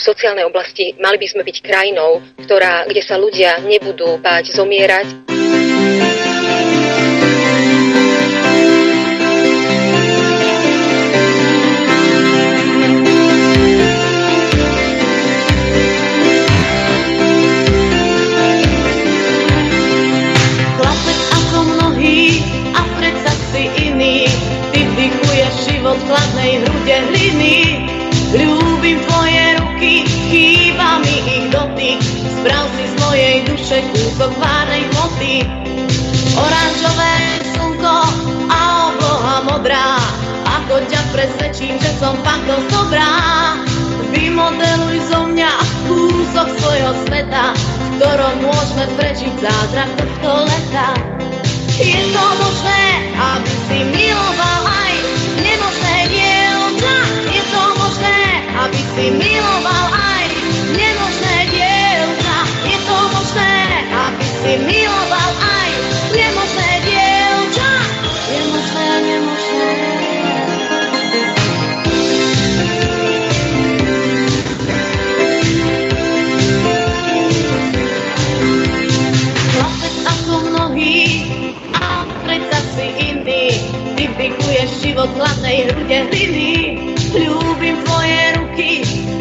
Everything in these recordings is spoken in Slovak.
v sociálnej oblasti mali by sme byť krajinou, ktorá, kde sa ľudia nebudú báť zomierať. život chladnej hrude hliny. Duše kúsok várnej hmoty. Oranžové slnko a obloha modrá. Ako ťa presvedčím, že som fakt dosť dobrá. Vymodeluj zo mňa kúsok svojho sveta, v ktorom môžeme prežiť zázrak tohto leta. Je to možné, aby si miloval aj nemožné dievča. Je to možné, aby si miloval aj život hladnej hrude hliny. Ľúbim tvoje ruky,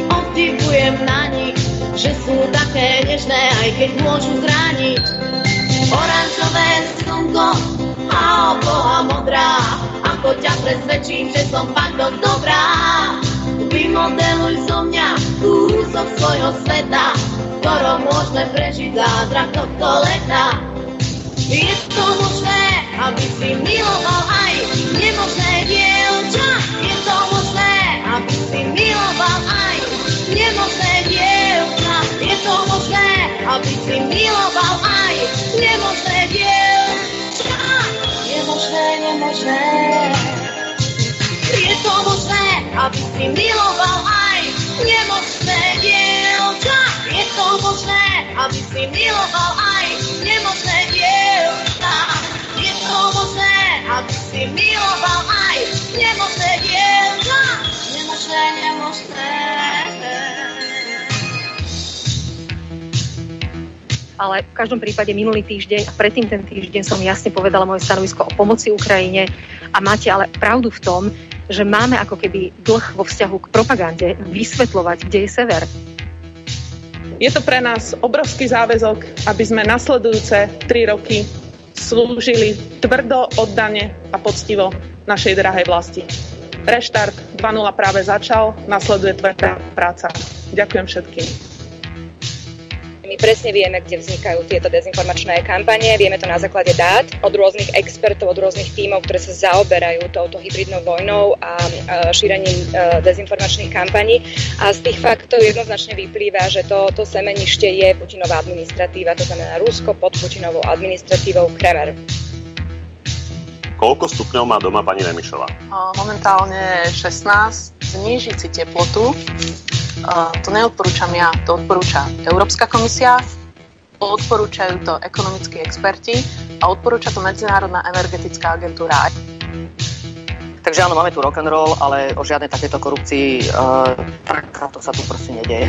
obdivujem na nich, že sú také nežné, aj keď môžu zrániť. Oranžové slnko a obloha modrá, ako ťa presvedčím, že som fakt dosť dobrá. Vymodeluj zo mňa kúsok svojho sveta, ktorom môžeme prežiť zázrak tohto leta. Je to možné, aby si miloval aj nemožné dievča. Je to možné, aby si miloval aj nemožné dievča. Je to možné, aby si miloval aj nemožné dievča. Je možné, nemožné. Je to možné, aby si miloval aj nemožné dievča. Je to možné, aby si miloval aj nemožné dievča. Možné, aby si miloval aj nemožné dievča. Nemožné, nemožné. ale v každom prípade minulý týždeň a predtým ten týždeň som jasne povedala moje stanovisko o pomoci Ukrajine a máte ale pravdu v tom, že máme ako keby dlh vo vzťahu k propagande vysvetľovať, kde je sever. Je to pre nás obrovský záväzok, aby sme nasledujúce tri roky slúžili tvrdo, oddane a poctivo našej drahej vlasti. Reštart 2.0 práve začal, nasleduje tvrdá práca. Ďakujem všetkým. My presne vieme, kde vznikajú tieto dezinformačné kampanie. Vieme to na základe dát od rôznych expertov, od rôznych tímov, ktoré sa zaoberajú touto hybridnou vojnou a šírením e, dezinformačných kampaní. A z tých faktov jednoznačne vyplýva, že to, to semenište je Putinová administratíva, to znamená Rusko pod Putinovou administratívou Kremer. Koľko stupňov má doma pani Remišová? Momentálne 16. Znížiť si teplotu to neodporúčam ja, to odporúča Európska komisia, odporúčajú to ekonomickí experti a odporúča to Medzinárodná energetická agentúra. Takže áno, máme tu rock and roll, ale o žiadnej takéto korupcii uh, takáto sa tu proste nedieje.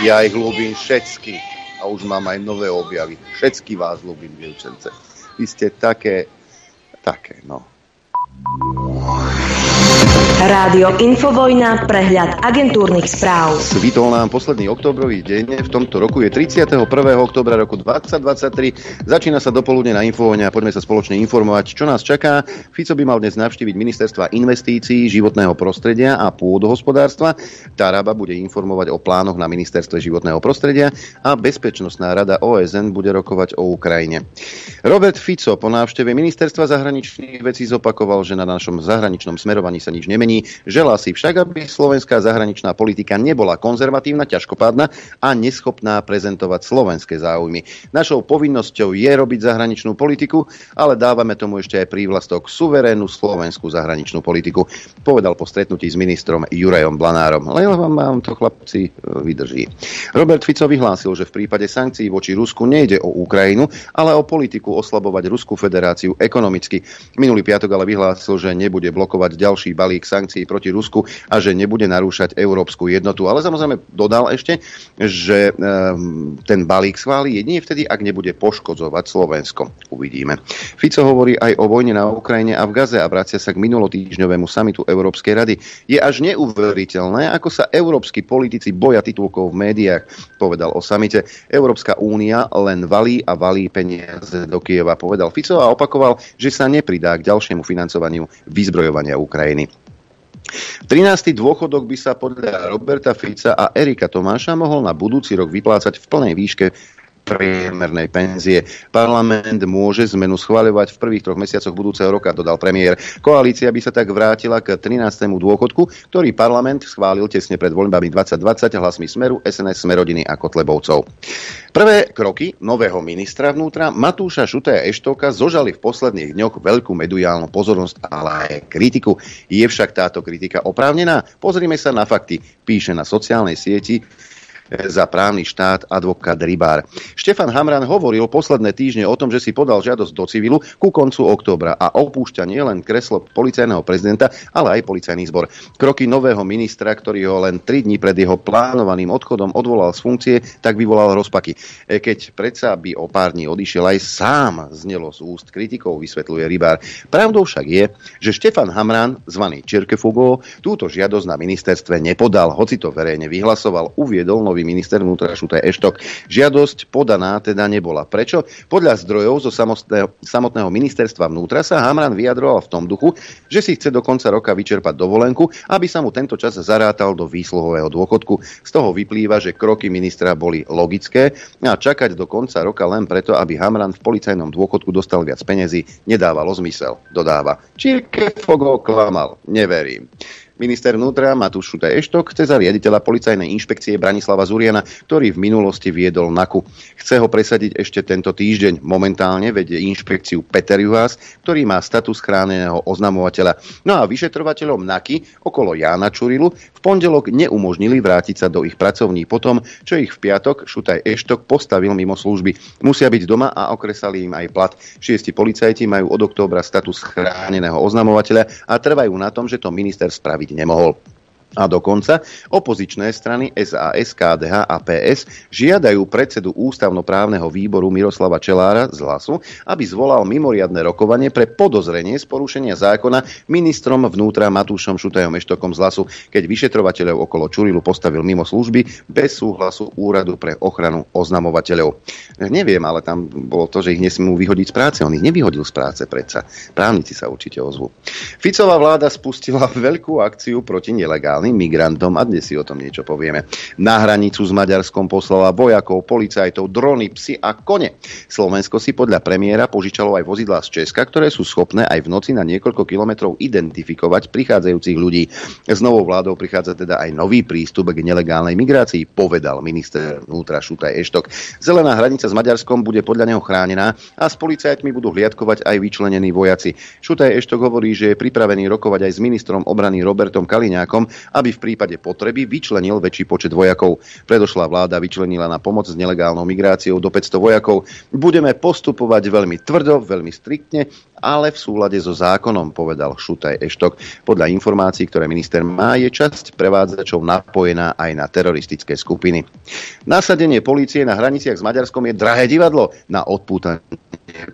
Ja ich ľúbim všetky a už mám aj nové objavy. Všetky vás ľúbim, dievčence. Vy ste také, také, no. Rádio Infovojna, prehľad agentúrnych správ. Svitol nám posledný oktobrový deň, v tomto roku je 31. oktobra roku 2023. Začína sa dopoludne na Infovojne a poďme sa spoločne informovať, čo nás čaká. Fico by mal dnes navštíviť ministerstva investícií, životného prostredia a pôdohospodárstva. Taraba bude informovať o plánoch na ministerstve životného prostredia a Bezpečnostná rada OSN bude rokovať o Ukrajine. Robert Fico po návšteve ministerstva zahraničných vecí zopakoval, že na našom zahraničnom smerovaní sa nič nemení vyjadrení. Želá si však, aby slovenská zahraničná politika nebola konzervatívna, ťažkopádna a neschopná prezentovať slovenské záujmy. Našou povinnosťou je robiť zahraničnú politiku, ale dávame tomu ešte aj prívlastok suverénnu slovenskú zahraničnú politiku, povedal po stretnutí s ministrom Jurajom Blanárom. Len vám to chlapci e, vydrží. Robert Fico vyhlásil, že v prípade sankcií voči Rusku nejde o Ukrajinu, ale o politiku oslabovať Ruskú federáciu ekonomicky. Minulý piatok ale vyhlásil, že nebude blokovať ďalší balík sankcií sankcií proti Rusku a že nebude narúšať európsku jednotu. Ale samozrejme dodal ešte, že ehm, ten balík schváli jedine vtedy, ak nebude poškodzovať Slovensko. Uvidíme. Fico hovorí aj o vojne na Ukrajine a v Gaze a vracia sa k minulotýždňovému samitu Európskej rady. Je až neuveriteľné, ako sa európsky politici boja titulkov v médiách, povedal o samite. Európska únia len valí a valí peniaze do Kieva, povedal Fico a opakoval, že sa nepridá k ďalšiemu financovaniu vyzbrojovania Ukrajiny. 13. dôchodok by sa podľa Roberta Fica a Erika Tomáša mohol na budúci rok vyplácať v plnej výške priemernej penzie. Parlament môže zmenu schváľovať v prvých troch mesiacoch budúceho roka, dodal premiér. Koalícia by sa tak vrátila k 13. dôchodku, ktorý parlament schválil tesne pred voľbami 2020 hlasmi Smeru, SNS, Smerodiny a Kotlebovcov. Prvé kroky nového ministra vnútra Matúša Šutaja Eštoka zožali v posledných dňoch veľkú mediálnu pozornosť, ale aj kritiku. Je však táto kritika oprávnená? Pozrime sa na fakty, píše na sociálnej sieti za právny štát advokát Rybár. Štefan Hamran hovoril posledné týždne o tom, že si podal žiadosť do civilu ku koncu októbra a opúšťa nielen kreslo policajného prezidenta, ale aj policajný zbor. Kroky nového ministra, ktorý ho len 3 dní pred jeho plánovaným odchodom odvolal z funkcie, tak vyvolal rozpaky. E, keď predsa by o pár dní odišiel aj sám, znelo z úst kritikov, vysvetľuje Rybár. Pravdou však je, že Štefan Hamran, zvaný Čirkefugo, túto žiadosť na ministerstve nepodal, hoci to verejne vyhlasoval, uviedol nový nový minister vnútra Šutaj Eštok. Žiadosť podaná teda nebola. Prečo? Podľa zdrojov zo samotného ministerstva vnútra sa Hamran vyjadroval v tom duchu, že si chce do konca roka vyčerpať dovolenku, aby sa mu tento čas zarátal do výsluhového dôchodku. Z toho vyplýva, že kroky ministra boli logické a čakať do konca roka len preto, aby Hamran v policajnom dôchodku dostal viac peniazy, nedávalo zmysel, dodáva. Čirke Fogo klamal, neverím. Minister vnútra Matúš Šutaj Eštok chce za riaditeľa policajnej inšpekcie Branislava Zuriana, ktorý v minulosti viedol NAKU. Chce ho presadiť ešte tento týždeň. Momentálne vedie inšpekciu Peter Juhás, ktorý má status chráneného oznamovateľa. No a vyšetrovateľom NAKY okolo Jána Čurilu v pondelok neumožnili vrátiť sa do ich pracovní potom, čo ich v piatok Šutaj Eštok postavil mimo služby. Musia byť doma a okresali im aj plat. Šiesti policajti majú od októbra status chráneného oznamovateľa a trvajú na tom, že to minister spraviť nemohol. A dokonca opozičné strany SAS, KDH a PS žiadajú predsedu ústavnoprávneho výboru Miroslava Čelára z hlasu, aby zvolal mimoriadne rokovanie pre podozrenie z porušenia zákona ministrom vnútra Matúšom Šutajom Eštokom z hlasu, keď vyšetrovateľov okolo Čurilu postavil mimo služby bez súhlasu Úradu pre ochranu oznamovateľov. Neviem, ale tam bolo to, že ich nesmú vyhodiť z práce. On ich nevyhodil z práce predsa. Právnici sa určite ozvu. Ficová vláda spustila veľkú akciu proti nelegálnym nelegálnym migrantom a dnes si o tom niečo povieme. Na hranicu s Maďarskom poslala vojakov, policajtov, drony, psy a kone. Slovensko si podľa premiéra požičalo aj vozidlá z Česka, ktoré sú schopné aj v noci na niekoľko kilometrov identifikovať prichádzajúcich ľudí. S novou vládou prichádza teda aj nový prístup k nelegálnej migrácii, povedal minister vnútra Šutaj Eštok. Zelená hranica s Maďarskom bude podľa neho chránená a s policajtmi budú hliadkovať aj vyčlenení vojaci. Šutaj Eštok hovorí, že je pripravený rokovať aj s ministrom obrany Robertom Kaliňákom aby v prípade potreby vyčlenil väčší počet vojakov. Predošlá vláda vyčlenila na pomoc s nelegálnou migráciou do 500 vojakov. Budeme postupovať veľmi tvrdo, veľmi striktne, ale v súlade so zákonom, povedal Šutaj Eštok. Podľa informácií, ktoré minister má, je časť prevádzačov napojená aj na teroristické skupiny. Nasadenie polície na hraniciach s Maďarskom je drahé divadlo na odpútanie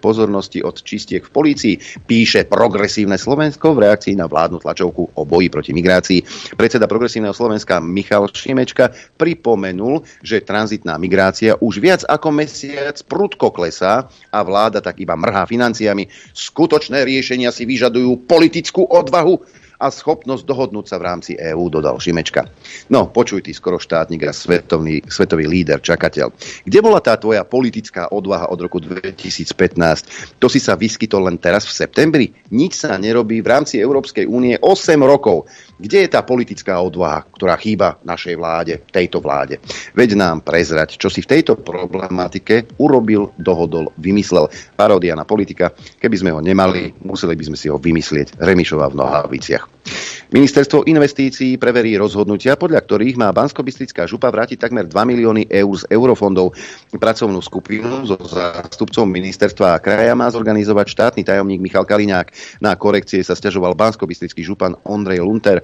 pozornosti od čistiek v polícii, píše Progresívne Slovensko v reakcii na vládnu tlačovku o boji proti migrácii. Predseda Progresívneho Slovenska Michal Šimečka pripomenul, že tranzitná migrácia už viac ako mesiac prudko klesá a vláda tak iba mrhá financiami. Skutočné riešenia si vyžadujú politickú odvahu a schopnosť dohodnúť sa v rámci EÚ, dodal Šimečka. No, počuj ty skoro štátnik a svetový, svetový líder, čakateľ. Kde bola tá tvoja politická odvaha od roku 2015? To si sa vyskytol len teraz v septembri? Nič sa nerobí v rámci Európskej únie 8 rokov. Kde je tá politická odvaha, ktorá chýba našej vláde, tejto vláde? Veď nám prezrať, čo si v tejto problematike urobil, dohodol, vymyslel. Paródia na politika. Keby sme ho nemali, museli by sme si ho vymyslieť. Remišova v Nohaviciach. Ministerstvo investícií preverí rozhodnutia, podľa ktorých má bansko župa vrátiť takmer 2 milióny eur z eurofondov. Pracovnú skupinu so zástupcom ministerstva a kraja má zorganizovať štátny tajomník Michal Kaliňák. Na korekcie sa stiažoval bansko župan Ondrej Lunter.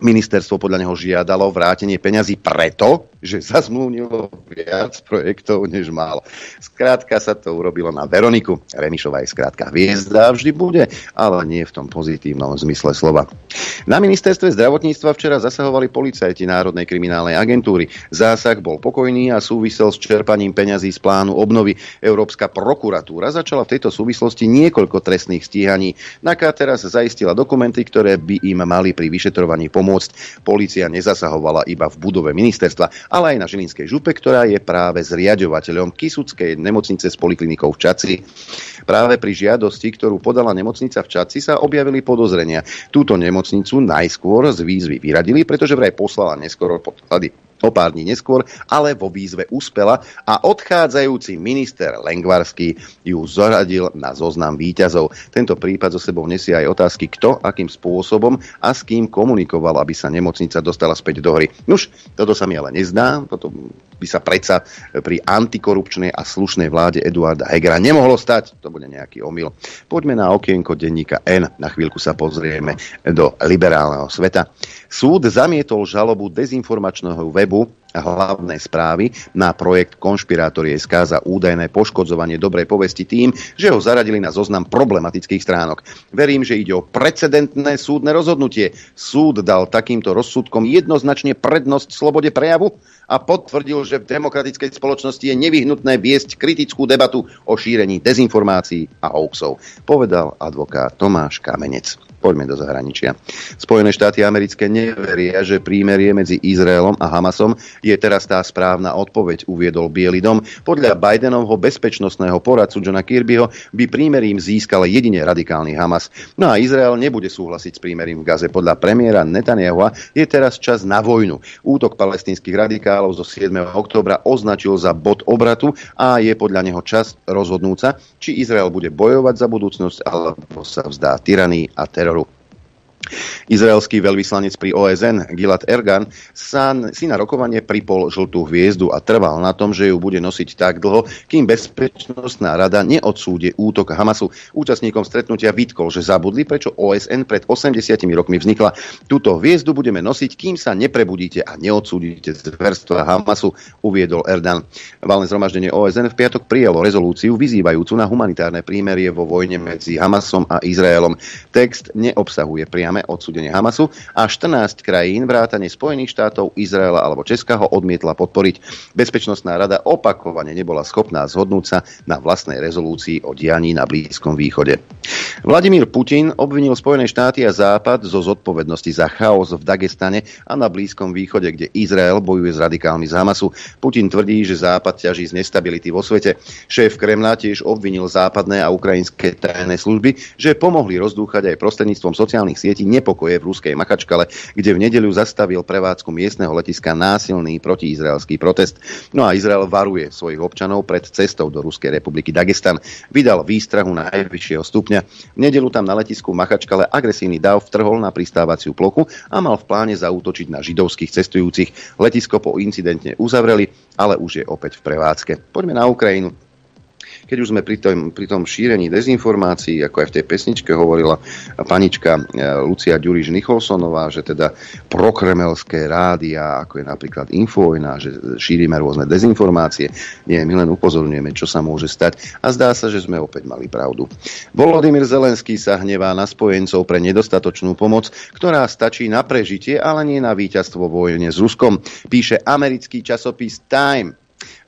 Ministerstvo podľa neho žiadalo vrátenie peňazí preto, že zazmluvnilo viac projektov, než mal. Skrátka sa to urobilo na Veroniku. Remišová je skrátka hviezda vždy bude, ale nie v tom pozitívnom zmysle slova. Na ministerstve zdravotníctva včera zasahovali policajti Národnej kriminálnej agentúry. Zásah bol pokojný a súvisel s čerpaním peňazí z plánu obnovy. Európska prokuratúra začala v tejto súvislosti niekoľko trestných stíhaní. NAKA teraz zaistila dokumenty, ktoré by im mali pri vyšetrovaní pomôcť. Polícia nezasahovala iba v budove ministerstva, ale aj na Žilinskej župe, ktorá je práve zriadovateľom Kisuckej nemocnice s poliklinikou v Čaci. Práve pri žiadosti, ktorú podala nemocnica v Čaci, sa objavili podozrenia. Túto nemocnicu najskôr z výzvy vyradili, pretože vraj poslala neskoro podklady o pár dní neskôr, ale vo výzve uspela a odchádzajúci minister Lengvarský ju zaradil na zoznam výťazov. Tento prípad zo sebou nesie aj otázky, kto, akým spôsobom a s kým komunikoval, aby sa nemocnica dostala späť do hry. Nuž, toto sa mi ale nezdá, toto by sa predsa pri antikorupčnej a slušnej vláde Eduarda Hegera nemohlo stať. To bude nejaký omyl. Poďme na okienko denníka N. Na chvíľku sa pozrieme do liberálneho sveta. Súd zamietol žalobu dezinformačného webu hlavné správy na projekt Konšpirátorie SK za údajné poškodzovanie dobrej povesti tým, že ho zaradili na zoznam problematických stránok. Verím, že ide o precedentné súdne rozhodnutie. Súd dal takýmto rozsudkom jednoznačne prednosť slobode prejavu a potvrdil, že v demokratickej spoločnosti je nevyhnutné viesť kritickú debatu o šírení dezinformácií a hoaxov, povedal advokát Tomáš Kamenec. Poďme do zahraničia. Spojené štáty americké neveria, že prímerie medzi Izraelom a Hamasom je teraz tá správna odpoveď, uviedol Bielý dom. Podľa Bidenovho bezpečnostného poradcu Johna Kirbyho by prímerím získal jedine radikálny Hamas. No a Izrael nebude súhlasiť s prímerím v Gaze. Podľa premiéra Netanyahu je teraz čas na vojnu. Útok palestinských radikálov zo 7. oktobra označil za bod obratu a je podľa neho čas rozhodnúť sa, či Izrael bude bojovať za budúcnosť alebo sa vzdá tyranii a teroru. Izraelský veľvyslanec pri OSN Gilad Ergan sa, si na rokovanie pripol žltú hviezdu a trval na tom, že ju bude nosiť tak dlho, kým Bezpečnostná rada neodsúde útok Hamasu. Účastníkom stretnutia vytkol, že zabudli, prečo OSN pred 80 rokmi vznikla. Túto hviezdu budeme nosiť, kým sa neprebudíte a neodsúdite zverstva Hamasu, uviedol Erdan. Valné zhromaždenie OSN v piatok prijalo rezolúciu vyzývajúcu na humanitárne prímerie vo vojne medzi Hamasom a Izraelom. Text neobsahuje priame samotné odsúdenie Hamasu a 14 krajín vrátane Spojených štátov, Izraela alebo Česka ho odmietla podporiť. Bezpečnostná rada opakovane nebola schopná zhodnúť sa na vlastnej rezolúcii o dianí na Blízkom východe. Vladimír Putin obvinil Spojené štáty a Západ zo zodpovednosti za chaos v Dagestane a na Blízkom východe, kde Izrael bojuje s radikálmi z Hamasu. Putin tvrdí, že Západ ťaží z nestability vo svete. Šéf Kremla tiež obvinil západné a ukrajinské tajné služby, že pomohli rozdúchať aj prostredníctvom sociálnych sietí nepokoje v ruskej Makačkale, kde v nedeľu zastavil prevádzku miestneho letiska násilný protiizraelský protest. No a Izrael varuje svojich občanov pred cestou do Ruskej republiky Dagestan. Vydal výstrahu najvyššieho stupňa. V nedeľu tam na letisku Makačkale agresívny dav vtrhol na pristávaciu plochu a mal v pláne zaútočiť na židovských cestujúcich. Letisko po incidentne uzavreli, ale už je opäť v prevádzke. Poďme na Ukrajinu. Keď už sme pri tom, pri tom šírení dezinformácií, ako aj v tej pesničke hovorila panička e, Lucia Ďuriš Nicholsonová, že teda prokremelské rádia, ako je napríklad Infovojna, že šírime rôzne dezinformácie. Nie, my len upozorňujeme, čo sa môže stať a zdá sa, že sme opäť mali pravdu. Volodymyr Zelenský sa hnevá na spojencov pre nedostatočnú pomoc, ktorá stačí na prežitie, ale nie na víťazstvo vojne s Ruskom, píše americký časopis Time.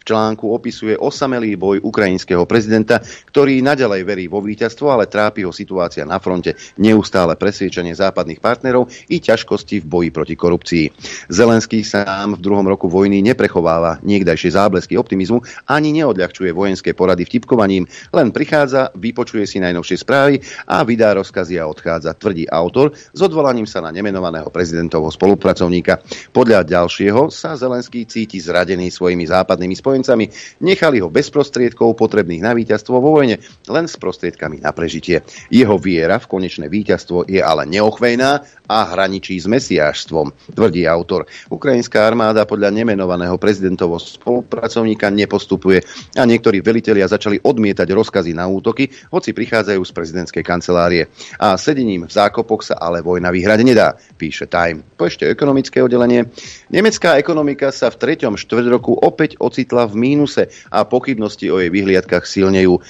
V článku opisuje osamelý boj ukrajinského prezidenta, ktorý nadalej verí vo víťazstvo, ale trápi ho situácia na fronte, neustále presviečanie západných partnerov i ťažkosti v boji proti korupcii. Zelenský sám v druhom roku vojny neprechováva niekdajšie záblesky optimizmu ani neodľahčuje vojenské porady vtipkovaním, len prichádza, vypočuje si najnovšie správy a vydá rozkazy a odchádza, tvrdí autor s odvolaním sa na nemenovaného prezidentovho spolupracovníka. Podľa ďalšieho sa Zelenský cíti zradený svojimi západnými spojencami spojencami, nechali ho bez prostriedkov potrebných na víťazstvo vo vojne, len s prostriedkami na prežitie. Jeho viera v konečné víťazstvo je ale neochvejná a hraničí s mesiášstvom, tvrdí autor. Ukrajinská armáda podľa nemenovaného prezidentovho spolupracovníka nepostupuje a niektorí velitelia začali odmietať rozkazy na útoky, hoci prichádzajú z prezidentskej kancelárie. A sedením v zákopoch sa ale vojna vyhrať nedá, píše Time. Po ešte ekonomické oddelenie. Nemecká ekonomika sa v treťom štvrť roku opäť ocitla v mínuse a pochybnosti o jej vyhliadkach silnejú. E,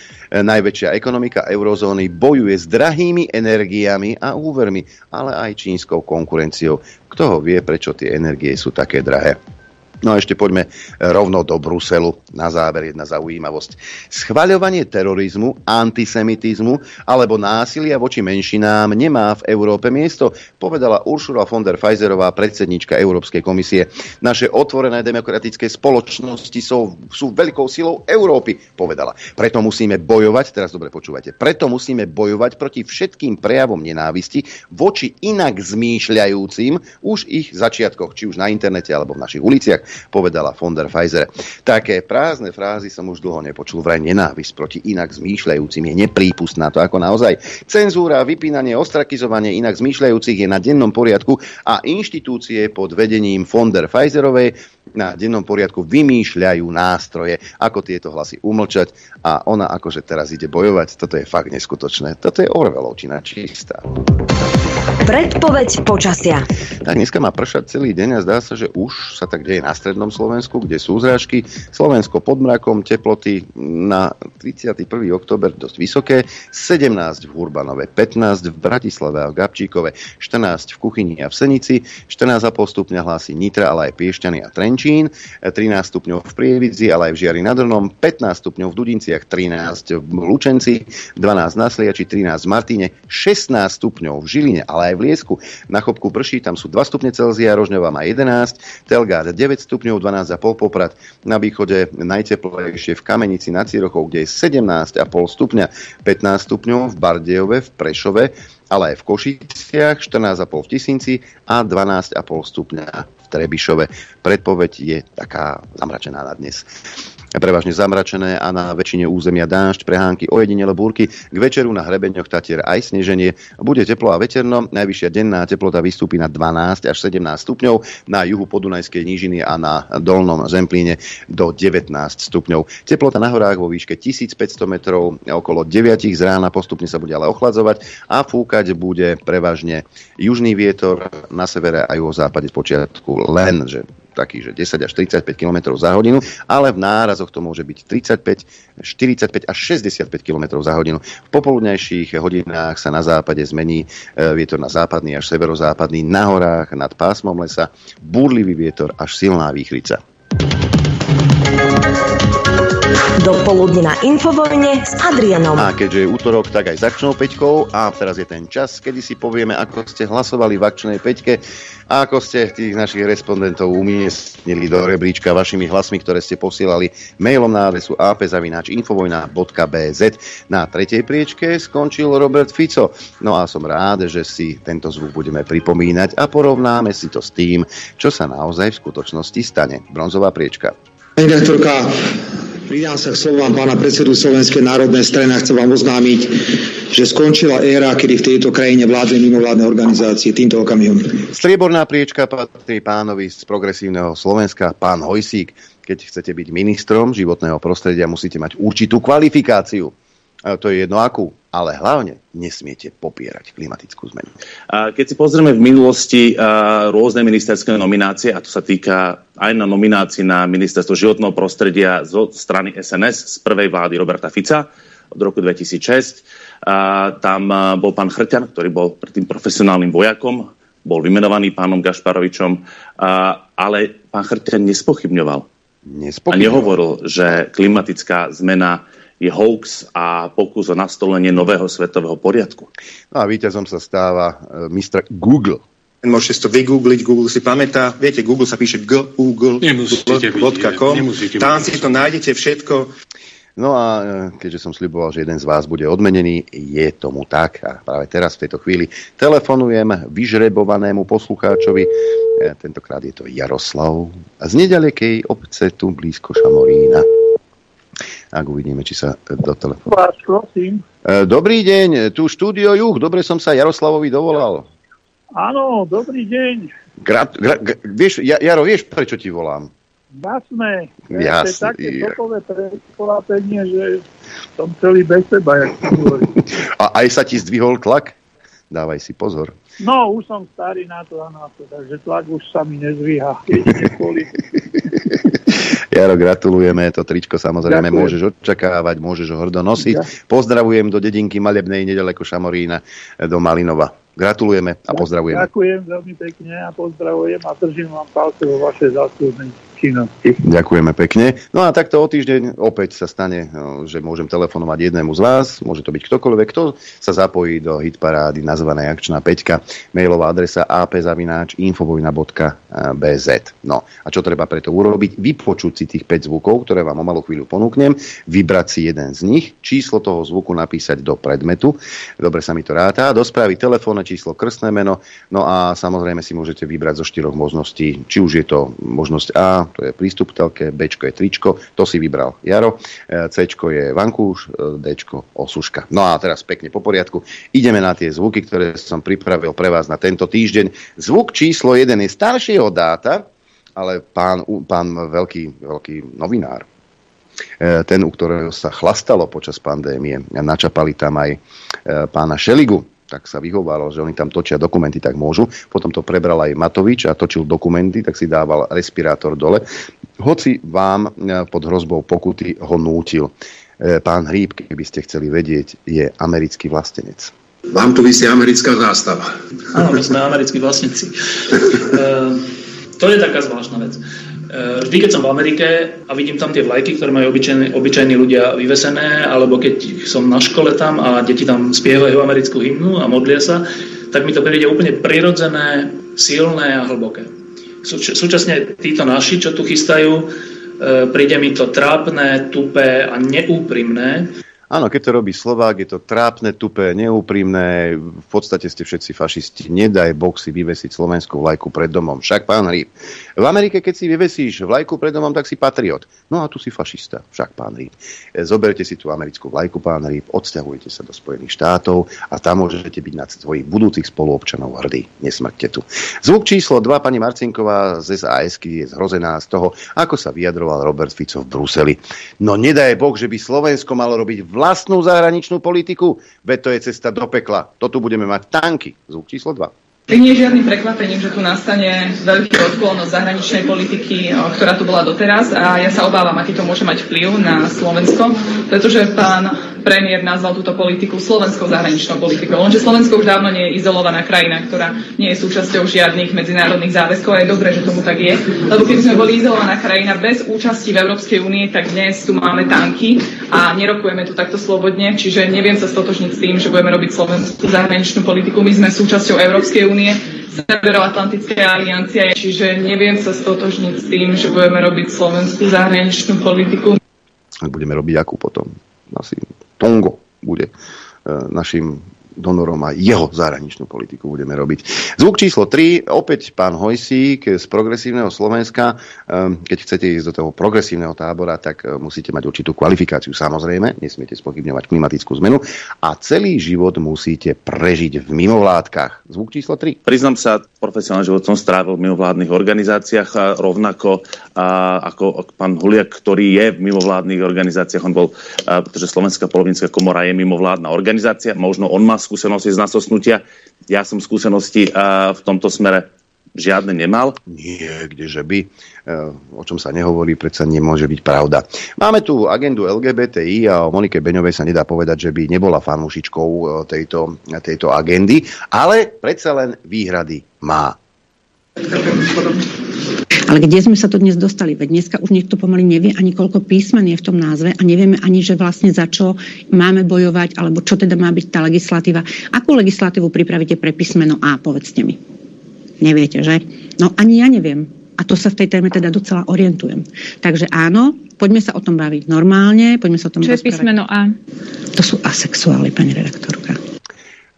najväčšia ekonomika eurozóny bojuje s drahými energiami a úvermi, ale aj čínskou konkurenciou. Kto ho vie, prečo tie energie sú také drahé? No a ešte poďme rovno do Bruselu. Na záver jedna zaujímavosť. Schvaľovanie terorizmu, antisemitizmu alebo násilia voči menšinám nemá v Európe miesto, povedala Uršula von der Pfizerová, predsednička Európskej komisie. Naše otvorené demokratické spoločnosti sú, sú veľkou silou Európy, povedala. Preto musíme bojovať, teraz dobre počúvajte, preto musíme bojovať proti všetkým prejavom nenávisti voči inak zmýšľajúcim už ich začiatkoch, či už na internete alebo v našich uliciach povedala von der Pfizer. Také prázdne frázy som už dlho nepočul. Vraj nenávisť proti inak zmýšľajúcim je neprípustná. To ako naozaj cenzúra, vypínanie, ostrakizovanie inak zmýšľajúcich je na dennom poriadku a inštitúcie pod vedením von der Pfizerovej na dennom poriadku vymýšľajú nástroje, ako tieto hlasy umlčať a ona akože teraz ide bojovať. Toto je fakt neskutočné. Toto je Orvelovčina čistá. Predpoveď počasia. Tak dneska má pršať celý deň a zdá sa, že už sa tak deje na strednom Slovensku, kde sú zrážky. Slovensko pod mrakom, teploty na 31. október dosť vysoké, 17 v Hurbanove, 15 v Bratislave a v Gabčíkove, 14 v Kuchyni a v Senici, 14,5 stupňa hlási Nitra, ale aj Piešťany a Trenčín, 13 stupňov v Prievidzi, ale aj v Žiari nad Hronom, 15 stupňov v Dudinciach, 13 v Lučenci, 12 na Sliači, 13 v Martine, 16 stupňov v Žiline, ale aj v Liesku. Na Chopku prší, tam sú 2 stupne Celzia, Rožňová má 11, Telgard 9 stupňov, 12,5 Poprad. Na východe najteplejšie v Kamenici nad Cirochou, kde je 17,5 stupňa, 15 stupňov v Bardejove, v Prešove, ale aj v Košiciach, 14,5 v Tisinci a 12,5 stupňa v Trebišove. Predpoveď je taká zamračená na dnes prevažne zamračené a na väčšine územia dážď, prehánky, ojedinele búrky. K večeru na hrebeňoch Tatier aj sneženie. Bude teplo a veterno. Najvyššia denná teplota vystúpi na 12 až 17 stupňov. Na juhu podunajskej nížiny a na dolnom Zemplíne do 19 stupňov. Teplota na horách vo výške 1500 metrov okolo 9 z rána postupne sa bude ale ochladzovať a fúkať bude prevažne južný vietor na severe a juhozápade z počiatku len, že taký, že 10 až 35 km za hodinu, ale v nárazoch to môže byť 35, 45 až 65 km za hodinu. V popoludnejších hodinách sa na západe zmení e, vietor na západný až severozápadný, na horách nad pásmom lesa, búrlivý vietor až silná výchrica. Dopoludne na Infovojne s Adrianom. A keďže je útorok, tak aj začnou peťkou a teraz je ten čas, kedy si povieme, ako ste hlasovali v akčnej peťke a ako ste tých našich respondentov umiestnili do rebríčka vašimi hlasmi, ktoré ste posielali mailom na adresu apzavináčinfovojna.bz. Na tretej priečke skončil Robert Fico. No a som rád, že si tento zvuk budeme pripomínať a porovnáme si to s tým, čo sa naozaj v skutočnosti stane. Bronzová priečka. Pani Pridám sa k slovám pána predsedu Slovenskej národnej strany a chcem vám oznámiť, že skončila éra, kedy v tejto krajine vládli mimovládne organizácie týmto okamihom. Strieborná priečka patrí pánovi z progresívneho Slovenska, pán Hojsík. keď chcete byť ministrom životného prostredia, musíte mať určitú kvalifikáciu. To je jedno akú, ale hlavne nesmiete popierať klimatickú zmenu. Keď si pozrieme v minulosti rôzne ministerské nominácie, a to sa týka aj na nominácii na ministerstvo životného prostredia zo strany SNS z prvej vlády Roberta Fica od roku 2006, tam bol pán Chrťan, ktorý bol predtým profesionálnym vojakom, bol vymenovaný pánom Gašparovičom, ale pán Chrťan nespochybňoval. nespochybňoval. A nehovoril, že klimatická zmena je hoax a pokus o nastolenie nového svetového poriadku. No a víťazom sa stáva uh, Mr. Google. Môžete si to vygoogliť, Google si pamätá. Viete, Google sa píše google.com. Tam si to nájdete všetko. No a e, keďže som sliboval, že jeden z vás bude odmenený, je tomu tak. A práve teraz v tejto chvíli telefonujem vyžrebovanému poslucháčovi. E, tentokrát je to Jaroslav z nedalekej obce tu blízko Šamorína. Ak uvidíme, či sa do telefónu. E, dobrý deň, tu štúdio Juch, dobre som sa Jaroslavovi dovolal. Áno, dobrý deň. Grat, gra, gra, vieš, Jaro, vieš, prečo ti volám? Jasné. Jasné. To je také topové prekvapenie, že som celý bez seba, jak A aj sa ti zdvihol tlak? Dávaj si pozor. No, už som starý na to a na to, takže tlak už sa mi nezvíha. Jaro, gratulujeme, to tričko samozrejme Ďakujem. môžeš očakávať, môžeš ho hrdo nosiť. Ďakujem. Pozdravujem do dedinky Malebnej, nedaleko Šamorína, do Malinova. Gratulujeme a pozdravujeme. Ďakujem veľmi pekne a pozdravujem a držím vám palce vo vašej záslužnej činnosti. Ďakujeme pekne. No a takto o týždeň opäť sa stane, no, že môžem telefonovať jednému z vás, môže to byť ktokoľvek, kto sa zapojí do hitparády nazvanej Akčná peťka, mailová adresa apzavináč.infovojna.bz. No a čo treba preto urobiť? Vypočuť si tých 5 zvukov, ktoré vám o malú chvíľu ponúknem, vybrať si jeden z nich, číslo toho zvuku napísať do predmetu, dobre sa mi to ráta, do správy telefón telefónne číslo, krstné meno, no a samozrejme si môžete vybrať zo štyroch možností, či už je to možnosť A, to je prístup k telke, B je tričko, to si vybral Jaro, e, C je vankúš, e, D osuška. No a teraz pekne po poriadku, ideme na tie zvuky, ktoré som pripravil pre vás na tento týždeň. Zvuk číslo 1 je staršieho dáta, ale pán, pán veľký, veľký novinár, e, ten, u ktorého sa chlastalo počas pandémie. Načapali tam aj pána Šeligu, tak sa vyhováralo, že oni tam točia dokumenty, tak môžu. Potom to prebral aj Matovič a točil dokumenty, tak si dával respirátor dole. Hoci vám e, pod hrozbou pokuty ho nútil. E, pán Hríb, keby ste chceli vedieť, je americký vlastenec. Vám tu vysí americká zástava. Áno, my sme americkí vlastníci. e, to je taká zvláštna vec. Eh, vždy, keď som v Amerike a vidím tam tie vlajky, ktoré majú obyčajní, obyčajní ľudia vyvesené, alebo keď som na škole tam a deti tam spievajú americkú hymnu a modlia sa, tak mi to príde úplne prirodzené, silné a hlboké. Súč- súčasne títo naši, čo tu chystajú, eh, príde mi to trápne, tupé a neúprimné. Áno, keď to robí Slovák, je to trápne, tupé, neúprimné, v podstate ste všetci fašisti. Nedaj Boh si vyvesiť slovenskú vlajku pred domom. Však pán Rýb. V Amerike, keď si vyvesíš vlajku pred domom, tak si patriot. No a tu si fašista. Však pán Rýb. E, zoberte si tú americkú vlajku, pán Rýb, odsťahujte sa do Spojených štátov a tam môžete byť na svojich budúcich spoluobčanov hrdí. Nesmrťte tu. Zvuk číslo 2, pani Marcinková z SAS je zhrozená z toho, ako sa vyjadroval Robert Fico v Bruseli. No nedaj Boh, že by Slovensko malo robiť vlajku vlastnú zahraničnú politiku, veď to je cesta do pekla. To tu budeme mať tanky. Zvuk číslo 2. Nie je žiadnym prekvapením, že tu nastane veľký odklon od zahraničnej politiky, ktorá tu bola doteraz a ja sa obávam, aký to môže mať vplyv na Slovensko, pretože pán premiér nazval túto politiku slovenskou zahraničnou politikou. Lenže Slovensko už dávno nie je izolovaná krajina, ktorá nie je súčasťou žiadnych medzinárodných záväzkov a je dobré, že tomu tak je. Lebo keby sme boli izolovaná krajina bez účasti v Európskej únie, tak dnes tu máme tanky a nerokujeme tu takto slobodne, čiže neviem sa stotožniť s tým, že budeme robiť slovenskú zahraničnú politiku. My sme súčasťou Európskej únie, Severoatlantické aliancie, čiže neviem sa stotožniť s tým, že budeme robiť slovenskú zahraničnú politiku. Budeme robiť akú potom? Asi Tongo bude e, našim donorom a jeho zahraničnú politiku budeme robiť. Zvuk číslo 3, opäť pán Hojsík z progresívneho Slovenska. Ehm, keď chcete ísť do toho progresívneho tábora, tak e, musíte mať určitú kvalifikáciu, samozrejme, nesmiete spochybňovať klimatickú zmenu a celý život musíte prežiť v mimovládkach. Zvuk číslo 3. Priznám sa, profesionálny život som strávil v mimovládnych organizáciách a rovnako a, ako pán Huliak, ktorý je v mimovládnych organizáciách. On bol, a, pretože Slovenská polovinská komora je mimovládna organizácia, možno on má skúsenosti z nasosnutia. Ja som skúsenosti a, v tomto smere žiadne nemal. Nie, kdeže by. E, o čom sa nehovorí, predsa nemôže byť pravda. Máme tu agendu LGBTI a o Monike Beňovej sa nedá povedať, že by nebola fanúšičkou e, tejto, tejto agendy, ale predsa len výhrady má. Ale kde sme sa to dnes dostali? Veď dneska už niekto pomaly nevie ani koľko písmen je v tom názve a nevieme ani, že vlastne za čo máme bojovať, alebo čo teda má byť tá legislatíva. Akú legislatívu pripravíte pre písmeno A, povedzte mi. Neviete, že? No ani ja neviem. A to sa v tej téme teda docela orientujem. Takže áno, poďme sa o tom baviť normálne, poďme sa o tom Čo je písmeno A? To sú asexuály, pani redaktorka.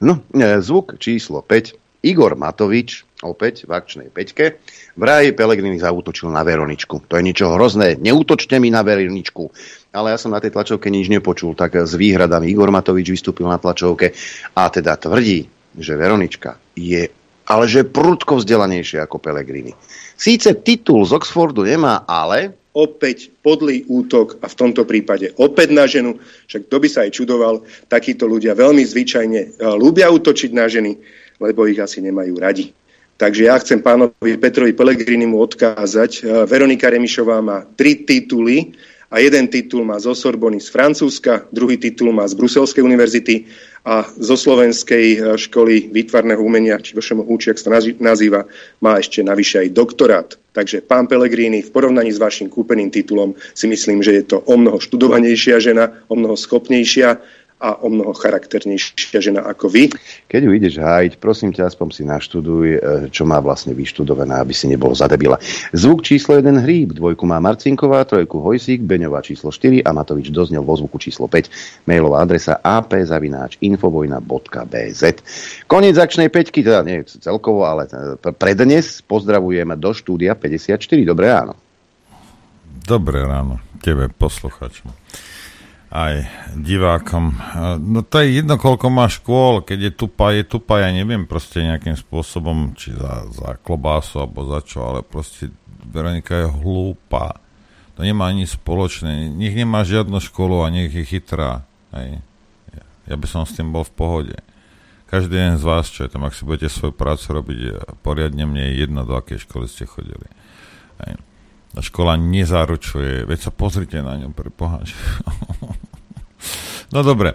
No, e, zvuk číslo 5. Igor Matovič, opäť v akčnej peťke, vraj Pelegrini zautočil na Veroničku. To je niečo hrozné. Neútočte mi na Veroničku. Ale ja som na tej tlačovke nič nepočul, tak s výhradami Igor Matovič vystúpil na tlačovke a teda tvrdí, že Veronička je ale že prudko vzdelanejšie ako Pelegrini. Síce titul z Oxfordu nemá, ale... Opäť podlý útok a v tomto prípade opäť na ženu, však kto by sa aj čudoval, takíto ľudia veľmi zvyčajne e, ľúbia útočiť na ženy, lebo ich asi nemajú radi. Takže ja chcem pánovi Petrovi Pelegrinimu odkázať. E, Veronika Remišová má tri tituly a jeden titul má zo Sorbony z Francúzska, druhý titul má z Bruselskej univerzity a zo Slovenskej e, školy výtvarného umenia, či VŠMU, či sa nazýva, má ešte navyše aj doktorát. Takže pán Pellegrini v porovnaní s vašim kúpeným titulom si myslím, že je to o mnoho študovanejšia žena, o mnoho schopnejšia a o mnoho charakternejšia žena ako vy. Keď ju ideš hájiť, prosím ťa, aspoň si naštuduj, e, čo má vlastne vyštudované, aby si nebol zadebila. Zvuk číslo 1 hríb, dvojku má Marcinková, trojku Hojsík, Beňová číslo 4 a Matovič doznel vo zvuku číslo 5. Mailová adresa ap.infovojna.bz Koniec akčnej peťky, teda nie celkovo, ale e, prednes pozdravujem do štúdia 54. Dobré ráno. Dobré ráno, tebe posluchačom aj divákom. No to je jedno, koľko má škôl, keď je tupa, je tupa, ja neviem proste nejakým spôsobom, či za, za klobásu alebo za čo, ale proste Veronika je hlúpa. To nemá ani spoločné. Nech nemá žiadnu školu a nech je chytrá. Hej. Ja by som s tým bol v pohode. Každý jeden z vás, čo je tam, ak si budete svoju prácu robiť poriadne, mne je jedno, do akej školy ste chodili. Hej. Tá škola nezaručuje, veď sa pozrite na ňu pre. no dobre,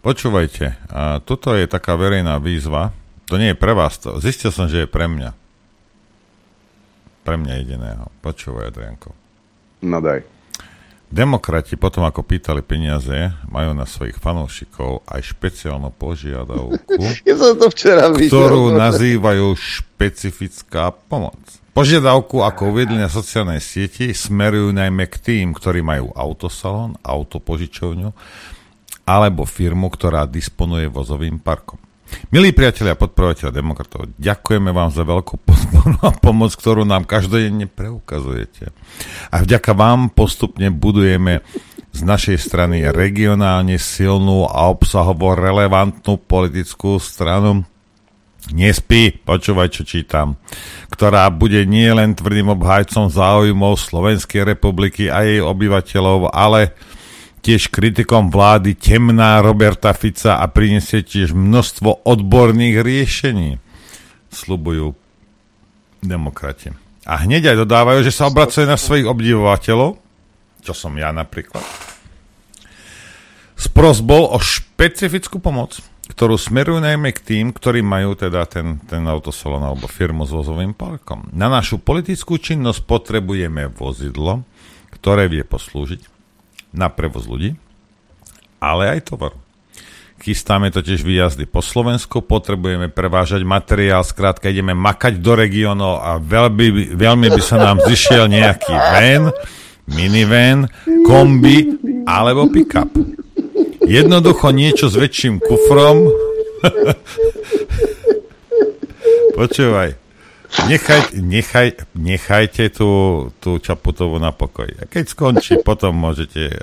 počúvajte, a toto je taká verejná výzva, to nie je pre vás, to, zistil som, že je pre mňa. Pre mňa jediného. Počúvaj, Adrianko. No daj. Demokrati potom, ako pýtali peniaze, majú na svojich fanúšikov aj špeciálnu požiadavku, ja som to včera videl. ktorú nazývajú špecifická pomoc. Požiadavku, ako uviedli na sociálnej sieti, smerujú najmä k tým, ktorí majú autosalón, autopožičovňu alebo firmu, ktorá disponuje vozovým parkom. Milí priatelia a podporovateľa demokratov, ďakujeme vám za veľkú podporu a pomoc, ktorú nám každodenne preukazujete. A vďaka vám postupne budujeme z našej strany regionálne silnú a obsahovo relevantnú politickú stranu, Nespí, počúvaj, čo čítam, ktorá bude nie len tvrdým obhajcom záujmov Slovenskej republiky a jej obyvateľov, ale tiež kritikom vlády temná Roberta Fica a prinesie tiež množstvo odborných riešení, slubujú demokrati. A hneď aj dodávajú, že sa obracuje na svojich obdivovateľov, čo som ja napríklad, spros bol o špecifickú pomoc ktorú smerujú najmä k tým, ktorí majú teda ten, ten autosalon alebo firmu s vozovým parkom. Na našu politickú činnosť potrebujeme vozidlo, ktoré vie poslúžiť na prevoz ľudí, ale aj tovaru. Chystáme totiž výjazdy po Slovensku, potrebujeme prevážať materiál, skrátka ideme makať do regiónov a veľmi, veľmi by sa nám zišiel nejaký van, minivan, kombi alebo pick-up. Jednoducho niečo s väčším kufrom, Počúvaj. Nechaj, nechaj, nechajte tú, tú Čaputovú na pokoj. A keď skončí, potom môžete eh,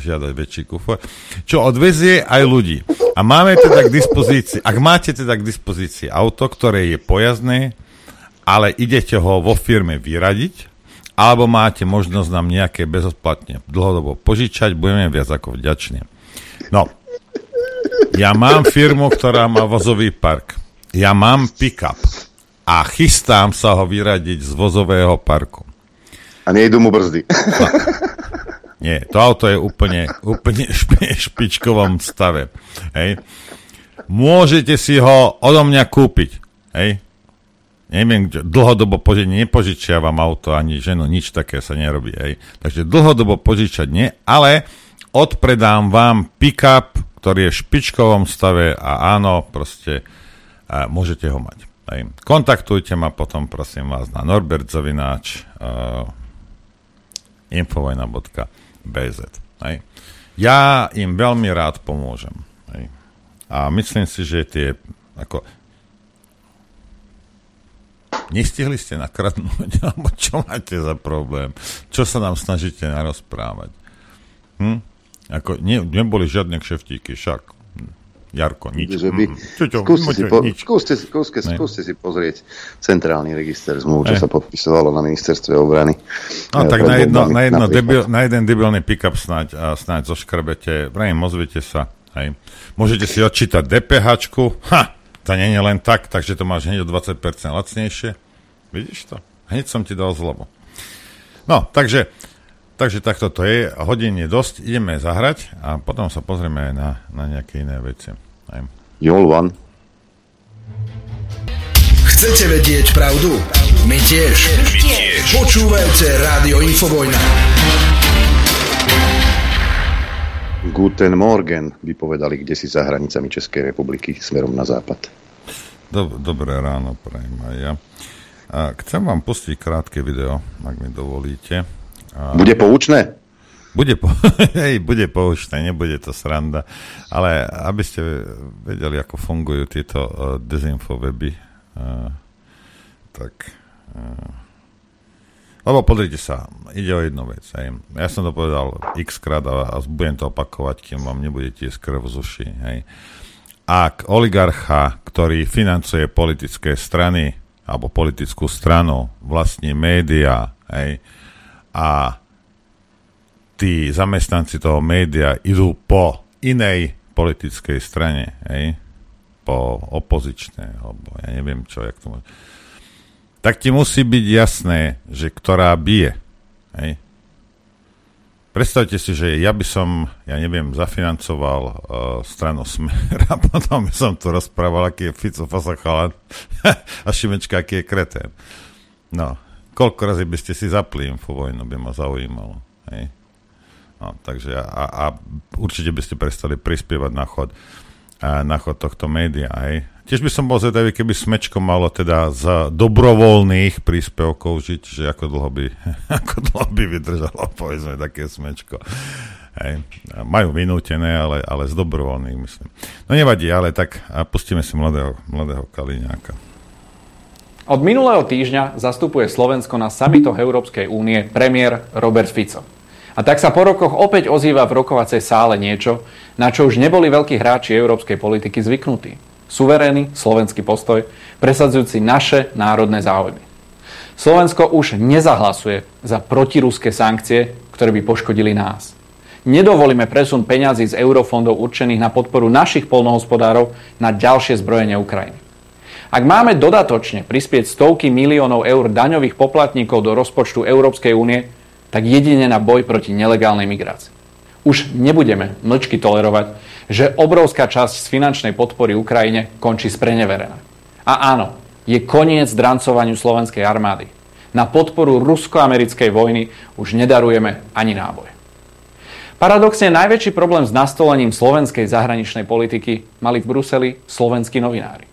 žiadať väčší kufor. Čo odvezie aj ľudí. A máme teda k dispozícii, ak máte teda k dispozícii auto, ktoré je pojazdné, ale idete ho vo firme vyradiť, alebo máte možnosť nám nejaké bezodplatne dlhodobo požičať, budeme viac ako vďační. No, ja mám firmu, ktorá má vozový park. Ja mám pick-up a chystám sa ho vyradiť z vozového parku. A nejdu mu brzdy. No. Nie, to auto je úplne, úplne špe, špičkovom stave. Hej. Môžete si ho odo mňa kúpiť. Hej. Neviem, dlhodobo požiť, nepožičiavam auto ani ženu, nič také sa nerobí. Hej. Takže dlhodobo požičať nie, ale odpredám vám pick-up, ktorý je v špičkovom stave a áno, proste a môžete ho mať. Hej. Kontaktujte ma potom, prosím vás, na norbertzovináč uh, infovojna.bz. Hej. Ja im veľmi rád pomôžem. Hej. A myslím si, že tie ako, Nestihli ste nakradnúť, alebo čo máte za problém? Čo sa nám snažíte narozprávať? Hm? Ako, ne, neboli žiadne kšeftíky, však. Jarko, nič. Že by, mm. skúste, si po, nič. Skúste, skúste, skúste si pozrieť centrálny register zmluv, čo ne. sa podpisovalo na ministerstve obrany. No tak na, jedno, na, jedno debil, na jeden debilný pick-up snáď, a snáď zoškrbete, vrajím, ozvite sa. Hej. Môžete si odčítať DPH, ha, to nie je len tak, takže to máš hneď o 20% lacnejšie. Vidíš to? Hneď som ti dal zlobo. No, takže Takže takto to je. Hodín je dosť, ideme zahrať a potom sa pozrieme aj na, na nejaké iné veci. Aj. Jolvan. Chcete vedieť pravdu? My tiež. My tiež. Počúvajte Rádio Infovojna. Guten Morgen, by povedali, kde si za hranicami Českej republiky smerom na západ. Dob- dobré ráno, prajem aj ja. A chcem vám pustiť krátke video, ak mi dovolíte. Bude poučné? Bude, po, hej, bude poučné, nebude to sranda, ale aby ste vedeli, ako fungujú tieto uh, dezinfoweby, uh, tak... Uh, lebo pozrite sa, ide o jednu vec. Hej. Ja som to povedal x krát a, a budem to opakovať, kým vám nebude tiesť krv z uši. Hej. Ak oligarcha, ktorý financuje politické strany alebo politickú stranu, vlastní média, hej, a tí zamestnanci toho média idú po inej politickej strane, hej? po opozičnej, alebo ja neviem čo, jak to môže. Tak ti musí byť jasné, že ktorá bije. Hej? Predstavte si, že ja by som, ja neviem, zafinancoval uh, stranu Smer a potom by som tu rozprával, aký je Fico Fasachalan a Šimečka, aký je kretén. No, Koľko razy by ste si zapli infovojnu, by ma zaujímalo. Hej. No, takže a, a určite by ste prestali prispievať na chod, na chod tohto média. Hej. Tiež by som bol zvedavý, keby Smečko malo teda z dobrovoľných príspevkov žiť, že ako dlho by, ako dlho by vydržalo, povedzme, také Smečko. Hej. Majú vynútené, ale, ale z dobrovoľných, myslím. No nevadí, ale tak a pustíme si mladého, mladého Kaliňáka. Od minulého týždňa zastupuje Slovensko na samitoch Európskej únie premiér Robert Fico. A tak sa po rokoch opäť ozýva v rokovacej sále niečo, na čo už neboli veľkí hráči európskej politiky zvyknutí. Suverénny slovenský postoj, presadzujúci naše národné záujmy. Slovensko už nezahlasuje za protiruské sankcie, ktoré by poškodili nás. Nedovolíme presun peňazí z eurofondov určených na podporu našich polnohospodárov na ďalšie zbrojenie Ukrajiny. Ak máme dodatočne prispieť stovky miliónov eur daňových poplatníkov do rozpočtu Európskej únie, tak jedine na boj proti nelegálnej migrácii. Už nebudeme mlčky tolerovať, že obrovská časť z finančnej podpory Ukrajine končí spreneverená. A áno, je koniec drancovaniu slovenskej armády. Na podporu rusko-americkej vojny už nedarujeme ani náboj. Paradoxne najväčší problém s nastolením slovenskej zahraničnej politiky mali v Bruseli slovenskí novinári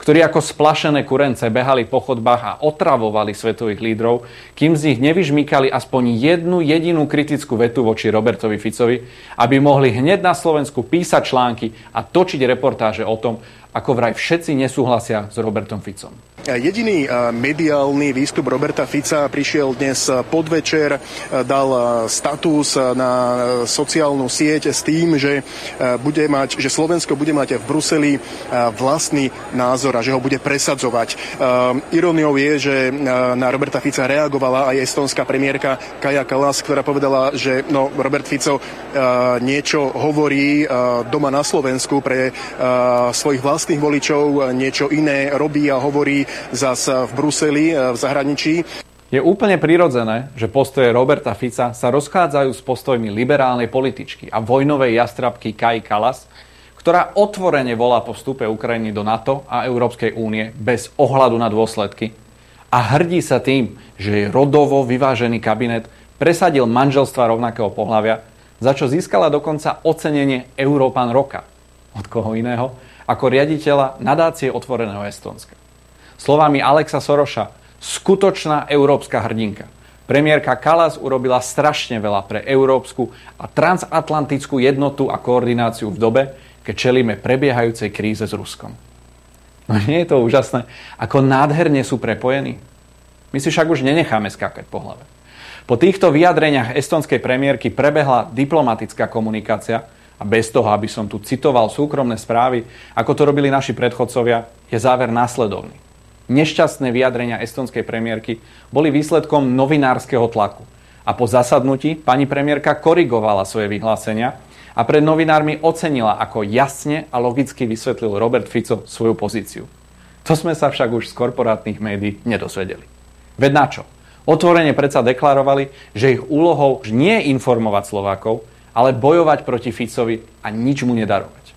ktorí ako splašené kurence behali po chodbách a otravovali svetových lídrov, kým z nich nevyžmýkali aspoň jednu jedinú kritickú vetu voči Robertovi Ficovi, aby mohli hneď na Slovensku písať články a točiť reportáže o tom, ako vraj všetci nesúhlasia s Robertom Ficom. Jediný mediálny výstup Roberta Fica prišiel dnes podvečer, dal status na sociálnu sieť s tým, že, bude mať, že Slovensko bude mať v Bruseli vlastný názor a že ho bude presadzovať. Iróniou je, že na Roberta Fica reagovala aj estonská premiérka Kaja Kalas, ktorá povedala, že no, Robert Fico niečo hovorí doma na Slovensku pre svojich vlastných voličov, niečo iné robí a hovorí zas v Bruseli, e, v zahraničí. Je úplne prirodzené, že postoje Roberta Fica sa rozchádzajú s postojmi liberálnej političky a vojnovej jastrabky Kai Kalas, ktorá otvorene volá po vstupe Ukrajiny do NATO a Európskej únie bez ohľadu na dôsledky a hrdí sa tým, že jej rodovo vyvážený kabinet presadil manželstva rovnakého pohľavia, za čo získala dokonca ocenenie Európan roka. Od koho iného? Ako riaditeľa nadácie otvoreného Estonska. Slovami Alexa Soroša, skutočná európska hrdinka. Premiérka Kalas urobila strašne veľa pre európsku a transatlantickú jednotu a koordináciu v dobe, keď čelíme prebiehajúcej kríze s Ruskom. No nie je to úžasné, ako nádherne sú prepojení? My si však už nenecháme skákať po hlave. Po týchto vyjadreniach estonskej premiérky prebehla diplomatická komunikácia a bez toho, aby som tu citoval súkromné správy, ako to robili naši predchodcovia, je záver následovný nešťastné vyjadrenia estonskej premiérky boli výsledkom novinárskeho tlaku. A po zasadnutí pani premiérka korigovala svoje vyhlásenia a pred novinármi ocenila, ako jasne a logicky vysvetlil Robert Fico svoju pozíciu. To sme sa však už z korporátnych médií nedosvedeli. Veď na čo? Otvorene predsa deklarovali, že ich úlohou nie je informovať Slovákov, ale bojovať proti Ficovi a nič mu nedarovať.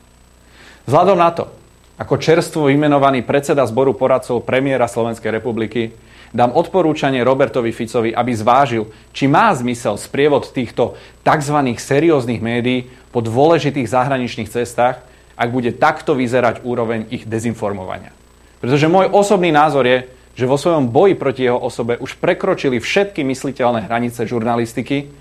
Vzhľadom na to, ako čerstvo vymenovaný predseda zboru poradcov premiéra Slovenskej republiky dám odporúčanie Robertovi Ficovi, aby zvážil, či má zmysel sprievod týchto tzv. serióznych médií po dôležitých zahraničných cestách, ak bude takto vyzerať úroveň ich dezinformovania. Pretože môj osobný názor je, že vo svojom boji proti jeho osobe už prekročili všetky mysliteľné hranice žurnalistiky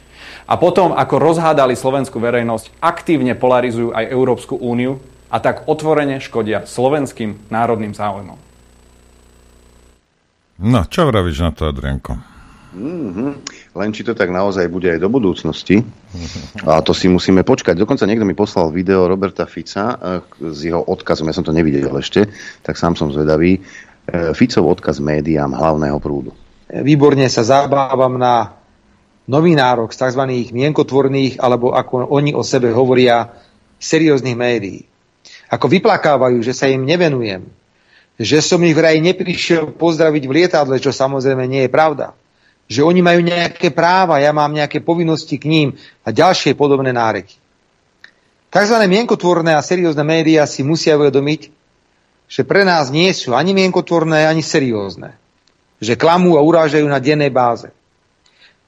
a potom, ako rozhádali slovenskú verejnosť, aktívne polarizujú aj Európsku úniu a tak otvorene škodia slovenským národným záujmom. No, čo vravíš na to, Adrianko? Mm-hmm. Len či to tak naozaj bude aj do budúcnosti. A to si musíme počkať. Dokonca niekto mi poslal video Roberta Fica eh, s jeho odkazom. Ja som to nevidel ešte, tak sám som zvedavý. Eh, Ficov odkaz médiám hlavného prúdu. Výborne sa zabávam na novinárok z tzv. mienkotvorných, alebo ako oni o sebe hovoria, serióznych médií ako vyplakávajú, že sa im nevenujem, že som ich vraj neprišiel pozdraviť v lietadle, čo samozrejme nie je pravda. Že oni majú nejaké práva, ja mám nejaké povinnosti k ním a ďalšie podobné náreky. Takzvané mienkotvorné a seriózne médiá si musia uvedomiť, že pre nás nie sú ani mienkotvorné, ani seriózne. Že klamú a urážajú na dennej báze.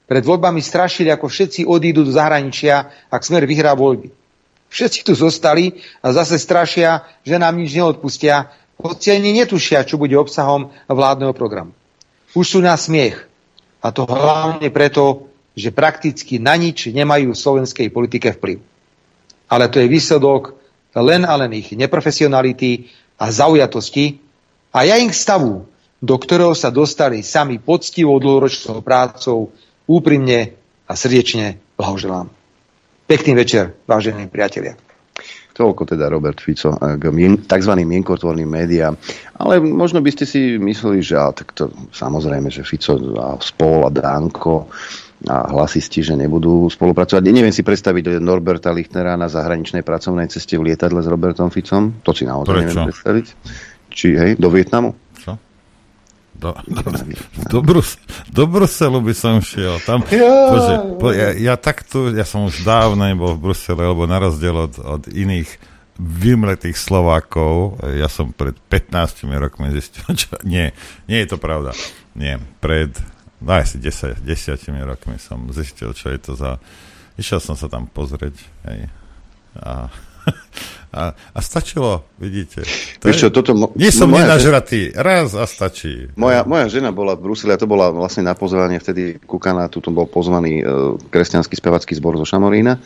Pred voľbami strašili, ako všetci odídu do zahraničia, ak smer vyhrá voľby. Všetci tu zostali a zase strašia, že nám nič neodpustia, hoci ani netušia, čo bude obsahom vládneho programu. Už sú na smiech. A to hlavne preto, že prakticky na nič nemajú v slovenskej politike vplyv. Ale to je výsledok len a len ich neprofesionality a zaujatosti a ja im stavu, do ktorého sa dostali sami poctivou dlhoročnou prácou, úprimne a srdečne blahoželám. Pekný večer, vážení priatelia. Toľko teda Robert Fico k tzv. mienkotvorným médiám. Ale možno by ste si mysleli, že ale, tak to, samozrejme, že Fico a Spol a Danko a hlasisti, že nebudú spolupracovať. Neviem si predstaviť Norberta Lichtnera na zahraničnej pracovnej ceste v lietadle s Robertom Ficom. To si naozaj Prečo? neviem predstaviť. Či hej, do Vietnamu? Do, do, do, Brus, do Bruselu by som šiel. Tam, ja. Bože, po, ja, ja takto, ja som už dávno nebol v Brusele, lebo na rozdiel od, od iných vymletých Slovákov, ja som pred 15 rokmi zistil, čo, nie, nie je to pravda. Nie, pred no asi 10, 10 rokmi som zistil, čo je to za... Išiel som sa tam pozrieť, hej. A, a A, a stačilo, vidíte. To Víš čo, toto... Mo- Nie som nenažratý, raz a stačí. Moja, moja žena bola v Bruseli a to bola vlastne na pozvanie vtedy ku kanátu, tu bol pozvaný uh, kresťanský spevacký zbor zo Šamorína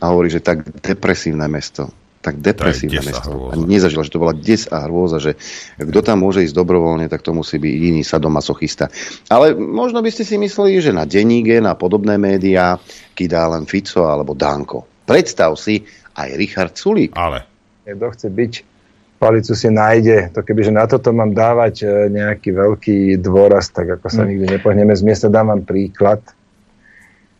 a hovorí, že tak depresívne mesto tak depresívne mesto. Ani nezažila, že to bola des a hrôza, že kto tam môže ísť dobrovoľne, tak to musí byť iný sadomasochista. Ale možno by ste si mysleli, že na denníge, na podobné médiá kydá len Fico alebo Danko. Predstav si aj Richard Sulík. Ale. Kto chce byť palicu si nájde. To kebyže na toto mám dávať e, nejaký veľký dôraz, tak ako sa hm. nikdy nepohneme z miesta. Dám vám príklad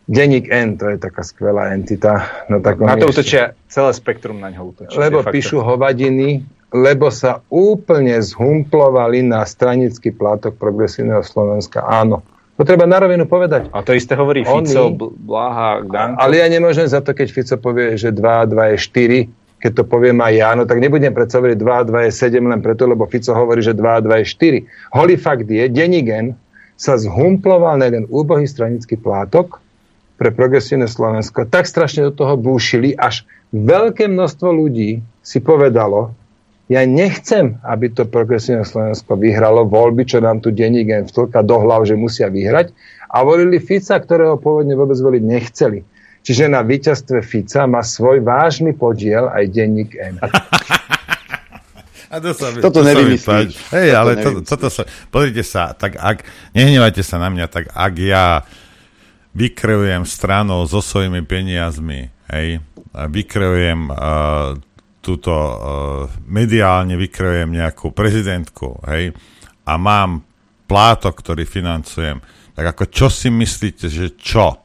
Denník N, to je taká skvelá entita. Na, takom na to útočia celé spektrum na ňo útočia. Lebo píšu hovadiny, lebo sa úplne zhumplovali na stranický plátok progresívneho Slovenska. Áno. To treba na rovinu povedať. A to isté hovorí Fico, Oni, Blaha, Danko. Ale ja nemôžem za to, keď Fico povie, že 2 2 je 4, keď to poviem aj ja, no tak nebudem predsa hovoriť 2 2 je 7 len preto, lebo Fico hovorí, že 2 2 je 4. Holý fakt je, Denigen sa zhumploval na jeden úbohý stranický plátok, pre progresívne Slovensko tak strašne do toho búšili, až veľké množstvo ľudí si povedalo, ja nechcem, aby to progresívne Slovensko vyhralo voľby, čo nám tu denník vtlka do hlav, že musia vyhrať. A volili Fica, ktorého pôvodne vôbec voliť nechceli. Čiže na víťazstve Fica má svoj vážny podiel aj denník N. A to sa, toto to nevymyslíš. Hej, ale to, toto sa, pozrite sa, tak ak, nehnevajte sa na mňa, tak ak ja vykreujem stranu so svojimi peniazmi, hej, a vykreujem uh, túto, uh, mediálne vykreujem nejakú prezidentku, hej, a mám plátok, ktorý financujem, tak ako čo si myslíte, že čo?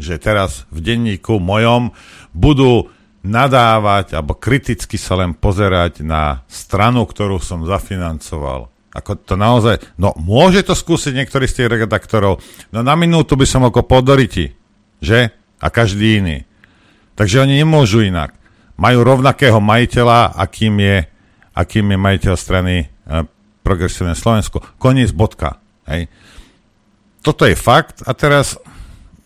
Že teraz v denníku mojom budú nadávať alebo kriticky sa len pozerať na stranu, ktorú som zafinancoval. Ako to naozaj, no môže to skúsiť niektorý z tých redaktorov, no na minútu by som ako podoriti, že? A každý iný. Takže oni nemôžu inak. Majú rovnakého majiteľa, akým je, akým je majiteľ strany e, Progresívne Slovensko. Koniec bodka. Hej. Toto je fakt a teraz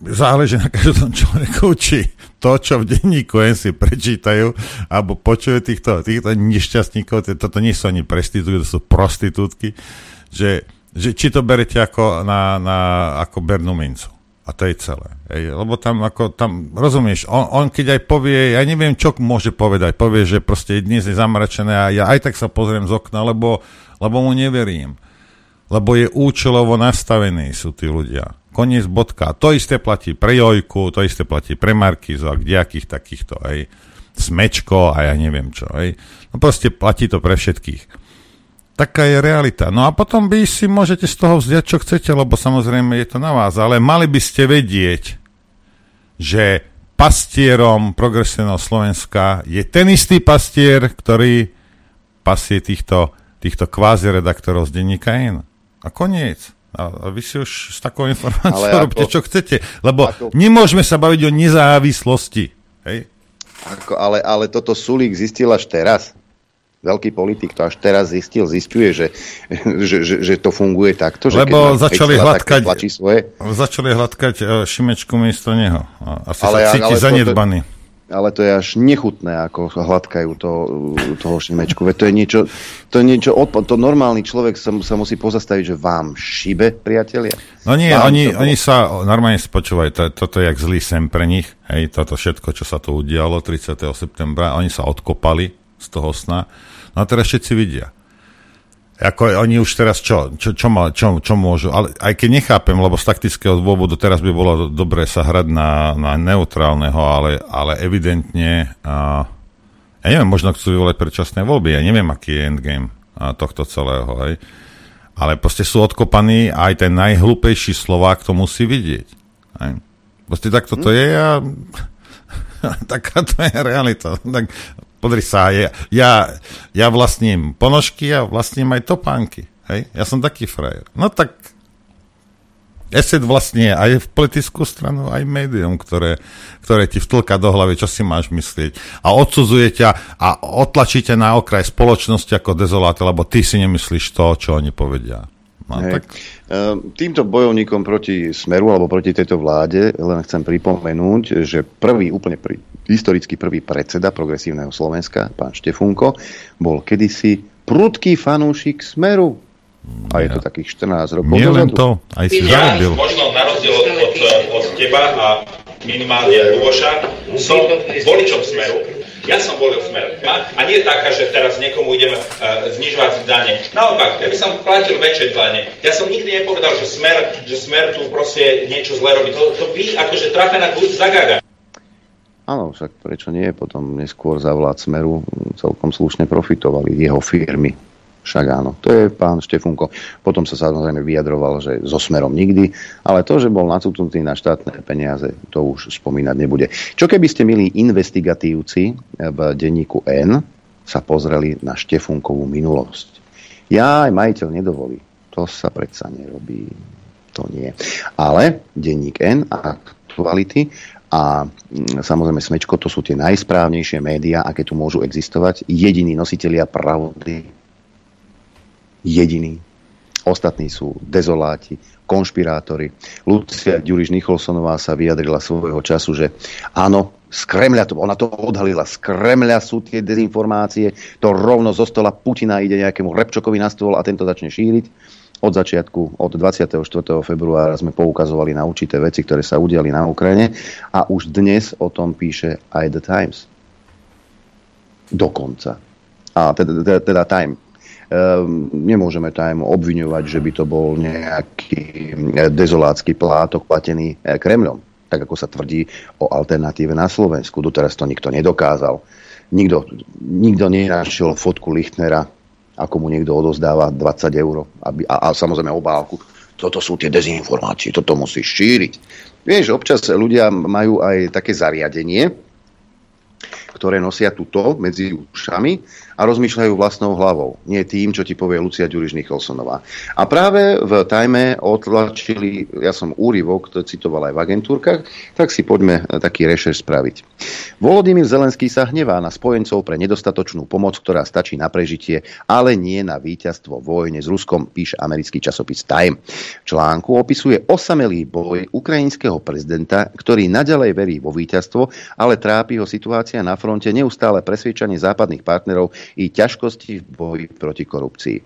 záleží na každom človeku, či to, čo v denníku len si prečítajú, alebo počujú týchto, týchto nešťastníkov, toto nie sú ani prestitútky, to sú prostitútky, že, že či to berete ako, na, na, ako Bernú mincu. A to je celé. Ej, lebo tam, ako, tam, rozumieš, on, on keď aj povie, ja neviem, čo môže povedať, povie, že proste dnes je zamračené a ja aj tak sa pozriem z okna, lebo, lebo mu neverím. Lebo je účelovo nastavení sú tí ľudia. Koniec bodka. To isté platí pre Jojku, to isté platí pre Markizu a kdejakých takýchto, aj Smečko a ja neviem čo. Aj. No proste platí to pre všetkých. Taká je realita. No a potom by si môžete z toho vziať, čo chcete, lebo samozrejme je to na vás. Ale mali by ste vedieť, že pastierom progresívneho Slovenska je ten istý pastier, ktorý pasie týchto, týchto kvázi redaktorov z denníka N. A koniec. A vy si už s takou informáciou robíte, čo chcete. Lebo ako, nemôžeme sa baviť o nezávislosti. Hej? Ako, ale, ale toto Sulík zistil až teraz. Veľký politik to až teraz zistil, zistuje, že, že, že, že to funguje takto. Že Lebo začali hladkať, svoje. začali hladkať uh, Šimečku miesto neho. Asi ale, sa cíti ale zanedbaný. To, ale to je až nechutné, ako hladkajú to, toho šimečku. Veď to je niečo, to je niečo odpo- to normálny človek sa, sa musí pozastaviť, že vám šibe, priatelia. No nie, oni, to... oni sa normálne spočúvajú, to, toto je jak zlý sem pre nich, hej, toto všetko, čo sa tu udialo 30. septembra, oni sa odkopali z toho sna. No a teraz všetci vidia. Ako oni už teraz čo, čo, čo, má, čo, čo môžu, ale aj keď nechápem, lebo z taktického dôvodu teraz by bolo dobré sa hrať na, na neutrálneho, ale, ale evidentne, a, ja neviem, možno chcú vyvolať predčasné voľby, ja neviem, aký je endgame a, tohto celého, hej. ale proste sú odkopaní a aj ten najhlúpejší Slovák to musí vidieť. Hej. Proste takto to je a taká to je realita. Tak Podri sa, ja, ja, ja vlastním ponožky a vlastním aj topánky. Hej? Ja som taký frajer. No tak Eset vlastne aj v politickú stranu, aj médium, ktoré, ktoré ti vtlka do hlavy, čo si máš myslieť. A odsudzuje ťa a otlačíte na okraj spoločnosti ako dezolát, lebo ty si nemyslíš to, čo oni povedia. No, tak... Ehm, týmto bojovníkom proti Smeru alebo proti tejto vláde len chcem pripomenúť, že prvý, úplne prvý, historicky prvý predseda progresívneho Slovenska, pán Štefunko, bol kedysi prudký fanúšik Smeru. A je to takých 14 rokov. Nie len to, aj si ja, možno na rozdiel od, od, od teba a minimálne Luboša, som voličom Smeru ja som volil smer. A nie taká, že teraz niekomu ideme uh, znižovať dane. Naopak, ja by som platil väčšie dane. Ja som nikdy nepovedal, že smer, že smer tu proste niečo zle robí. To, to vy akože trafená guľ zagaga. Áno, však prečo nie? Potom neskôr za vlád Smeru celkom slušne profitovali jeho firmy. Však áno, to je pán Štefunko. Potom sa samozrejme vyjadroval, že so smerom nikdy, ale to, že bol nacúknutý na štátne peniaze, to už spomínať nebude. Čo keby ste, milí investigatívci v denníku N, sa pozreli na Štefunkovú minulosť? Ja aj majiteľ nedovolí. To sa predsa nerobí. To nie. Ale denník N a aktuality a mm, samozrejme Smečko, to sú tie najsprávnejšie médiá, aké tu môžu existovať. Jediní nositelia pravdy jediný. Ostatní sú dezoláti, konšpirátori. Lucia Ďuriš Nicholsonová sa vyjadrila svojho času, že áno, z Kremľa, to, ona to odhalila, z Kremľa sú tie dezinformácie, to rovno zo stola Putina ide nejakému Repčokovi na stôl a tento začne šíriť. Od začiatku, od 24. februára sme poukazovali na určité veci, ktoré sa udiali na Ukrajine a už dnes o tom píše aj The Times. Dokonca. A teda, teda, teda Time nemôžeme tam obviňovať, že by to bol nejaký eh, dezolácky plátok platený eh, Kremľom, tak ako sa tvrdí o alternatíve na Slovensku. Doteraz to nikto nedokázal. Nikto, nikto nenašiel fotku Lichtnera, ako mu niekto odozdáva 20 eur a, a samozrejme obálku. Toto sú tie dezinformácie, toto musíš šíriť. Vieš, občas ľudia majú aj také zariadenie, ktoré nosia tuto medzi ušami a rozmýšľajú vlastnou hlavou, nie tým, čo ti povie Lucia Ďuriš Nicholsonová. A práve v tajme otlačili, ja som úryvok, to citoval aj v agentúrkach, tak si poďme e, taký rešer spraviť. Volodymyr Zelenský sa hnevá na spojencov pre nedostatočnú pomoc, ktorá stačí na prežitie, ale nie na víťazstvo vojne s Ruskom, píše americký časopis Time. V článku opisuje osamelý boj ukrajinského prezidenta, ktorý naďalej verí vo víťazstvo, ale trápi ho situácia na fronte, neustále presviečanie západných partnerov, i ťažkosti v boji proti korupcii.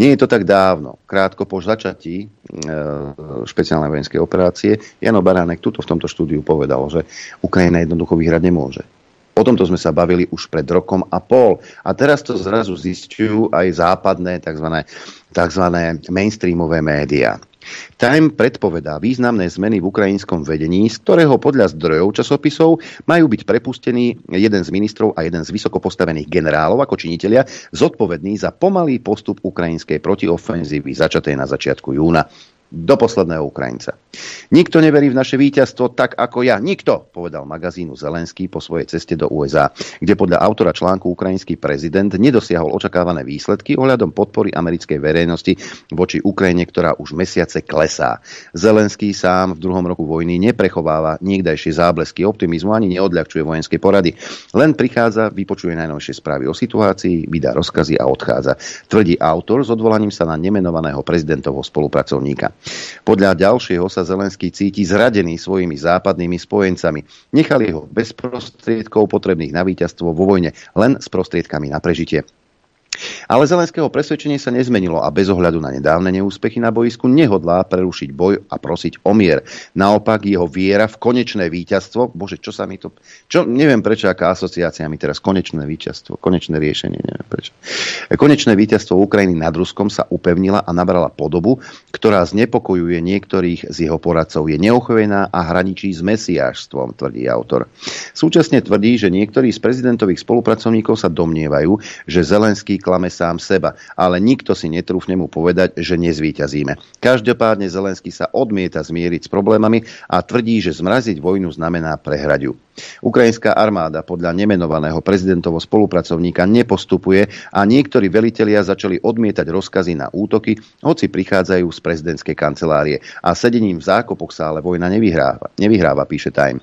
Nie je to tak dávno. Krátko po začatí e, špeciálnej vojenskej operácie Jano Baránek tuto v tomto štúdiu povedal, že Ukrajina jednoducho vyhrať nemôže. O tomto sme sa bavili už pred rokom a pol. A teraz to zrazu zistujú aj západné tzv. tzv. mainstreamové médiá. Time predpovedá významné zmeny v ukrajinskom vedení, z ktorého podľa zdrojov časopisov majú byť prepustení jeden z ministrov a jeden z vysoko postavených generálov ako činitelia zodpovední za pomalý postup ukrajinskej protiofenzívy začatej na začiatku júna do posledného Ukrajinca. Nikto neverí v naše víťazstvo tak ako ja. Nikto, povedal magazínu Zelenský po svojej ceste do USA, kde podľa autora článku ukrajinský prezident nedosiahol očakávané výsledky ohľadom podpory americkej verejnosti voči Ukrajine, ktorá už mesiace klesá. Zelenský sám v druhom roku vojny neprechováva niekdajšie záblesky optimizmu ani neodľahčuje vojenské porady. Len prichádza, vypočuje najnovšie správy o situácii, vydá rozkazy a odchádza. Tvrdí autor s odvolaním sa na nemenovaného prezidentovho spolupracovníka. Podľa ďalšieho sa Zelenský cíti zradený svojimi západnými spojencami. Nechali ho bez prostriedkov potrebných na víťazstvo vo vojne, len s prostriedkami na prežitie. Ale Zelenského presvedčenie sa nezmenilo a bez ohľadu na nedávne neúspechy na boisku nehodlá prerušiť boj a prosiť o mier. Naopak jeho viera v konečné víťazstvo, bože, čo sa mi to... Čo, neviem prečo, aká asociácia mi teraz konečné víťazstvo, konečné riešenie, neviem prečo. Konečné víťazstvo Ukrajiny nad Ruskom sa upevnila a nabrala podobu, ktorá znepokojuje niektorých z jeho poradcov. Je neochvená a hraničí s mesiášstvom, tvrdí autor. Súčasne tvrdí, že niektorí z prezidentových spolupracovníkov sa domnievajú, že Zelenský klame sám seba, ale nikto si netrúfne mu povedať, že nezvíťazíme. Každopádne Zelenský sa odmieta zmieriť s problémami a tvrdí, že zmraziť vojnu znamená prehrať ju. Ukrajinská armáda podľa nemenovaného prezidentovo spolupracovníka nepostupuje a niektorí velitelia začali odmietať rozkazy na útoky, hoci prichádzajú z prezidentskej kancelárie a sedením v zákopoch sa ale vojna nevyhráva, nevyhráva píše Time.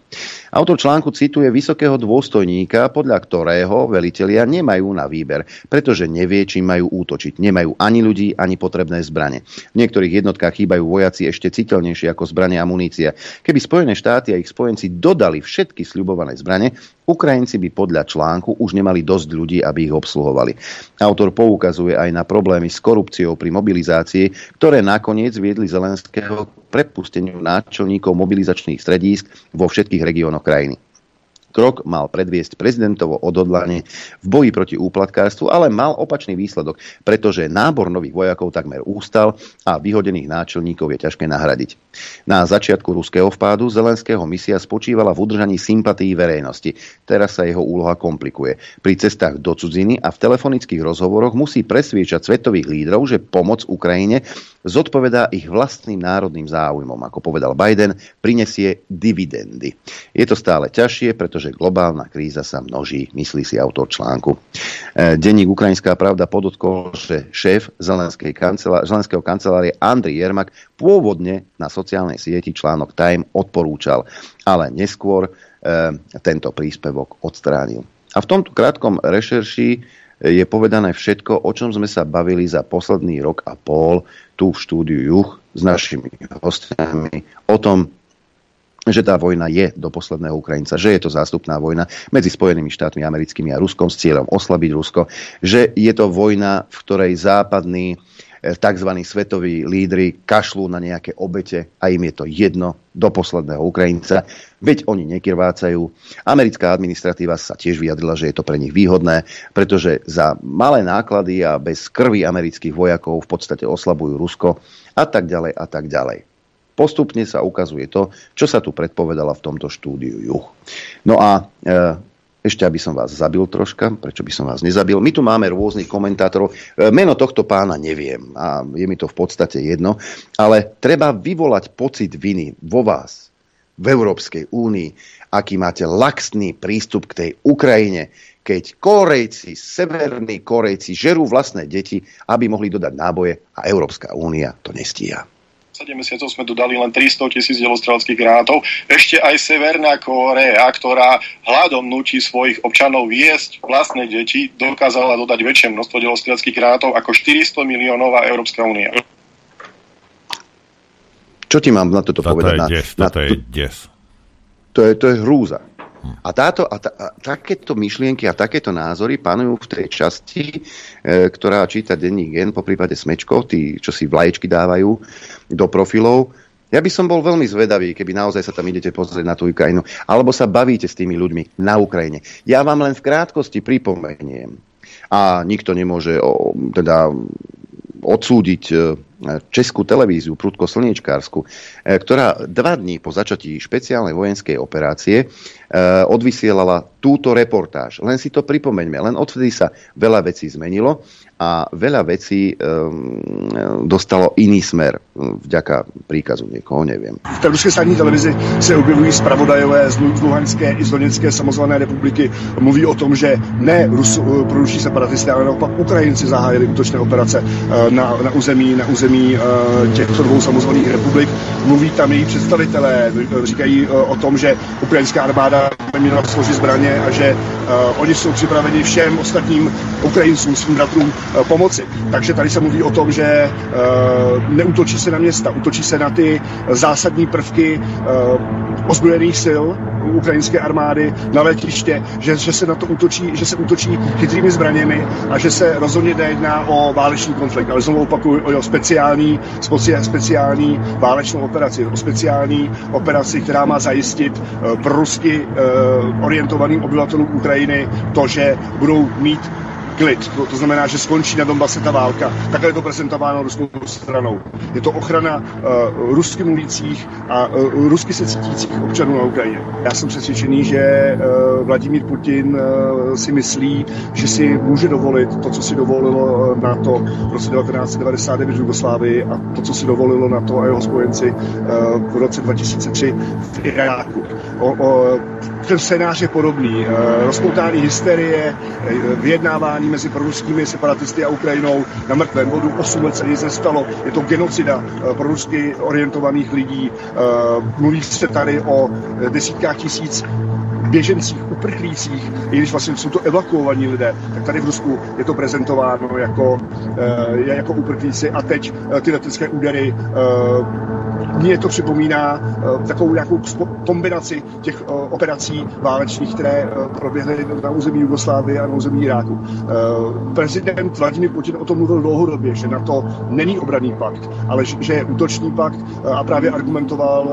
Autor článku cituje vysokého dôstojníka, podľa ktorého velitelia nemajú na výber, pretože nevie, čím majú útočiť. Nemajú ani ľudí, ani potrebné zbrane. V niektorých jednotkách chýbajú vojaci ešte citeľnejšie ako zbranie a munícia. Keby Spojené štáty a ich spojenci dodali všetky sľubované zbrane, Ukrajinci by podľa článku už nemali dosť ľudí, aby ich obsluhovali. Autor poukazuje aj na problémy s korupciou pri mobilizácii, ktoré nakoniec viedli Zelenského k prepusteniu náčelníkov mobilizačných stredísk vo všetkých regiónoch krajiny. Krok mal predviesť prezidentovo odhodlanie v boji proti úplatkárstvu, ale mal opačný výsledok, pretože nábor nových vojakov takmer ústal a vyhodených náčelníkov je ťažké nahradiť. Na začiatku ruského vpádu Zelenského misia spočívala v udržaní sympatí verejnosti. Teraz sa jeho úloha komplikuje. Pri cestách do cudziny a v telefonických rozhovoroch musí presviečať svetových lídrov, že pomoc Ukrajine zodpovedá ich vlastným národným záujmom. Ako povedal Biden, prinesie dividendy. Je to stále ťažšie, pretože globálna kríza sa množí, myslí si autor článku. E, denník Ukrajinská pravda podotkol, že šéf Zelenského kancelárie Andriy Jermak pôvodne na sociálnej sieti článok Time odporúčal, ale neskôr e, tento príspevok odstránil. A v tomto krátkom rešerši je povedané všetko, o čom sme sa bavili za posledný rok a pol tu v štúdiu Juch s našimi hostiami o tom, že tá vojna je do posledného Ukrajinca, že je to zástupná vojna medzi Spojenými štátmi americkými a Ruskom s cieľom oslabiť Rusko, že je to vojna, v ktorej západní tzv. svetoví lídry kašľú na nejaké obete a im je to jedno do posledného Ukrajinca, veď oni nekrvácajú. Americká administratíva sa tiež vyjadrila, že je to pre nich výhodné, pretože za malé náklady a bez krvi amerických vojakov v podstate oslabujú Rusko a tak ďalej a tak ďalej. Postupne sa ukazuje to, čo sa tu predpovedala v tomto štúdiu Juch. No a e, ešte, aby som vás zabil troška, prečo by som vás nezabil. My tu máme rôznych komentátorov. E, meno tohto pána neviem a je mi to v podstate jedno, ale treba vyvolať pocit viny vo vás, v Európskej únii, aký máte laxný prístup k tej Ukrajine, keď Korejci, severní Korejci žerú vlastné deti, aby mohli dodať náboje a Európska únia to nestíha. 7 mesiacov sme dodali len 300 tisíc delostrelských granátov. Ešte aj Severná Kórea, ktorá hľadom nutí svojich občanov viesť vlastné deti, dokázala dodať väčšie množstvo delostrelských granátov ako 400 miliónová Európska únia. Čo ti mám na toto, toto povedať? Je des, na, toto je des. To je, to je hrúza. A, táto, a, ta, a takéto myšlienky a takéto názory panujú v tej časti, e, ktorá číta denní gen, po prípade smečko, tí, čo si vlaječky dávajú do profilov. Ja by som bol veľmi zvedavý, keby naozaj sa tam idete pozrieť na tú Ukrajinu, alebo sa bavíte s tými ľuďmi na Ukrajine. Ja vám len v krátkosti pripomeniem, a nikto nemôže o, teda odsúdiť e, českú televíziu, prudko slniečkársku, e, ktorá dva dní po začatí špeciálnej vojenskej operácie e, odvysielala túto reportáž. Len si to pripomeňme, len odvtedy sa veľa vecí zmenilo a veľa vecí um, dostalo iný smer vďaka príkazu někoho, nevím. V ruské státní televizi se objevují zpravodajové z Luhanské i z Donetské samozvané republiky. Mluví o tom, že ne Rusu, proruší separatisté, ale naopak Ukrajinci zahájili útočné operace na, na území, na území uh, těchto dvou samozvaných republik. Mluví tam její představitelé, říkají uh, o tom, že ukrajinská armáda měla složit zbraně a že oni jsou připraveni všem ostatním Ukrajincům, svým bratrům Eh, pomoci. Takže tady se mluví o tom, že eh, neutočí se na města, utočí se na ty zásadní prvky eh, ozbrojených sil ukrajinské armády na letiště, že, že se na to útočí, že se útočí chytrými zbraněmi a že se rozhodně nejedná o válečný konflikt, ale znovu opakuju o speciální, speciální válečnou operaci, speciální operaci, která má zajistit pro rusky orientovaným obyvatelům Ukrajiny to, že budou mít klid. To, znamená, že skončí na Donbase ta válka. Takhle je to prezentováno ruskou stranou. Je to ochrana uh, rusky mluvících a uh, rusky se cítících občanů na Ukrajině. Já jsem přesvědčený, že uh, Vladimír Putin uh, si myslí, že si může dovolit to, co si dovolilo na to v roce 1999 v Jugoslávii a to, co si dovolilo na to a jeho spojenci uh, v roce 2003 v Iráku. O, o, ten scénář je podobný. Uh, rozpoutání hysterie, vyjednávání mezi proruskými separatisty a Ukrajinou na mrtvém bodu. 8 let se nic nestalo. Je to genocida eh, pro rusky orientovaných lidí. Eh, mluví se tady o desítkách tisíc běžencích, uprchlících, i když vlastně jsou to evakuovaní lidé, tak tady v Rusku je to prezentováno jako, jako uprchlíci a teď ty letecké údery mně to připomíná takovou nějakou kombinaci těch operací válečných, které proběhly na území Jugoslávie a na území Iráku. Prezident Vladimir Putin o tom mluvil dlouhodobě, že na to není obraný pakt, ale že je útočný pakt a právě argumentoval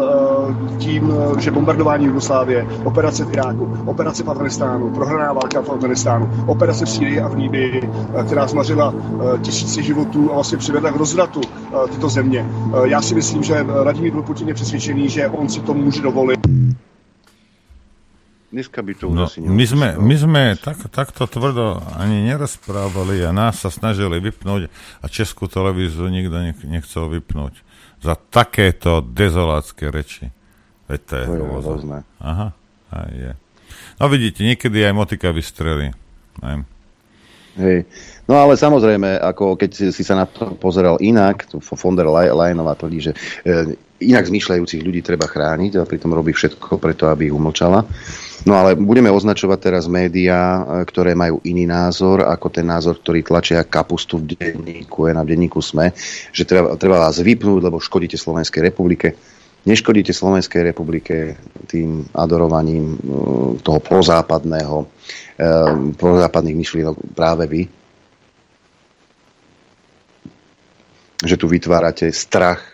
tím, že bombardování Jugoslávie, operace v Iráku, operace v Afganistánu, prohraná válka v Afganistánu, operace v Sýrii a v Líbii, která zmařila tisíce životů a vlastně přivedla k rozvratu tyto země. Já si myslím, že Vladimír Putin je přesvědčený, že on si to může dovolit. Dneska by to no, my sme, my sme tak, takto tvrdo ani nerozprávali a nás sa snažili vypnúť a Českú televíziu nikto nech, nechcel vypnúť za takéto dezolátske reči. Veď to je To je hrozné. Aha, aj je. No vidíte, niekedy aj motika vystrelí. Aj. Hej. No ale samozrejme, ako keď si sa na to pozeral inak, tu von der Leyenová tvrdí, že e, inak zmýšľajúcich ľudí treba chrániť a pritom robí všetko preto, aby ich umlčala. No ale budeme označovať teraz médiá, e, ktoré majú iný názor ako ten názor, ktorý tlačia kapustu v denníku, je na denníku SME, že treba, treba vás vypnúť, lebo škodíte Slovenskej republike. Neškodíte Slovenskej republike tým adorovaním e, toho prozápadného, e, prozápadných myšlienok práve vy. Že tu vytvárate strach,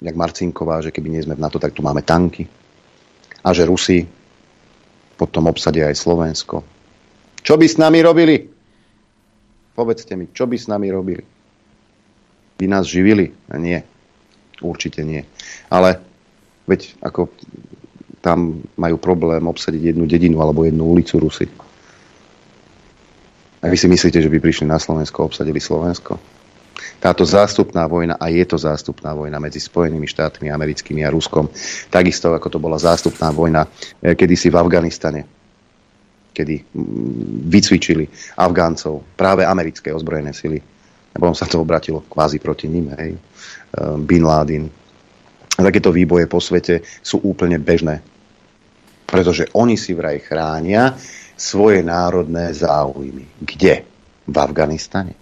jak Marcinková, že keby nie sme v NATO, tak tu máme tanky. A že Rusi potom obsadia aj Slovensko. Čo by s nami robili? Povedzte mi, čo by s nami robili? By nás živili? A nie. Určite nie. Ale veď ako tam majú problém obsadiť jednu dedinu alebo jednu ulicu Rusy. A vy si myslíte, že by prišli na Slovensko a obsadili Slovensko? Táto zástupná vojna, a je to zástupná vojna medzi Spojenými štátmi americkými a Ruskom, takisto ako to bola zástupná vojna kedysi v Afganistane, kedy vycvičili Afgáncov práve americké ozbrojené sily. A potom sa to obratilo kvázi proti ním, hej. Bin Laden. Takéto výboje po svete sú úplne bežné. Pretože oni si vraj chránia svoje národné záujmy. Kde? V Afganistane?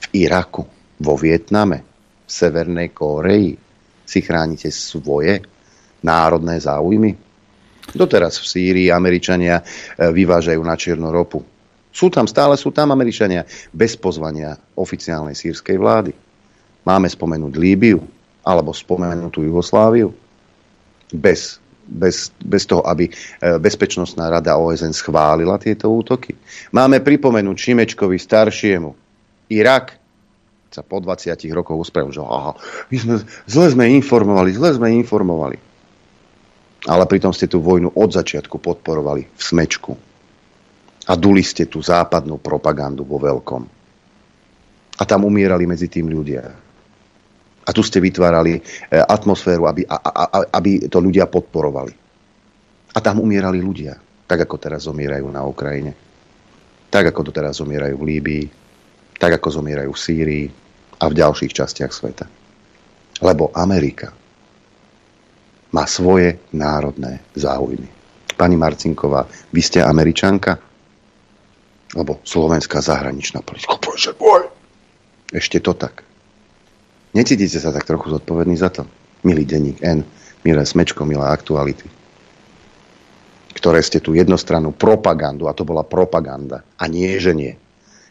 V Iraku? Vo Vietname? V Severnej Kóreji? Si chránite svoje národné záujmy? Doteraz v Sýrii Američania vyvážajú na čiernu ropu. Sú tam, stále sú tam Američania bez pozvania oficiálnej sírskej vlády. Máme spomenúť Líbiu alebo spomenutú Jugosláviu bez, bez, bez toho, aby Bezpečnostná rada OSN schválila tieto útoky. Máme pripomenúť Šimečkovi staršiemu Irak sa po 20 rokoch uspravil, že aha, my sme, zle sme informovali, zle sme informovali. Ale pritom ste tú vojnu od začiatku podporovali v smečku. A duli ste tú západnú propagandu vo veľkom. A tam umierali medzi tým ľudia. A tu ste vytvárali atmosféru, aby, a, a, aby to ľudia podporovali. A tam umierali ľudia. Tak ako teraz zomierajú na Ukrajine. Tak ako to teraz zomierajú v Líbii. Tak ako zomierajú v Sýrii a v ďalších častiach sveta. Lebo Amerika má svoje národné záujmy. Pani Marcinková, vy ste Američanka? Lebo slovenská zahraničná politika. Bože môj! Ešte to tak. Necítite sa tak trochu zodpovedný za to? Milý denník N, milé smečko, milé aktuality, ktoré ste tu jednostrannú propagandu, a to bola propaganda, a nie, že nie.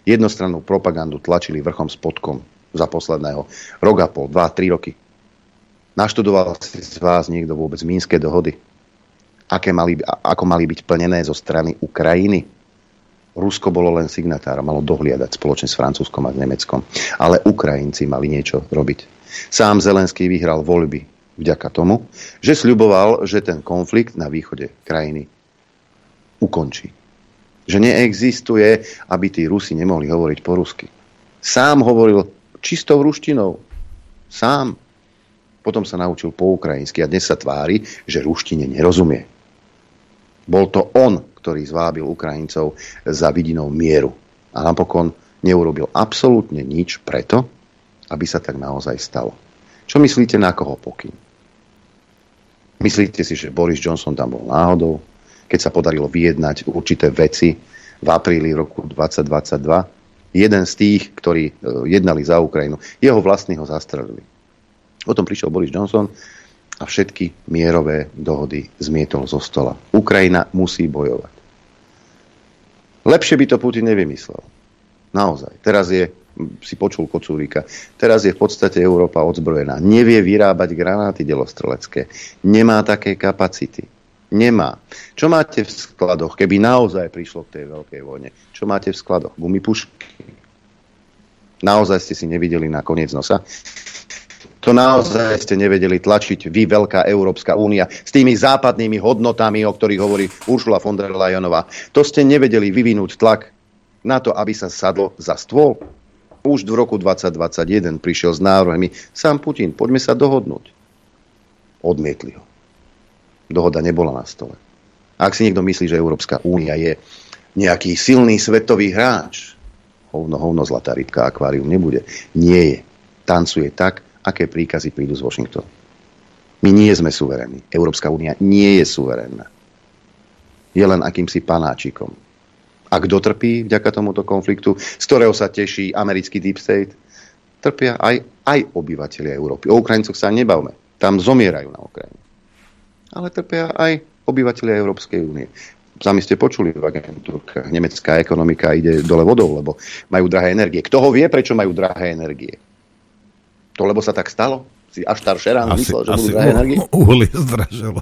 Jednostrannú propagandu tlačili vrchom spodkom za posledného rok a pol, dva, tri roky. Naštudoval si z vás niekto vôbec Mínske dohody? Aké mali, ako mali byť plnené zo strany Ukrajiny? Rusko bolo len signatár, malo dohliadať spoločne s Francúzskom a s Nemeckom. Ale Ukrajinci mali niečo robiť. Sám Zelenský vyhral voľby vďaka tomu, že sľuboval, že ten konflikt na východe krajiny ukončí. Že neexistuje, aby tí Rusi nemohli hovoriť po rusky. Sám hovoril čistou ruštinou. Sám. Potom sa naučil po ukrajinsky a dnes sa tvári, že ruštine nerozumie. Bol to on, ktorý zvábil Ukrajincov za vidinou mieru. A napokon neurobil absolútne nič preto, aby sa tak naozaj stalo. Čo myslíte, na koho pokyn? Myslíte si, že Boris Johnson tam bol náhodou? keď sa podarilo vyjednať určité veci v apríli roku 2022. Jeden z tých, ktorí e, jednali za Ukrajinu, jeho vlastní ho zastrelili. Potom prišiel Boris Johnson a všetky mierové dohody zmietol zo stola. Ukrajina musí bojovať. Lepšie by to Putin nevymyslel. Naozaj. Teraz je, si počul Kocúrika, teraz je v podstate Európa odzbrojená. Nevie vyrábať granáty delostrelecké. Nemá také kapacity. Nemá. Čo máte v skladoch, keby naozaj prišlo k tej veľkej vojne? Čo máte v skladoch? Gumipušky? Naozaj ste si nevideli na koniec nosa? To naozaj ste nevedeli tlačiť vy, Veľká Európska únia, s tými západnými hodnotami, o ktorých hovorí Uršula von der Leyenová. To ste nevedeli vyvinúť tlak na to, aby sa sadlo za stôl. Už v roku 2021 prišiel s návrhmi sám Putin, poďme sa dohodnúť. Odmietli ho. Dohoda nebola na stole. Ak si niekto myslí, že Európska únia je nejaký silný svetový hráč, hovno, hovno, zlatá rybka, akvárium nebude. Nie je. Tancuje tak, aké príkazy prídu z Washingtonu. My nie sme suverénni. Európska únia nie je suverénna. Je len akýmsi panáčikom. A kto trpí vďaka tomuto konfliktu, z ktorého sa teší americký Deep State, trpia aj, aj obyvateľia Európy. O Ukrajincoch sa nebavme. Tam zomierajú na Ukrajine. Ale trpia aj obyvateľia Európskej únie. Sami ste počuli v agentúrkach, nemecká ekonomika ide dole vodou, lebo majú drahé energie. Kto ho vie, prečo majú drahé energie? To lebo sa tak stalo? Si až tar Šerán myslel, že budú drahé energie? Uhlie zdražilo.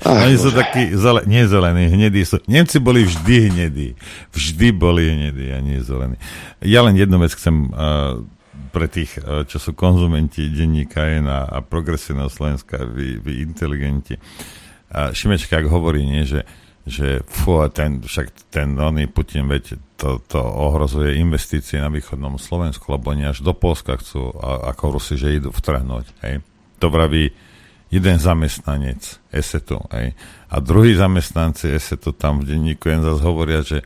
Ach, Oni sú takí, zele, nie zelení, hnedí sú. Nemci boli vždy hnedí. Vždy boli hnedí a nie zelení. Ja len jednu vec chcem uh, pre tých, uh, čo sú konzumenti denníka N a, a progresívneho Slovenska, vy, vy inteligenti. Uh, Šimečka, ak hovorí, nie, že že fú, ten, však ten oný Putin, veď to, to ohrozuje investície na východnom Slovensku, lebo oni až do Polska chcú, a, ako Rusi, že idú vtrhnúť. Hej. To vraví jeden zamestnanec ESETu. Hej. A druhý zamestnanci ESETu tam v denníku jen zase hovoria, že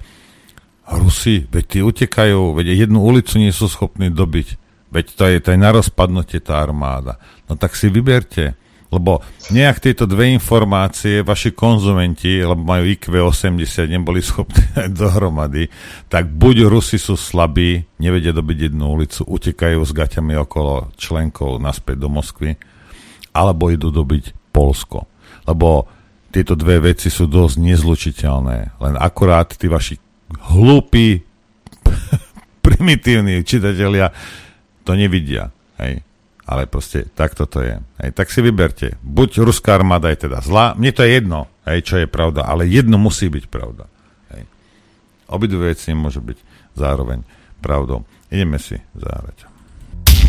Rusi, veď tí utekajú, veď jednu ulicu nie sú schopní dobiť. Veď to je, to je na rozpadnutie tá armáda. No tak si vyberte lebo nejak tieto dve informácie vaši konzumenti, lebo majú IQ 80, neboli schopní dohromady, tak buď Rusi sú slabí, nevedia dobiť jednu ulicu, utekajú s gaťami okolo členkov naspäť do Moskvy, alebo idú dobiť Polsko. Lebo tieto dve veci sú dosť nezlučiteľné. Len akurát tí vaši hlúpi, primitívni čitatelia to nevidia. Hej ale proste takto to je. Hej, tak si vyberte. Buď ruská armáda je teda zlá, mne to je jedno, hej, čo je pravda, ale jedno musí byť pravda. Hej. Obidve veci môže byť zároveň pravdou. Ideme si zahrať.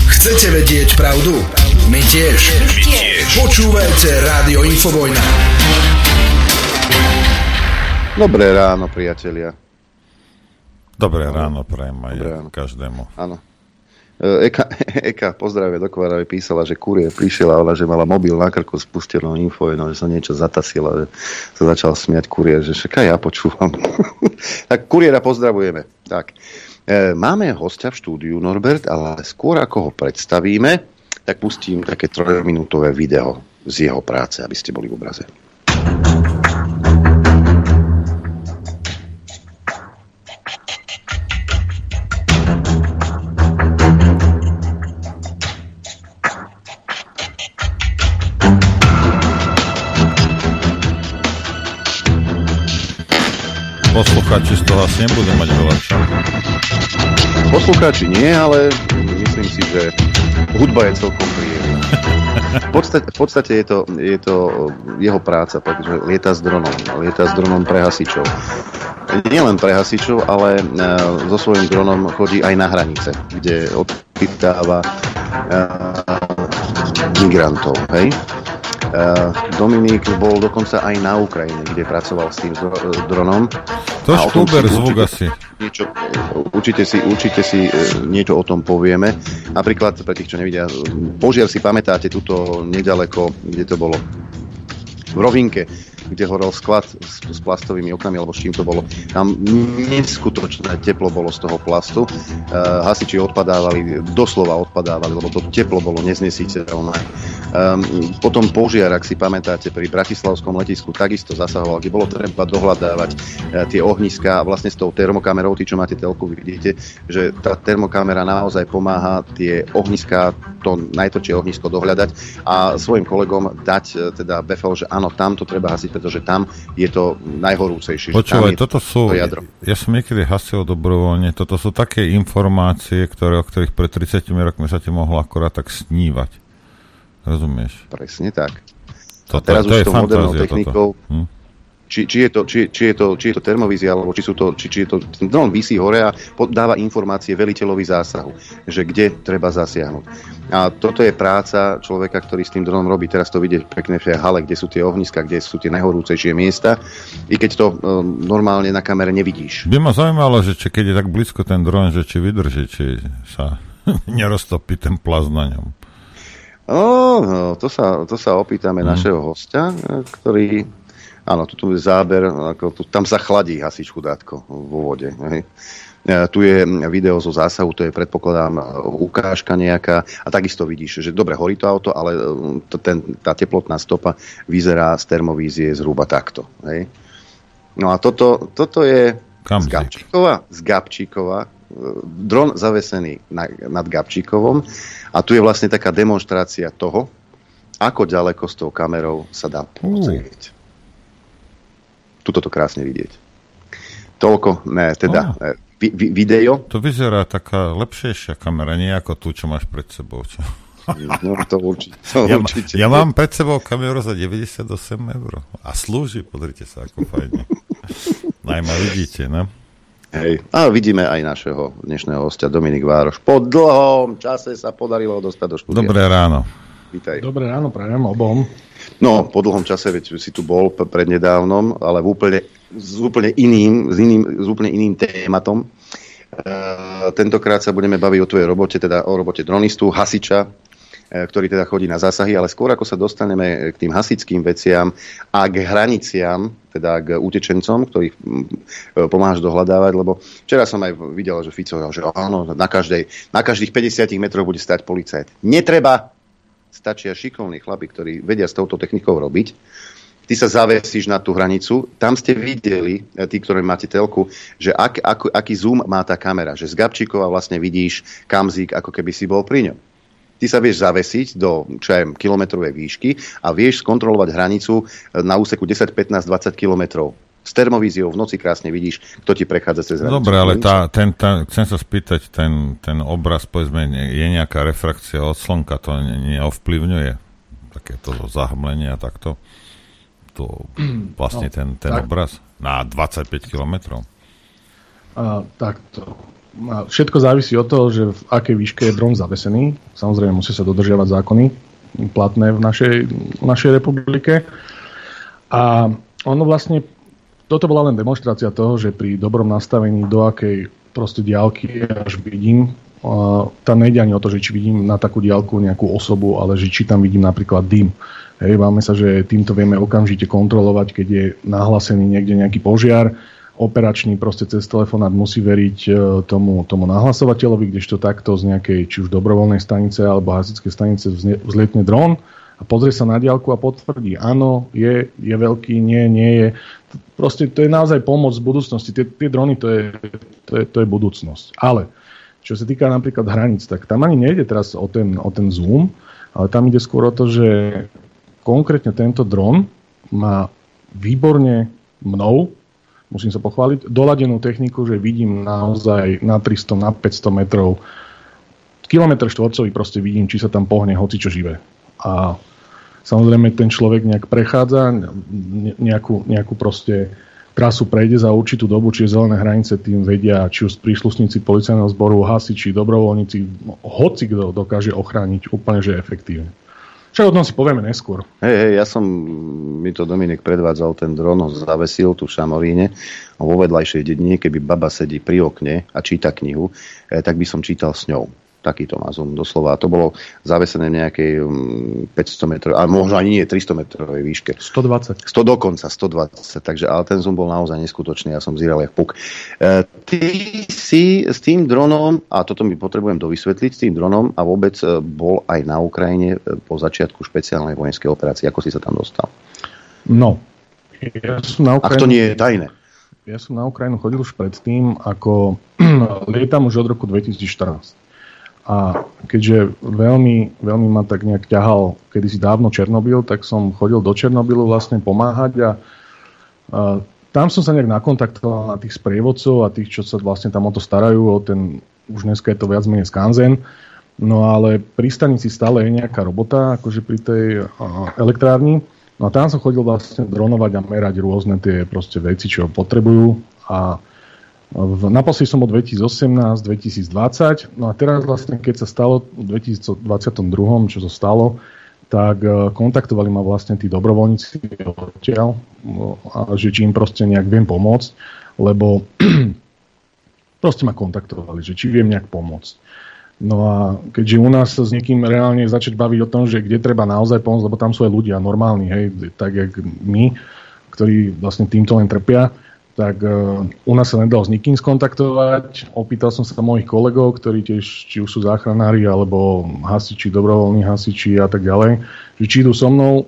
Chcete vedieť pravdu? My tiež. My tiež. Počúvajte Rádio Infovojna. Dobré ráno, priatelia. Dobré ráno, prajem aj každému. Áno. E, Eka, Eka pozdravie do Kvaravy, písala, že kurier prišiel a že mala mobil na krku spustenou info, no, že sa niečo zatasila, že sa začal smiať kurier, že však ja počúvam. tak kuriera pozdravujeme. Tak. E, máme hostia v štúdiu Norbert, ale skôr ako ho predstavíme, tak pustím také trojminútové video z jeho práce, aby ste boli v obraze. Poslucháči z toho asi nebudú mať veľa čo. Poslucháči nie, ale myslím si, že hudba je celkom príjemná. V podstate, v podstate je, to, je to jeho práca, takže lieta s dronom. Lieta s dronom pre hasičov. Nie len pre hasičov, ale uh, so svojím dronom chodí aj na hranice, kde odpytáva uh, migrantov. Hej? Uh, Dominik bol dokonca aj na Ukrajine, kde pracoval s tým dronom. To štúber zvuk asi. Niečo, určite, si, určite si niečo o tom povieme. Napríklad, pre tých, čo nevidia, Požiar si pamätáte tuto nedaleko, kde to bolo? V Rovinke. Kde horel sklad s, s plastovými oknami, alebo s čím to bolo. Tam neskutočné teplo bolo z toho plastu. Uh, hasiči odpadávali, doslova odpadávali, lebo to teplo bolo neznesiteľné. Um, potom požiar, ak si pamätáte, pri Bratislavskom letisku takisto zasahoval, kde bolo treba dohľadávať uh, tie ohniska a vlastne s tou termokamerou, tí, čo máte telku, vidíte, že tá termokamera naozaj pomáha tie ohniska, to najtvrdšie ohnisko dohľadať a svojim kolegom dať uh, teda befel, že áno, tam to treba hasiť, pretože tam je to najhorúcejšie. Počúvaj, toto sú, to jadro. ja som niekedy hasil dobrovoľne, toto sú také informácie, ktoré, o ktorých pred 30 rokmi sa ti mohlo akorát tak snívať. Rozumieš? Presne tak. To, a teraz to, už je to modernou technikou, hm? Či, či, je to, či, či, je to, či je to termovízia, alebo či, sú to, či, či je to, dron vysí hore a dáva informácie veliteľovi zásahu, že kde treba zasiahnuť. A toto je práca človeka, ktorý s tým dronom robí. Teraz to vidieť pekne v hale, kde sú tie ohniska, kde sú tie najhorúcejšie miesta, i keď to um, normálne na kamere nevidíš. By ma zaujímalo, že či keď je tak blízko ten dron, že či vydrží, či sa neroztopí ten plaz na ňom. No, no to, sa, to sa opýtame hmm. našeho hostia, ktorý Áno, tu je záber, ako, tu, tam sa chladí hasič chudátko vo vode. Hej. E, tu je video zo zásahu, to je predpokladám ukážka nejaká a takisto vidíš, že dobre, horí to auto, ale e, to, ten, tá teplotná stopa vyzerá z termovízie zhruba takto. Hej. No a toto, toto je z Gabčíkova, z Gabčíkova, e, dron zavesený na, nad Gabčíkovom a tu je vlastne taká demonstrácia toho, ako ďaleko s tou kamerou sa dá pozrieť. Tuto to krásne vidieť. Toľko, ne, teda oh. vi, vi, video. To vyzerá taká lepšejšia kamera, nie ako tu, čo máš pred sebou. Čo? No to určite. To ja, určite. ja mám pred sebou kameru za 98 eur. A slúži, pozrite sa, ako fajne. Najmä vidíte, ne? Hej. A vidíme aj našeho dnešného hostia Dominik Vároš. Po dlhom čase sa podarilo dostať do štúdia. Dobré ráno. Vítaj. Dobré ráno, prajem obom. No, po dlhom čase, veď si tu bol prednedávnom, ale v úplne, s úplne iným, s iným, s úplne iným tématom. E, tentokrát sa budeme baviť o tvojej robote, teda o robote dronistu, hasiča, e, ktorý teda chodí na zásahy, ale skôr ako sa dostaneme k tým hasičským veciam a k hraniciam, teda k utečencom, ktorých e, pomáhaš dohľadávať, lebo včera som aj videl, že Fico, že áno, na, každej, na každých 50 metroch bude stať policajt. Netreba, stačia šikovní chlapi, ktorí vedia s touto technikou robiť. Ty sa zavesíš na tú hranicu. Tam ste videli, e, tí, ktorí máte telku, že ak, ak, aký zoom má tá kamera. Že z Gabčíkova vlastne vidíš kamzík, ako keby si bol pri ňom. Ty sa vieš zavesiť do čo aj, kilometrovej výšky a vieš skontrolovať hranicu e, na úseku 10, 15, 20 kilometrov s termovíziou v noci krásne vidíš, kto ti prechádza cez hranicu. Dobre, ale tá, ten, tá, chcem sa spýtať, ten, ten obraz, povedzme, je nejaká refrakcia od slnka, to neovplyvňuje takéto zahmlenie a takto? To vlastne no, ten, ten tak. obraz na 25 kilometrov? Uh, takto. Všetko závisí od toho, že v akej výške je dron zavesený. Samozrejme musí sa dodržiavať zákony platné v našej, v našej republike. A ono vlastne toto bola len demonstrácia toho, že pri dobrom nastavení do akej proste diálky až vidím, uh, tam nejde ani o to, že či vidím na takú diálku nejakú osobu, ale že či tam vidím napríklad dym. Hej, máme sa, že týmto vieme okamžite kontrolovať, keď je nahlásený niekde nejaký požiar, operačný proste cez telefonát musí veriť uh, tomu, tomu nahlasovateľovi, kdežto takto z nejakej či už dobrovoľnej stanice alebo hasičskej stanice vzlietne dron a pozrie sa na diálku a potvrdí, áno, je, je veľký, nie, nie je. Proste to je naozaj pomoc v budúcnosti. Tie, tie drony, to je, to, je, to je budúcnosť. Ale čo sa týka napríklad hraníc, tak tam ani nejde teraz o ten, o ten zoom, ale tam ide skôr o to, že konkrétne tento dron má výborne mnou, musím sa pochváliť, doladenú techniku, že vidím naozaj na 300, na 500 metrov kilometr štvorcový proste vidím, či sa tam pohne hoci čo živé a samozrejme ten človek nejak prechádza, nejakú, nejakú proste trasu prejde za určitú dobu, čiže zelené hranice tým vedia, či už príslušníci policajného zboru, hasiči, dobrovoľníci, hoci kto dokáže ochrániť úplne, že efektívne. Čo o tom si povieme neskôr. Hej, hej, ja som, mi to Dominik predvádzal, ten dron ho zavesil tu v Šamoríne a vo vedľajšej dedine, keby baba sedí pri okne a číta knihu, eh, tak by som čítal s ňou. Takýto má zoom, doslova. A to bolo zavesené v nejakej 500 mm, metrov, ale možno ani nie 300 metrovej výške. 120. 100 dokonca, 120. Takže, ale ten zoom bol naozaj neskutočný, ja som zíral jak puk. E, ty si s tým dronom, a toto mi potrebujem dovysvetliť, s tým dronom a vôbec e, bol aj na Ukrajine e, po začiatku špeciálnej vojenskej operácie. Ako si sa tam dostal? No, ja som na Ukrajinu... Ak to nie je tajné. Ja som na Ukrajinu chodil už predtým, ako lietam už od roku 2014. A keďže veľmi, veľmi ma tak nejak ťahal kedysi dávno Černobyl, tak som chodil do Černobylu vlastne pomáhať a, a tam som sa nejak nakontaktoval na tých sprievodcov a tých, čo sa vlastne tam o to starajú, o ten, už dneska je to viac menej skanzen. No ale pri stanici stále je nejaká robota, akože pri tej a, elektrárni. No a tam som chodil vlastne dronovať a merať rôzne tie proste veci, čo potrebujú. A naposledy som bol 2018, 2020, no a teraz vlastne, keď sa stalo v 2022, čo sa stalo, tak e, kontaktovali ma vlastne tí dobrovoľníci odtiaľ, no, a že či im proste nejak viem pomôcť, lebo proste ma kontaktovali, že či viem nejak pomôcť. No a keďže u nás s niekým reálne začať baviť o tom, že kde treba naozaj pomôcť, lebo tam sú aj ľudia normálni, hej, tak jak my, ktorí vlastne týmto len trpia, tak uh, u nás sa nedal s nikým skontaktovať. Opýtal som sa mojich kolegov, ktorí tiež či už sú záchranári, alebo hasiči, dobrovoľní hasiči a tak ďalej, že či idú so mnou,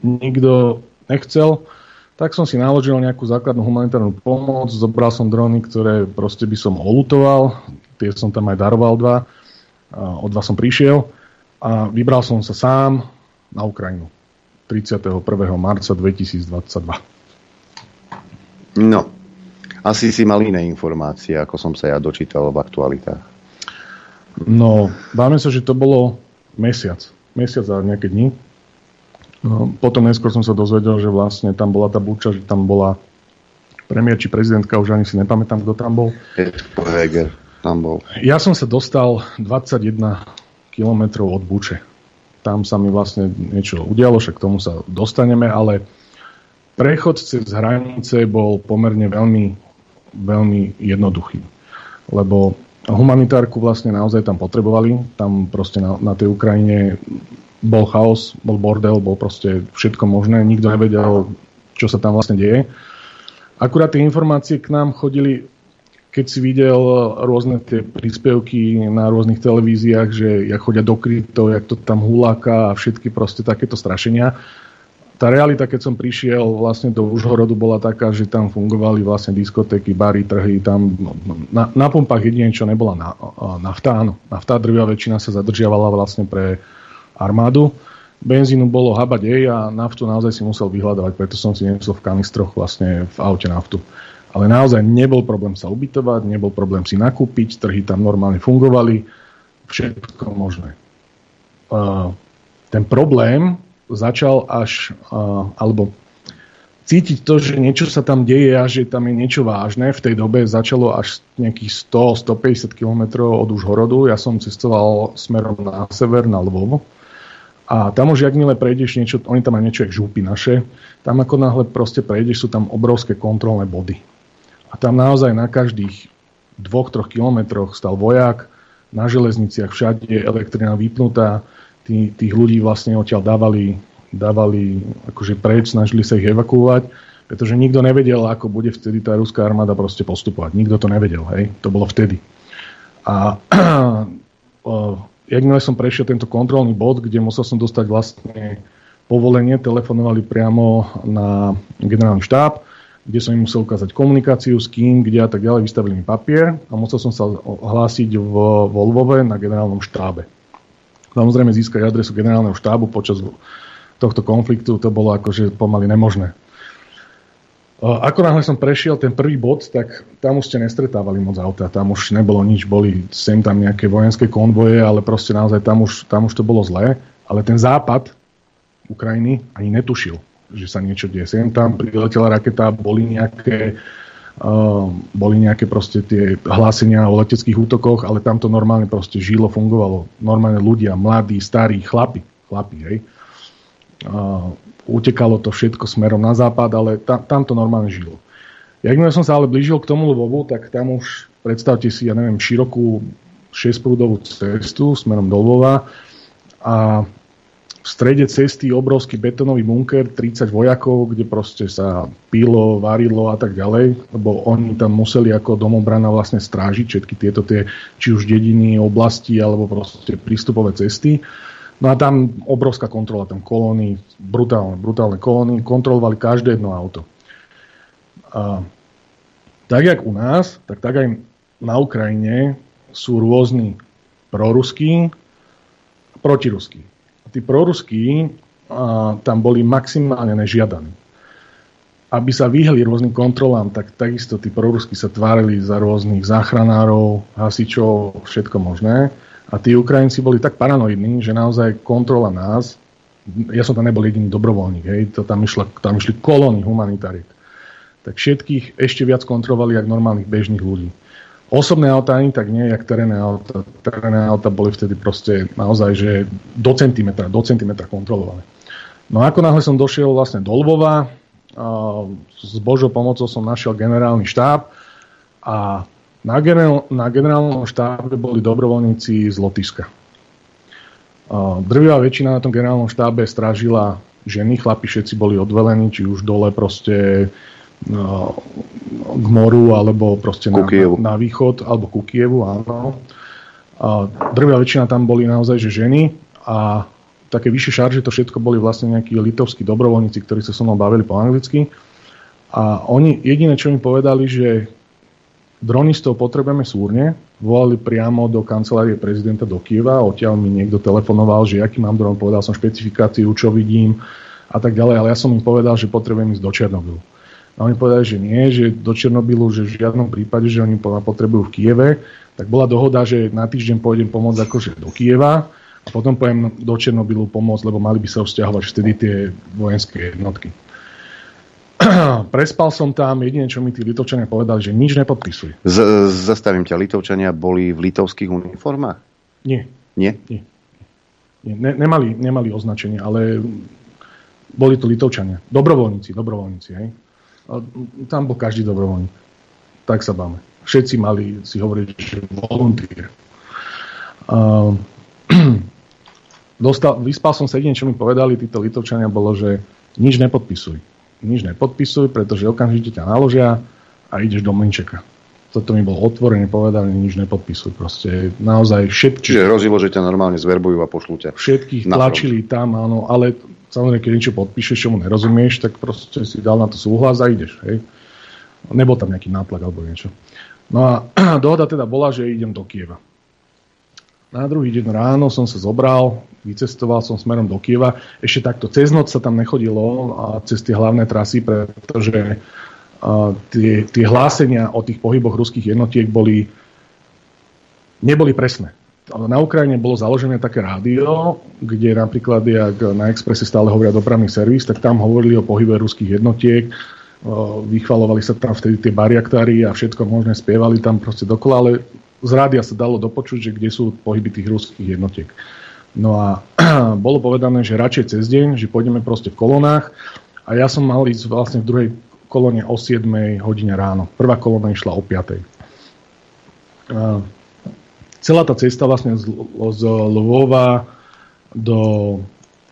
nikto nechcel, tak som si naložil nejakú základnú humanitárnu pomoc, zobral som drony, ktoré proste by som olutoval, tie som tam aj daroval dva, o dva som prišiel a vybral som sa sám na Ukrajinu 31. marca 2022. No, asi si mal iné informácie, ako som sa ja dočítal v aktualitách. No, dáme sa, že to bolo mesiac. Mesiac a nejaké dni. No, potom neskôr som sa dozvedel, že vlastne tam bola tá buča, že tam bola premiér či prezidentka, už ani si nepamätám, kto tam bol. Heger tam bol. Ja som sa dostal 21 kilometrov od Buče. Tam sa mi vlastne niečo udialo, však k tomu sa dostaneme, ale prechod cez hranice bol pomerne veľmi, veľmi jednoduchý. Lebo humanitárku vlastne naozaj tam potrebovali. Tam proste na, na tej Ukrajine bol chaos, bol bordel, bol proste všetko možné. Nikto nevedel, čo sa tam vlastne deje. Akurát tie informácie k nám chodili keď si videl rôzne tie príspevky na rôznych televíziách, že jak chodia do krytov, jak to tam huláka a všetky proste takéto strašenia. Tá realita, keď som prišiel vlastne do Užhorodu, bola taká, že tam fungovali vlastne diskotéky, bary, trhy, tam na, na pumpách jedine, čo nebola na, nafta, áno, nafta, drvia väčšina sa zadržiavala vlastne pre armádu. Benzínu bolo habať jej a naftu naozaj si musel vyhľadávať, preto som si nesol v kanistroch vlastne v aute naftu. Ale naozaj nebol problém sa ubytovať, nebol problém si nakúpiť, trhy tam normálne fungovali, všetko možné. Uh, ten problém začal až, alebo cítiť to, že niečo sa tam deje a že tam je niečo vážne. V tej dobe začalo až nejakých 100-150 km od Užhorodu. Ja som cestoval smerom na sever, na Lvov. A tam už, jakmile prejdeš niečo, oni tam majú niečo, jak žúpy naše, tam ako náhle proste prejdeš, sú tam obrovské kontrolné body. A tam naozaj na každých dvoch, troch kilometroch stal vojak, na železniciach všade je elektrina vypnutá, tí, tých ľudí vlastne odtiaľ dávali, dávali akože preč, snažili sa ich evakuovať, pretože nikto nevedel, ako bude vtedy tá ruská armáda proste postupovať. Nikto to nevedel, hej, to bolo vtedy. A jakmile som prešiel tento kontrolný bod, kde musel som dostať vlastne povolenie, telefonovali priamo na generálny štáb, kde som im musel ukázať komunikáciu, s kým, kde a tak ďalej, vystavili mi papier a musel som sa hlásiť v, vo Lvove na generálnom štábe. Samozrejme získať adresu generálneho štábu počas tohto konfliktu to bolo akože pomaly nemožné. Ako náhle som prešiel ten prvý bod, tak tam už ste nestretávali moc auta, tam už nebolo nič, boli sem tam nejaké vojenské konvoje, ale proste naozaj tam už, tam už to bolo zlé. Ale ten západ Ukrajiny ani netušil že sa niečo deje. Sem tam priletela raketa, boli nejaké, uh, boli nejaké proste tie hlásenia o leteckých útokoch, ale tam to normálne proste žilo, fungovalo. Normálne ľudia, mladí, starí, chlapi, chlapi, hej. Uh, utekalo to všetko smerom na západ, ale tam, tam to normálne žilo. Jakmile som sa ale blížil k tomu Lvovu, tak tam už predstavte si, ja neviem, širokú 6-prúdovú cestu smerom do Lvova a v strede cesty obrovský betónový bunker, 30 vojakov, kde proste sa pilo, varilo a tak ďalej, lebo oni tam museli ako domobrana vlastne strážiť všetky tieto tie, či už dediny, oblasti, alebo proste prístupové cesty. No a tam obrovská kontrola, tam kolóny, brutálne, brutálne kolóny, kontrolovali každé jedno auto. A tak jak u nás, tak tak aj na Ukrajine sú rôzni proruskí protiruskí tí proruskí a, tam boli maximálne nežiadaní. Aby sa vyhli rôznym kontrolám, tak takisto tí proruskí sa tvárili za rôznych záchranárov, hasičov, všetko možné. A tí Ukrajinci boli tak paranoidní, že naozaj kontrola nás, ja som tam nebol jediný dobrovoľník, hej, to tam, išla, tam išli kolóny humanitarit, tak všetkých ešte viac kontrolovali ako normálnych bežných ľudí. Osobné auta ani tak nie, jak terénne auta. Terénne auta boli vtedy proste naozaj, že do centimetra, do centimetra kontrolované. No ako náhle som došiel vlastne do Lvova, s Božou pomocou som našiel generálny štáb a na, generál, na generálnom štábe boli dobrovoľníci z Lotyšska. Drvivá väčšina na tom generálnom štábe strážila ženy, chlapi všetci boli odvelení, či už dole proste k moru alebo proste na, na, na východ alebo ku Kievu, áno. A drvia väčšina tam boli naozaj že ženy a také vyššie šarže to všetko boli vlastne nejakí litovskí dobrovoľníci, ktorí sa so mnou bavili po anglicky. A oni jediné, čo mi povedali, že dronistov potrebujeme súrne, volali priamo do kancelárie prezidenta do Kieva, odtiaľ mi niekto telefonoval, že aký mám dron, povedal som špecifikáciu, čo vidím a tak ďalej, ale ja som im povedal, že potrebujem ísť do Černobylu. A oni povedali, že nie, že do Černobylu, že v žiadnom prípade, že oni potrebujú v Kieve, tak bola dohoda, že na týždeň pôjdem pomôcť akože do Kieva a potom pojem do Černobylu pomôcť, lebo mali by sa vzťahovať vtedy tie vojenské jednotky. Prespal som tam, jedine, čo mi tí Litovčania povedali, že nič nepodpisuj. Z- zastavím ťa, Litovčania boli v litovských uniformách? Nie. Nie? Nie. Nie. Ne- nemali, nemali označenie, ale boli to Litovčania. Dobrovoľníci, dobrovoľníci, hej. Tam bol každý dobrovoľník. Tak sa báme. Všetci mali si hovoriť, že volunteer. Uh, dostal, vyspal som sa jedine, čo mi povedali títo litovčania, bolo, že nič nepodpisuj. Nič nepodpisuj, pretože okamžite ťa naložia a ideš do Mlinčeka. Toto mi bolo otvorene povedané, nič nepodpisuj. Proste naozaj všetky... Čiže hrozilo, že ťa normálne zverbujú a pošlú ťa. Všetkých tlačili tam, áno, ale Samozrejme, keď niečo podpíšeš, čo mu nerozumieš, tak proste si dal na to súhlas a ideš. Hej. Nebol tam nejaký nátlak alebo niečo. No a dohoda teda bola, že idem do Kieva. Na druhý deň ráno som sa zobral, vycestoval som smerom do Kieva. Ešte takto cez noc sa tam nechodilo a cez tie hlavné trasy, pretože tie, tie hlásenia o tých pohyboch ruských jednotiek boli, neboli presné na Ukrajine bolo založené také rádio, kde napríklad, jak na Expresse stále hovoria dopravný servis, tak tam hovorili o pohybe ruských jednotiek, vychvalovali sa tam vtedy tie bariaktári a všetko možné spievali tam proste dokola, ale z rádia sa dalo dopočuť, že kde sú pohyby tých ruských jednotiek. No a bolo povedané, že radšej cez deň, že pôjdeme proste v kolónach a ja som mal ísť vlastne v druhej kolóne o 7 hodine ráno. Prvá kolóna išla o 5 celá tá cesta vlastne z, z Lvova do,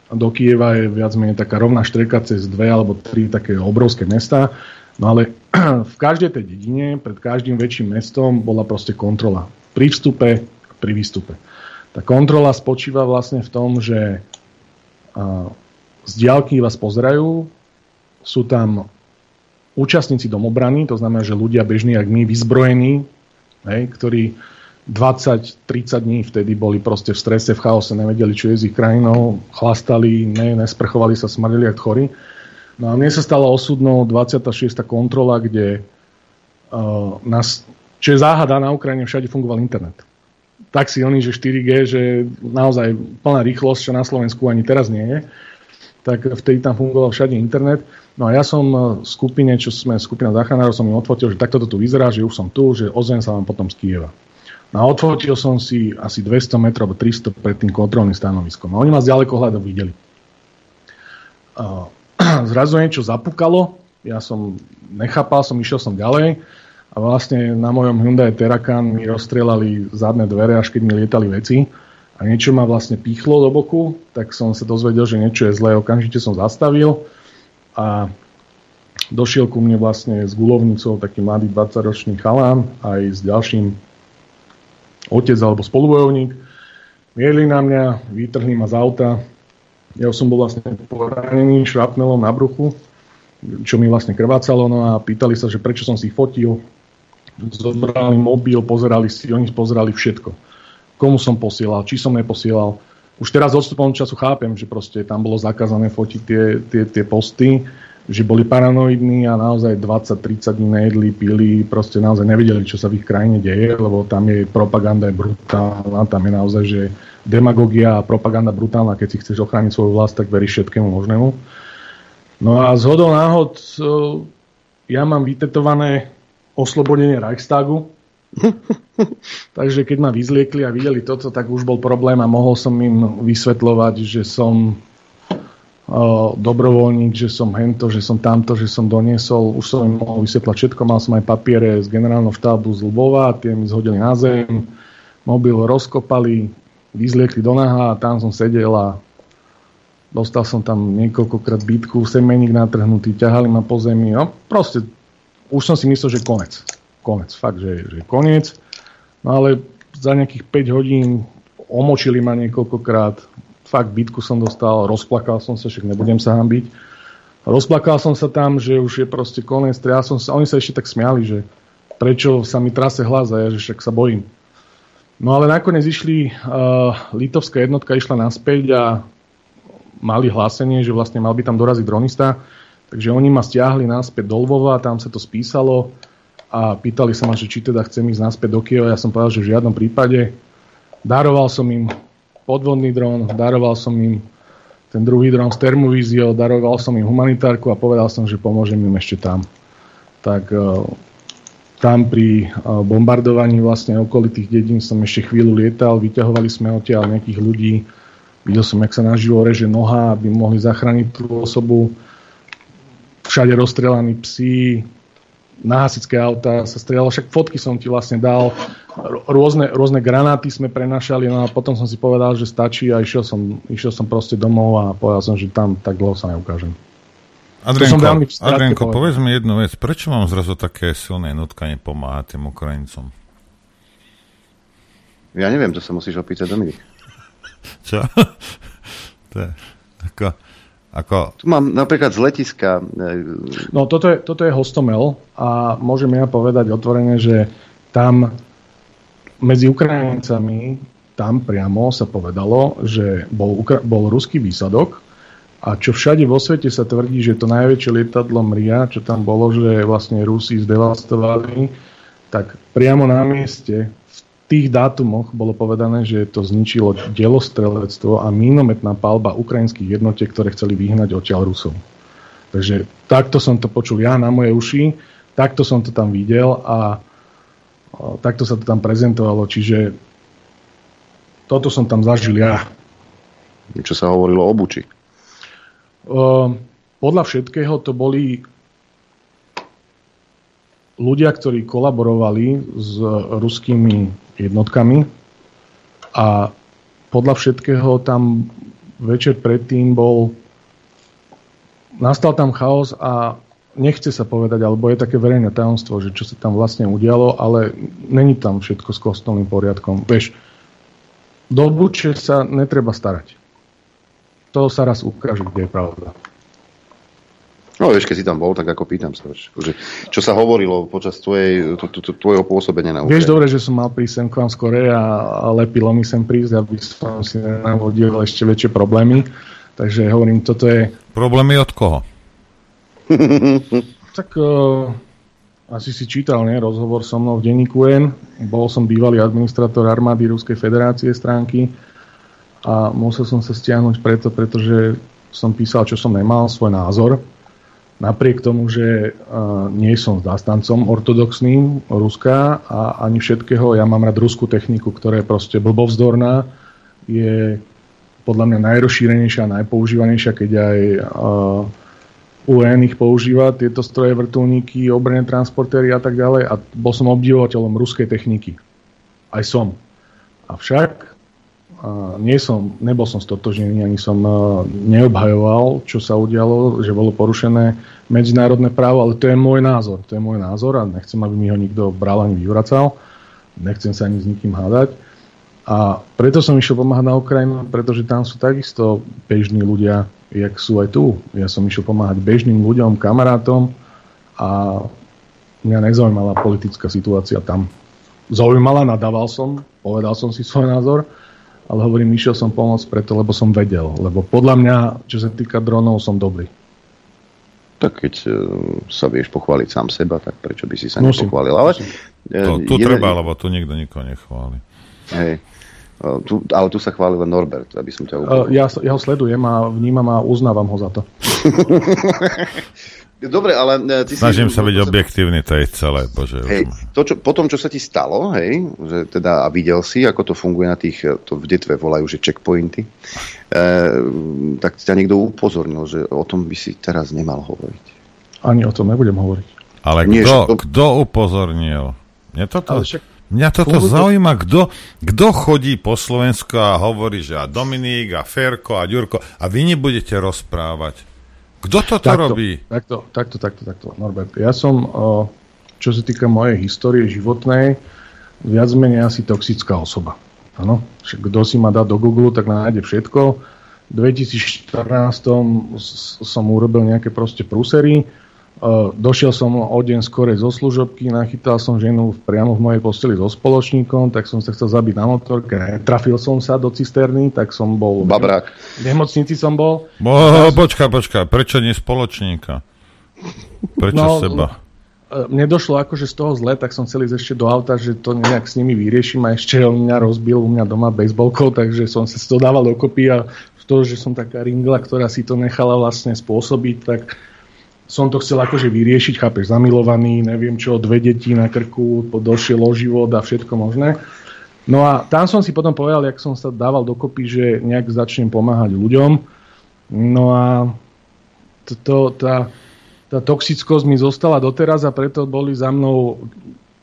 do Kieva je viac menej taká rovná štreka cez dve alebo tri také obrovské mesta. No ale v každej tej dedine, pred každým väčším mestom bola proste kontrola. Pri vstupe pri výstupe. Tá kontrola spočíva vlastne v tom, že a, z diálky vás pozerajú, sú tam účastníci domobrany, to znamená, že ľudia bežní, ak my, vyzbrojení, hej, ktorí 20-30 dní vtedy boli proste v strese, v chaose, nevedeli, čo je s ich krajinou, chlastali, ne, nesprchovali sa, smrdili jak chorí. No a mne sa stala osudnou 26. kontrola, kde uh, nás, čo je záhada, na Ukrajine všade fungoval internet. Tak silný, že 4G, že naozaj plná rýchlosť, čo na Slovensku ani teraz nie je, tak vtedy tam fungoval všade internet. No a ja som v skupine, čo sme skupina záchranárov, som im odfotil, že takto to tu vyzerá, že už som tu, že ozvem sa vám potom z Kieva. No a odfotil som si asi 200 metrov alebo 300 pred tým kontrolným stanoviskom. A oni ma z ďaleko hľadov videli. zrazu niečo zapukalo, ja som nechápal, som išiel som ďalej a vlastne na mojom Hyundai Terracan mi rozstrelali zadné dvere, až keď mi lietali veci a niečo ma vlastne pýchlo do boku, tak som sa dozvedel, že niečo je zlé, okamžite som zastavil a došiel ku mne vlastne s gulovnicou taký mladý 20-ročný chalán aj s ďalším otec alebo spolubojovník. Mieli na mňa, vytrhli ma z auta. Ja som bol vlastne poranený šrapnelom na bruchu, čo mi vlastne krvácalo, no a pýtali sa, že prečo som si fotil. Zobrali mobil, pozerali si, oni pozerali všetko. Komu som posielal, či som neposielal. Už teraz odstupom času chápem, že proste tam bolo zakázané fotiť tie, tie, tie posty, že boli paranoidní a naozaj 20-30 dní nejedli, pili, proste naozaj nevedeli, čo sa v ich krajine deje, lebo tam je propaganda je brutálna, tam je naozaj, že demagogia a propaganda brutálna, keď si chceš ochrániť svoju vlast, tak veríš všetkému možnému. No a z hodou náhod e, ja mám vytetované oslobodenie Reichstagu, takže keď ma vyzliekli a videli toto, tak už bol problém a mohol som im vysvetľovať, že som dobrovoľník, že som hento, že som tamto, že som doniesol, už som im mohol vysvetľať všetko, mal som aj papiere z generálneho štábu z Lvova, tie mi zhodili na zem, mobil rozkopali, vyzliekli do naha a tam som sedel a dostal som tam niekoľkokrát bytku, semeník natrhnutý, ťahali ma po zemi, no proste už som si myslel, že konec. Konec, fakt, že, že konec. No ale za nejakých 5 hodín omočili ma niekoľkokrát, fakt bitku som dostal, rozplakal som sa, však nebudem sa hambiť. Rozplakal som sa tam, že už je proste koniec, ja som sa, oni sa ešte tak smiali, že prečo sa mi trase hlas a ja, že však sa bojím. No ale nakoniec išli, uh, litovská jednotka išla naspäť a mali hlásenie, že vlastne mal by tam doraziť dronista, takže oni ma stiahli naspäť do Lvova, tam sa to spísalo a pýtali sa ma, že či teda chcem ísť naspäť do Kieva, ja som povedal, že v žiadnom prípade. Daroval som im podvodný dron, daroval som im ten druhý dron z termovíziou, daroval som im humanitárku a povedal som, že pomôžem im ešte tam. Tak uh, tam pri uh, bombardovaní vlastne okolitých dedín som ešte chvíľu lietal, vyťahovali sme odtiaľ nejakých ľudí, videl som, jak sa naživo reže noha, aby mohli zachrániť tú osobu. Všade rozstrelaní psi, na hasičské auta sa strieľalo, však fotky som ti vlastne dal, rôzne, rôzne granáty sme prenašali, no a potom som si povedal, že stačí a išiel som, išiel som proste domov a povedal som, že tam tak dlho sa neukážem. Adrienko, Adrienko povedz mi jednu vec, prečo mám zrazu také silné nutkanie pomáhať tým Ukrajincom? Ja neviem, to sa musíš opýtať Dominik. Čo? to je, ako, ako... Tu mám napríklad z letiska. E, no toto je, toto je Hostomel a môžem ja povedať otvorene, že tam medzi Ukrajincami tam priamo sa povedalo, že bol, bol ruský výsadok a čo všade vo svete sa tvrdí, že to najväčšie lietadlo Mria, čo tam bolo, že vlastne Rusi zdevastovali, tak priamo na mieste tých dátumoch bolo povedané, že to zničilo delostrelectvo a mínometná palba ukrajinských jednotiek, ktoré chceli vyhnať odtiaľ Rusov. Takže takto som to počul ja na moje uši, takto som to tam videl a takto sa to tam prezentovalo, čiže toto som tam zažil ja. Čo sa hovorilo o Buči? Podľa všetkého to boli ľudia, ktorí kolaborovali s ruskými jednotkami a podľa všetkého tam večer predtým bol nastal tam chaos a nechce sa povedať, alebo je také verejné tajomstvo, že čo sa tam vlastne udialo, ale není tam všetko s kostolným poriadkom. Vieš, do Buče sa netreba starať. To sa raz ukáže, kde je pravda. No vieš, keď si tam bol, tak ako pýtam sa, že, čo sa hovorilo počas tvojej, to, to, to, tvojho pôsobenia na Ukrajine. Vieš dobre, že som mal prísť sem k vám skore a, a lepilo mi sem prísť, aby som si navodil ešte väčšie problémy. Takže hovorím, toto je... Problémy od koho? Tak uh, asi si čítal nie, rozhovor so mnou v denníku N. Bol som bývalý administrator armády Ruskej federácie stránky a musel som sa stiahnuť preto, pretože som písal, čo som nemal, svoj názor napriek tomu, že uh, nie som zastancom ortodoxným Ruska a ani všetkého, ja mám rád ruskú techniku, ktorá je proste blbovzdorná, je podľa mňa najrozšírenejšia a najpoužívanejšia, keď aj uh, UN ich používa, tieto stroje, vrtulníky, obrné transportéry a tak ďalej a bol som obdivovateľom ruskej techniky. Aj som. Avšak a nie som, nebol som stotožnený, ani som neobhajoval, čo sa udialo, že bolo porušené medzinárodné právo, ale to je môj názor. To je môj názor a nechcem, aby mi ho nikto bral ani vyvracal. Nechcem sa ani s nikým hádať. A preto som išiel pomáhať na Ukrajinu, pretože tam sú takisto bežní ľudia, jak sú aj tu. Ja som išiel pomáhať bežným ľuďom, kamarátom a mňa nezaujímala politická situácia tam. Zaujímala, nadával som, povedal som si svoj názor, ale hovorím, išiel som pomôcť preto, lebo som vedel. Lebo podľa mňa, čo sa týka dronov, som dobrý. Tak keď uh, sa vieš pochváliť sám seba, tak prečo by si sa musím, nepochválil? Ale, musím. To, tu je, treba, lebo tu nikto nikoho nechváli. Hej. Tu, ale tu sa chválil Norbert, aby som ťa upovedal. Ja, ja ho sledujem a vnímam a uznávam ho za to. Dobre, ale... E, ty Snažím si, sa byť objektívny, to je celé, bože. Hej, to, čo, potom, čo sa ti stalo, hej, že teda a videl si, ako to funguje na tých, e, to v detve volajú, že checkpointy, e, tak ťa niekto upozornil, že o tom by si teraz nemal hovoriť. Ani o tom nebudem hovoriť. Ale Nie, kto, to... kto upozornil? Mňa toto, však... mňa toto Fúr... zaujíma, kto, kto chodí po Slovensku a hovorí, že a Dominík, a Ferko, a Ďurko, a vy nebudete rozprávať. Kto to takto, robí? Takto, takto, takto, takto, Norbert. Ja som, čo sa týka mojej histórie životnej, viac menej asi toxická osoba. Áno, kto si ma dá do Google, tak nájde všetko. V 2014 som urobil nejaké proste prúsery, došiel som o deň skorej zo služobky, nachytal som ženu priamo v mojej posteli so spoločníkom, tak som sa chcel zabiť na motorke, trafil som sa do cisterny, tak som bol... Babrák. V nemocnici som bol. Bo, počkaj, počkaj, prečo nie spoločníka? Prečo no, seba? E, mne došlo akože z toho zle, tak som chcel ísť ešte do auta, že to nejak s nimi vyrieším a ešte on mňa rozbil u mňa doma baseballkou, takže som sa to dával dokopy a to, že som taká ringla, ktorá si to nechala vlastne spôsobiť, tak som to chcel akože vyriešiť, chápeš, zamilovaný, neviem čo, dve deti na krku, došiel o život a všetko možné. No a tam som si potom povedal, jak som sa dával dokopy, že nejak začnem pomáhať ľuďom. No a to, to, tá, tá toxickosť mi zostala doteraz a preto boli za mnou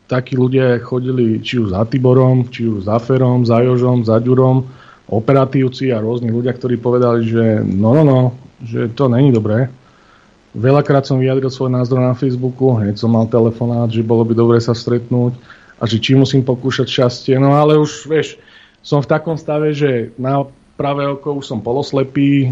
takí ľudia, chodili či už za Tiborom, či už za Ferom, za Jožom, za Ďurom, operatívci a rôzni ľudia, ktorí povedali, že no, no, no, že to není dobré, Veľakrát som vyjadril svoj názor na Facebooku, hneď som mal telefonát, že bolo by dobre sa stretnúť a že či musím pokúšať šťastie. No ale už, vieš, som v takom stave, že na pravé oko už som poloslepý,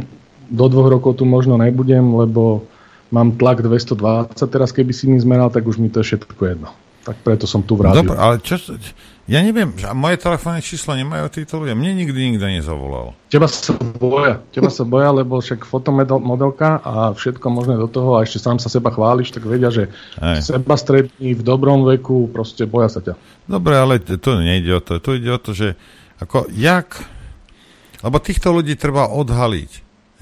do dvoch rokov tu možno nebudem, lebo mám tlak 220, teraz keby si mi zmeral, tak už mi to je všetko jedno. Tak preto som tu vrátil. Dobre, ale čo, ja neviem, že moje telefónne číslo nemajú títo ľudia. Mne nikdy nikto nezavolal. Teba sa boja, teba sa boja, lebo však fotomodelka a všetko možné do toho a ešte sám sa seba chváliš, tak vedia, že Aj. seba strední v dobrom veku, proste boja sa ťa. Dobre, ale to nejde o to. Tu ide o to, že ako, jak... Lebo týchto ľudí treba odhaliť.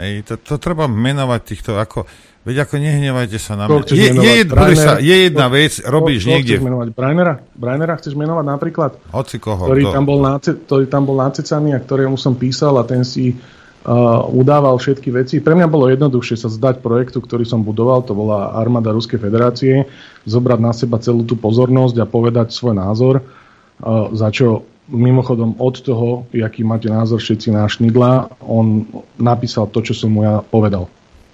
Hej, to, to treba menovať týchto, ako Veď ako nehnevajte sa na mňa. Je, je, jed, sa, je jedna vec, robíš ko, niekde... Chceš menovať Brainera? Brainera chceš menovať napríklad? Hoci koho. Ktorý, tam bol náce, ktorý tam bol nacecaný a ktorému som písal a ten si uh, udával všetky veci. Pre mňa bolo jednoduchšie sa zdať projektu, ktorý som budoval, to bola armáda Ruskej federácie, zobrať na seba celú tú pozornosť a povedať svoj názor, uh, za čo mimochodom od toho, aký máte názor všetci na Šnidla, on napísal to, čo som mu ja povedal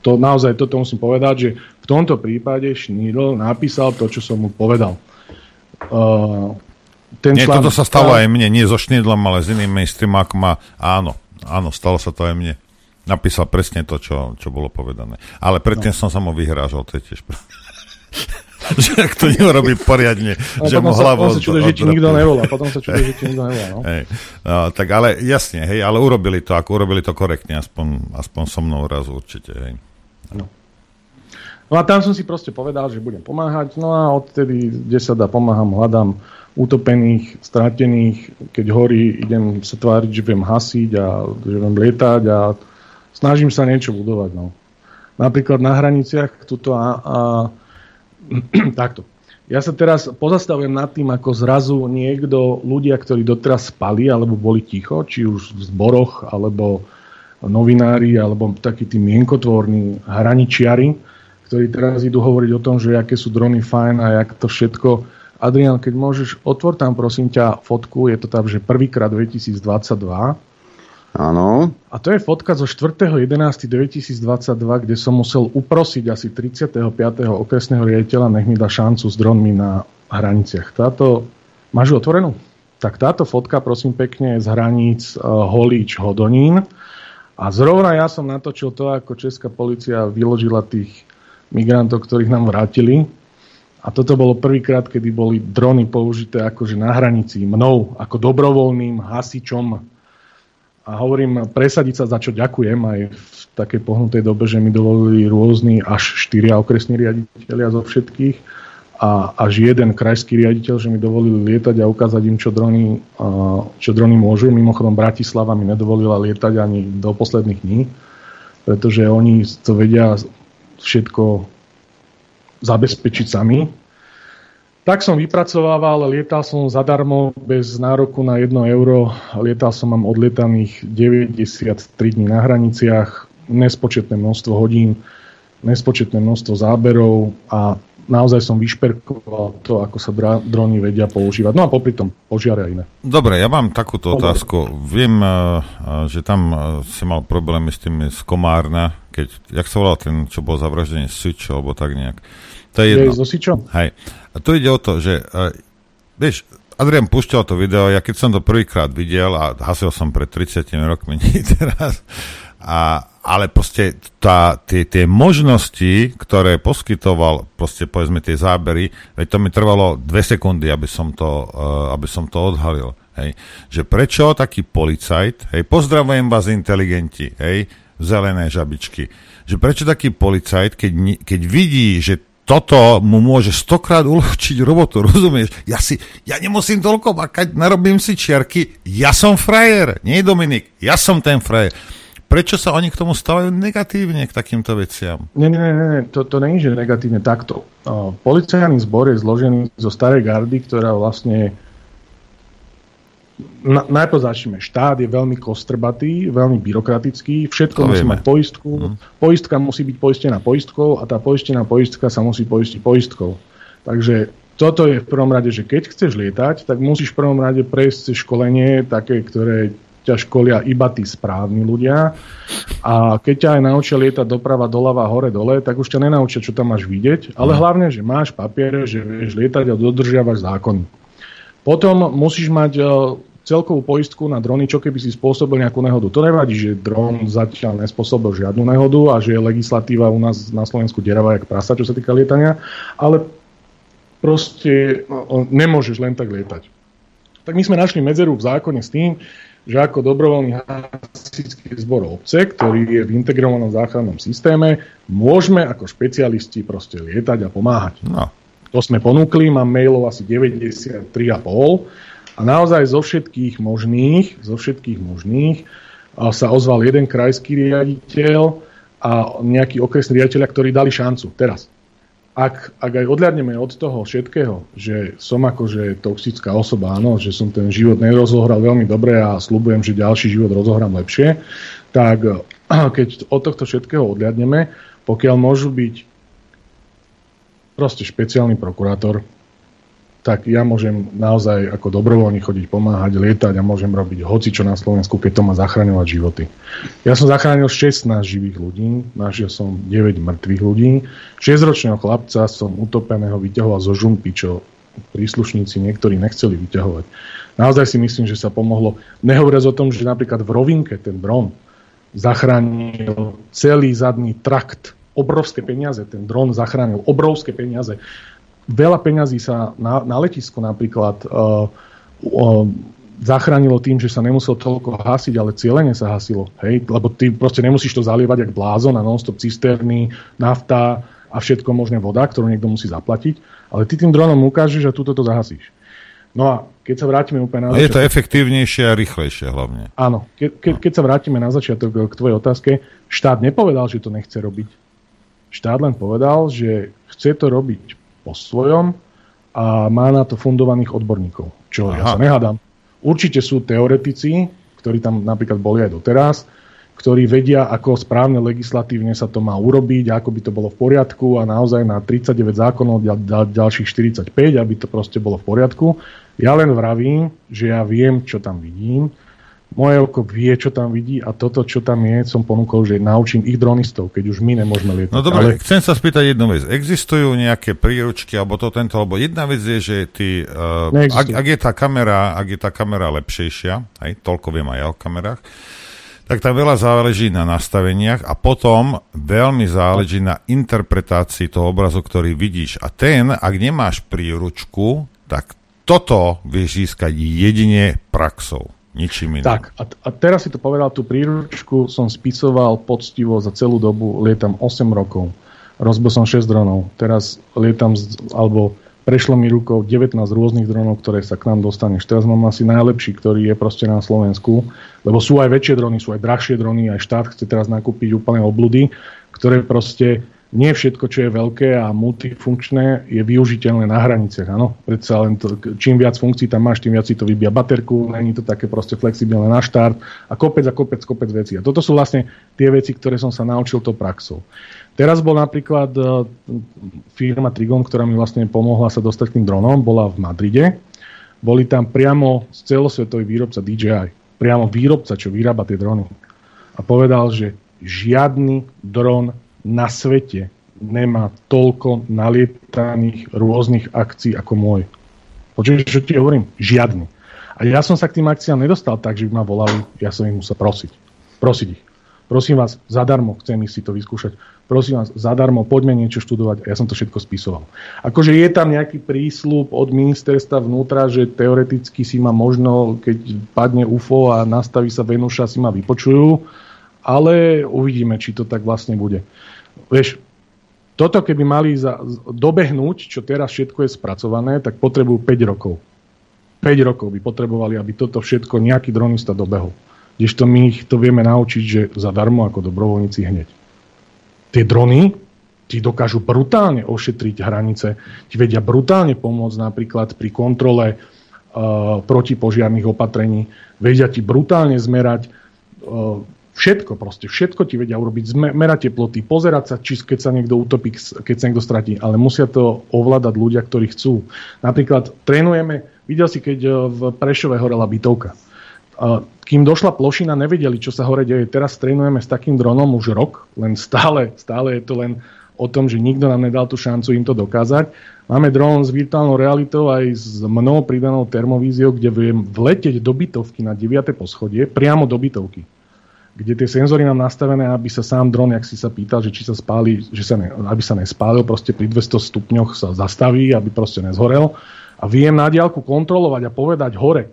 to naozaj toto musím povedať, že v tomto prípade Schnidl napísal to, čo som mu povedal. Uh, ten nie, toto sa stalo aj mne, nie so Schnidlom, ale s iným mainstreamákom a áno, áno, stalo sa to aj mne. Napísal presne to, čo, čo bolo povedané. Ale predtým no. som sa mu vyhrážal, to je tiež že ak to neurobí poriadne, no, že mu hlavu Potom sa čuduje, že ti nikto nevolá. Potom sa čuduje, že ti nikto nevolá. No. Hej. No, tak ale jasne, hej, ale urobili to, ako urobili to korektne, aspoň, aspoň so mnou raz určite, hej. No. no a tam som si proste povedal, že budem pomáhať, no a odtedy, kde sa dá, pomáham, hľadám utopených, stratených, keď horí, idem sa tváriť, že viem hasiť a že viem lietať a snažím sa niečo budovať. No. Napríklad na hraniciach tuto a, a takto. Ja sa teraz pozastavujem nad tým, ako zrazu niekto, ľudia, ktorí doteraz spali alebo boli ticho, či už v zboroch, alebo novinári alebo takí tí mienkotvorní hraničiari, ktorí teraz idú hovoriť o tom, že aké sú drony fajn a jak to všetko. Adrian, keď môžeš, otvor tam prosím ťa fotku, je to tam, že prvýkrát 2022. Áno. A to je fotka zo 4.11.2022, kde som musel uprosiť asi 35. okresného riaditeľa, nech mi dá šancu s dronmi na hraniciach. Táto, máš ju otvorenú? Tak táto fotka, prosím pekne, je z hraníc uh, Holíč Hodonín. A zrovna ja som natočil to, ako Česká policia vyložila tých migrantov, ktorých nám vrátili. A toto bolo prvýkrát, kedy boli drony použité akože na hranici mnou, ako dobrovoľným hasičom. A hovorím, presadiť sa, za čo ďakujem aj v takej pohnutej dobe, že mi dovolili rôzni až štyria okresní riaditeľia zo všetkých a až jeden krajský riaditeľ, že mi dovolili lietať a ukázať im, čo drony, čo drony môžu. Mimochodom, Bratislava mi nedovolila lietať ani do posledných dní, pretože oni to vedia všetko zabezpečiť sami. Tak som vypracovával, lietal som zadarmo, bez nároku na 1 euro. Lietal som mám odlietaných 93 dní na hraniciach, nespočetné množstvo hodín, nespočetné množstvo záberov a naozaj som vyšperkoval to, ako sa drony vedia používať. No a popri tom požiare iné. Dobre, ja mám takúto Dobre. otázku. Viem, eh, eh, že tam eh, si mal problémy s tým z Komárna, keď, jak sa volal ten, čo bol zavraždený Sič, alebo tak nejak. To je jedno. so Sičom? Hej. A tu ide o to, že vieš, Adrian púšťal to video, ja keď som to prvýkrát videl a hasil som pred 30 rokmi, nie teraz, a, ale proste tá, tie, tie možnosti, ktoré poskytoval, proste povedzme tie zábery, veď to mi trvalo dve sekundy, aby som to, uh, aby som to odhalil. Hej. Že prečo taký policajt, hej, pozdravujem vás inteligenti, hej, zelené žabičky, že prečo taký policajt, keď, keď vidí, že toto mu môže stokrát uľahčiť robotu, rozumieš? Ja si, ja nemusím toľko makať, narobím si čiarky, ja som frajer, nie Dominik, ja som ten frajer prečo sa oni k tomu stávajú negatívne k takýmto veciam? Nie, nie, nie, to, to je, že negatívne takto. Uh, policajný zbor je zložený zo starej gardy, ktorá vlastne na, najprv začneme. Štát je veľmi kostrbatý, veľmi byrokratický, všetko to musí vieme. mať poistku, mm. poistka musí byť poistená poistkou a tá poistená poistka sa musí poistiť poistkou. Takže toto je v prvom rade, že keď chceš lietať, tak musíš v prvom rade prejsť cez školenie také, ktoré ťa školia iba tí správni ľudia. A keď ťa aj naučia lietať doprava, doľava, hore, dole, tak už ťa nenaučia, čo tam máš vidieť, ale mhm. hlavne, že máš papiere, že vieš lietať a dodržiavaš zákon. Potom musíš mať e, celkovú poistku na drony, čo keby si spôsobil nejakú nehodu. To nevadí, že dron zatiaľ nespôsobil žiadnu nehodu a že je legislatíva u nás na Slovensku deravá jak prasa, čo sa týka lietania, ale proste no, nemôžeš len tak lietať. Tak my sme našli medzeru v zákone s tým, že ako dobrovoľný hasičský zbor obce, ktorý je v integrovanom záchrannom systéme, môžeme ako špecialisti proste lietať a pomáhať. No. To sme ponúkli, mám mailov asi 93,5 a naozaj zo všetkých možných, zo všetkých možných sa ozval jeden krajský riaditeľ a nejaký okresný riaditeľ, ktorí dali šancu teraz ak, ak aj odľadneme od toho všetkého, že som akože toxická osoba, áno, že som ten život nerozohral veľmi dobre a slúbujem, že ďalší život rozohrám lepšie, tak keď od tohto všetkého odľadneme, pokiaľ môžu byť proste špeciálny prokurátor, tak ja môžem naozaj ako dobrovoľník chodiť pomáhať, lietať a môžem robiť hoci čo na Slovensku, keď to má zachraňovať životy. Ja som zachránil 16 živých ľudí, našiel som 9 mŕtvych ľudí, 6-ročného chlapca som utopeného vyťahoval zo žumpy, čo príslušníci niektorí nechceli vyťahovať. Naozaj si myslím, že sa pomohlo. Nehovoriac o tom, že napríklad v Rovinke ten dron zachránil celý zadný trakt obrovské peniaze. Ten dron zachránil obrovské peniaze veľa peňazí sa na, na letisku napríklad uh, uh, zachránilo tým, že sa nemusel toľko hasiť, ale cieľene sa hasilo. Hej? Lebo ty proste nemusíš to zalievať jak blázon a non-stop cisterny, nafta a všetko možné voda, ktorú niekto musí zaplatiť. Ale ty tým dronom ukážeš a túto to zahasíš. No a keď sa vrátime úplne na začiatok... Je to efektívnejšie a rýchlejšie hlavne. Áno. Ke, ke, keď sa vrátime na začiatok k tvojej otázke, štát nepovedal, že to nechce robiť. Štát len povedal, že chce to robiť po svojom a má na to fundovaných odborníkov. Čo Aha. ja sa nehádam. Určite sú teoretici, ktorí tam napríklad boli aj doteraz, ktorí vedia, ako správne legislatívne sa to má urobiť, ako by to bolo v poriadku a naozaj na 39 zákonov ďal, ďal, ďalších 45, aby to proste bolo v poriadku. Ja len vravím, že ja viem, čo tam vidím. Moje oko vie, čo tam vidí a toto, čo tam je, som ponúkol, že naučím ich dronistov, keď už my nemôžeme lietať. No dobre, Ale... chcem sa spýtať jednu vec. Existujú nejaké príručky, alebo to tento, lebo jedna vec je, že ty, uh, ak, ak, je tá kamera, ak je tá kamera lepšejšia, aj toľko viem aj ja o kamerách, tak tam veľa záleží na nastaveniach a potom veľmi záleží na interpretácii toho obrazu, ktorý vidíš. A ten, ak nemáš príručku, tak toto vieš získať jedine praxou. Ničím iným. Tak, a, a teraz si to povedal, tú príručku som spisoval poctivo za celú dobu, lietam 8 rokov. Rozbil som 6 dronov. Teraz lietam, z, alebo prešlo mi rukou 19 rôznych dronov, ktoré sa k nám dostaneš. Teraz mám asi najlepší, ktorý je proste na Slovensku, lebo sú aj väčšie drony, sú aj drahšie drony, aj štát chce teraz nakúpiť úplne obludy, ktoré proste nie všetko, čo je veľké a multifunkčné, je využiteľné na hraniciach. Áno, predsa len to, čím viac funkcií tam máš, tým viac si to vybíja baterku, není to také proste flexibilné na štart a kopec a kopec, kopec vecí. A toto sú vlastne tie veci, ktoré som sa naučil to praxou. Teraz bol napríklad uh, firma Trigon, ktorá mi vlastne pomohla sa dostať k tým dronom, bola v Madride. Boli tam priamo celosvetový výrobca DJI, priamo výrobca, čo vyrába tie drony. A povedal, že žiadny dron na svete nemá toľko nalietaných rôznych akcií ako môj. Počuješ, čo ti hovorím? Žiadny. A ja som sa k tým akciám nedostal tak, že by ma volali, ja som ich musel prosiť. Prosiť ich. Prosím vás, zadarmo, chcem si to vyskúšať. Prosím vás, zadarmo, poďme niečo študovať. A ja som to všetko spisoval. Akože je tam nejaký prísľub od ministerstva vnútra, že teoreticky si ma možno, keď padne UFO a nastaví sa Venuša, si ma vypočujú, ale uvidíme, či to tak vlastne bude. Vieš, toto keby mali za, dobehnúť, čo teraz všetko je spracované, tak potrebujú 5 rokov. 5 rokov by potrebovali, aby toto všetko nejaký dronista dobehol. Kdežto my ich to vieme naučiť, že zadarmo ako dobrovoľníci hneď. Tie drony ti dokážu brutálne ošetriť hranice, ti vedia brutálne pomôcť napríklad pri kontrole uh, protipožiarných opatrení, vedia ti brutálne zmerať uh, Všetko proste, všetko ti vedia urobiť. Merať teploty, pozerať sa, či keď sa niekto utopí, keď sa niekto stratí. Ale musia to ovládať ľudia, ktorí chcú. Napríklad trénujeme, videl si, keď eh, v Prešove horela bytovka. Kým došla plošina, nevedeli, čo sa hore deje. Teraz trénujeme s takým dronom už rok, len stále, stále je to len o tom, že nikto nám nedal tú šancu im to dokázať. Máme dron s virtuálnou realitou aj s mnou pridanou termovíziou, kde viem vleteť do bytovky na 9. poschodie, priamo do bytovky kde tie senzory mám nastavené, aby sa sám dron, jak si sa pýtal, že či sa spáli, že sa ne, aby sa nespálil, proste pri 200 stupňoch sa zastaví, aby proste nezhorel. A viem na diálku kontrolovať a povedať hore,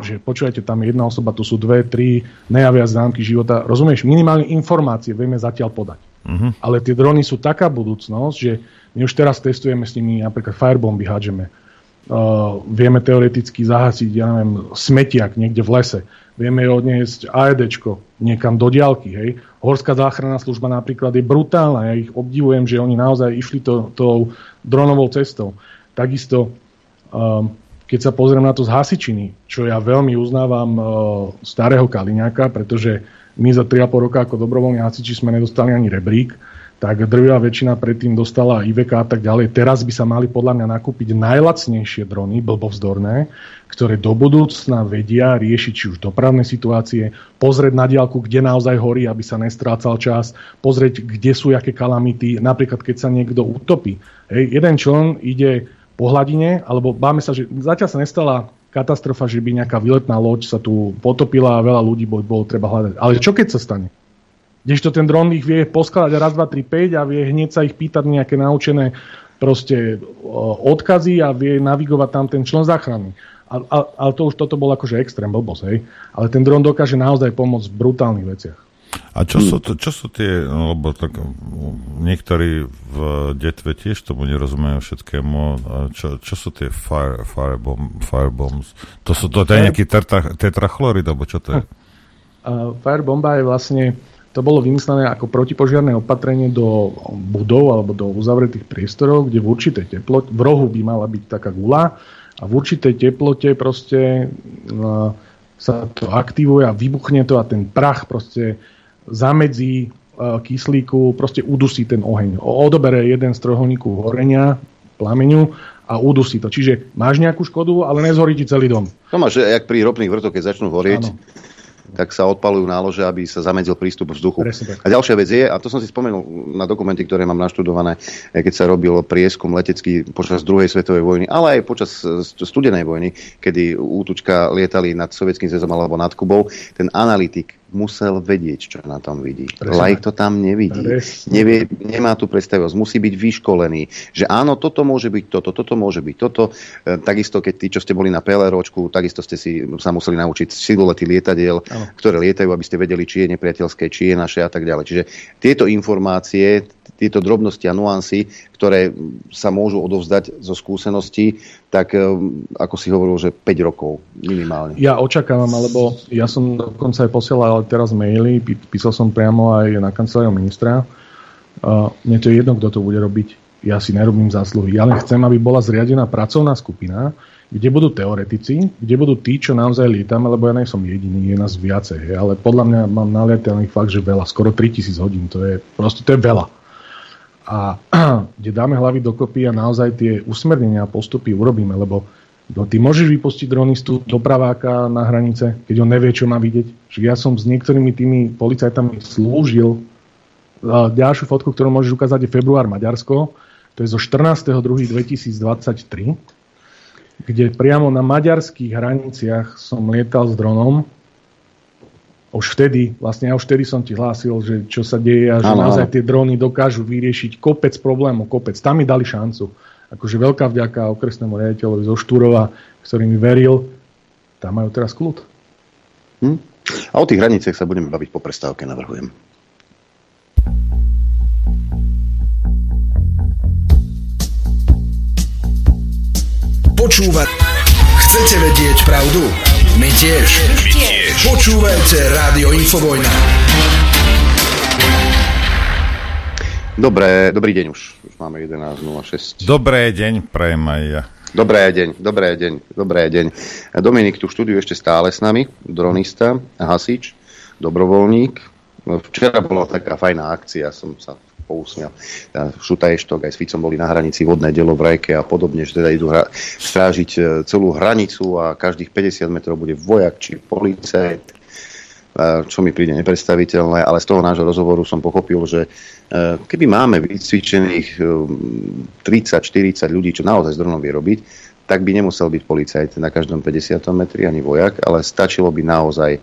že počujete, tam jedna osoba, tu sú dve, tri, nejavia známky života. Rozumieš, minimálne informácie vieme zatiaľ podať. Uh-huh. Ale tie drony sú taká budúcnosť, že my už teraz testujeme s nimi, napríklad firebomby hádžeme. Uh, vieme teoreticky zahasiť, ja neviem, smetiak niekde v lese vieme odniesť AED niekam do diálky. Hej. Horská záchranná služba napríklad je brutálna. Ja ich obdivujem, že oni naozaj išli to, tou dronovou cestou. Takisto, um, keď sa pozriem na to z hasičiny, čo ja veľmi uznávam uh, starého Kaliňáka, pretože my za 3,5 roka ako dobrovoľní hasiči sme nedostali ani rebrík, tak drvia väčšina predtým dostala IVK a tak ďalej. Teraz by sa mali podľa mňa nakúpiť najlacnejšie drony, blbovzdorné, ktoré do budúcna vedia riešiť či už dopravné situácie, pozrieť na diálku, kde naozaj horí, aby sa nestrácal čas, pozrieť, kde sú aké kalamity, napríklad keď sa niekto utopí. Hej, jeden člen ide po hladine, alebo báme sa, že zatiaľ sa nestala katastrofa, že by nejaká výletná loď sa tu potopila a veľa ľudí bolo treba hľadať. Ale čo keď sa stane? Kdežto ten dron ich vie poskladať raz, dva, tri, 5 a vie hneď sa ich pýtať nejaké naučené proste odkazy a vie navigovať tam ten člen záchrany. Ale to už toto bol akože extrém blbosť, hej. Ale ten dron dokáže naozaj pomôcť v brutálnych veciach. A čo sú, to, čo sú tie, no, lebo tak niektorí v detve tiež tomu nerozumejú všetkému, čo, čo sú tie fire, firebomb, firebombs? To sú to, to je nejaký tetrachlorid, alebo čo to je? Uh, firebomba je vlastne to bolo vymyslené ako protipožiarné opatrenie do budov alebo do uzavretých priestorov, kde v určitej teplote, v rohu by mala byť taká gula a v určitej teplote proste uh, sa to aktivuje a vybuchne to a ten prach proste zamedzí kyslíku, proste udusí ten oheň. Odobere jeden z trojuholníku horenia, plameňu a udusí to. Čiže máš nejakú škodu, ale nezhorí ti celý dom. To máš, jak pri ropných vrtoch, keď začnú horieť, ano tak sa odpalujú nálože, aby sa zamedzil prístup vzduchu. A ďalšia vec je, a to som si spomenul na dokumenty, ktoré mám naštudované, eh, keď sa robil prieskum letecký počas druhej svetovej vojny, ale aj počas eh, studenej vojny, kedy útučka lietali nad Sovietským zväzom alebo nad Kubou, ten analytik musel vedieť, čo na tom vidí. Lajk to tam nevidí. Nevie, nemá tu predstavivosť. Musí byť vyškolený, že áno, toto môže byť toto, toto môže byť toto. E, takisto, keď tí, čo ste boli na PLRočku, takisto ste si sa museli naučiť silulety lietadiel, ano. ktoré lietajú, aby ste vedeli, či je nepriateľské, či je naše a tak ďalej. Čiže tieto informácie, tieto drobnosti a nuancy, ktoré sa môžu odovzdať zo skúseností, tak eh, ako si hovoril, že 5 rokov minimálne. Ja očakávam, alebo ja som dokonca aj posielal teraz maily, písal som priamo aj na kanceláriu ministra. Uh, mne to je jedno, kto to bude robiť. Ja si nerobím zásluhy. Ja len chcem, aby bola zriadená pracovná skupina, kde budú teoretici, kde budú tí, čo naozaj lietame, lebo ja nie som jediný, je nás viacej. Ale podľa mňa mám nalietaných fakt, že veľa, skoro 3000 hodín, to je proste to je veľa a kde dáme hlavy dokopy a naozaj tie usmernenia a postupy urobíme, lebo no, ty môžeš vypustiť dronistu dopraváka na hranice, keď on nevie, čo má vidieť. Že ja som s niektorými tými policajtami slúžil. Ďalšiu fotku, ktorú môžeš ukázať, je február Maďarsko. To je zo 14.2.2023, kde priamo na maďarských hraniciach som lietal s dronom už vtedy, vlastne ja už vtedy som ti hlásil, že čo sa deje a že ano, naozaj tie dróny dokážu vyriešiť kopec problémov, kopec. Tam mi dali šancu. Akože veľká vďaka okresnému riaditeľovi zo Štúrova, ktorý mi veril, tam majú teraz kľud. Hm? A o tých hraniciach sa budeme baviť po prestávke, navrhujem. Počúvať. Chcete vedieť pravdu? My tiež. My tiež. Počúvajte Rádio Infovojna. Dobré, dobrý deň už. Už máme 11.06. Dobré deň, prajem aj ja. Dobré deň, dobré deň, dobré deň. Dominik tu v štúdiu ešte stále s nami, dronista, hasič, dobrovoľník. Včera bola taká fajná akcia, som sa pousmial. Šuta Eštok aj s Ficom boli na hranici vodné delo v Rajke a podobne, že teda idú hra- strážiť e, celú hranicu a každých 50 metrov bude vojak či policajt, e, čo mi príde nepredstaviteľné, ale z toho nášho rozhovoru som pochopil, že e, keby máme vycvičených 30-40 ľudí, čo naozaj z dronom vie robiť, tak by nemusel byť policajt na každom 50 metri ani vojak, ale stačilo by naozaj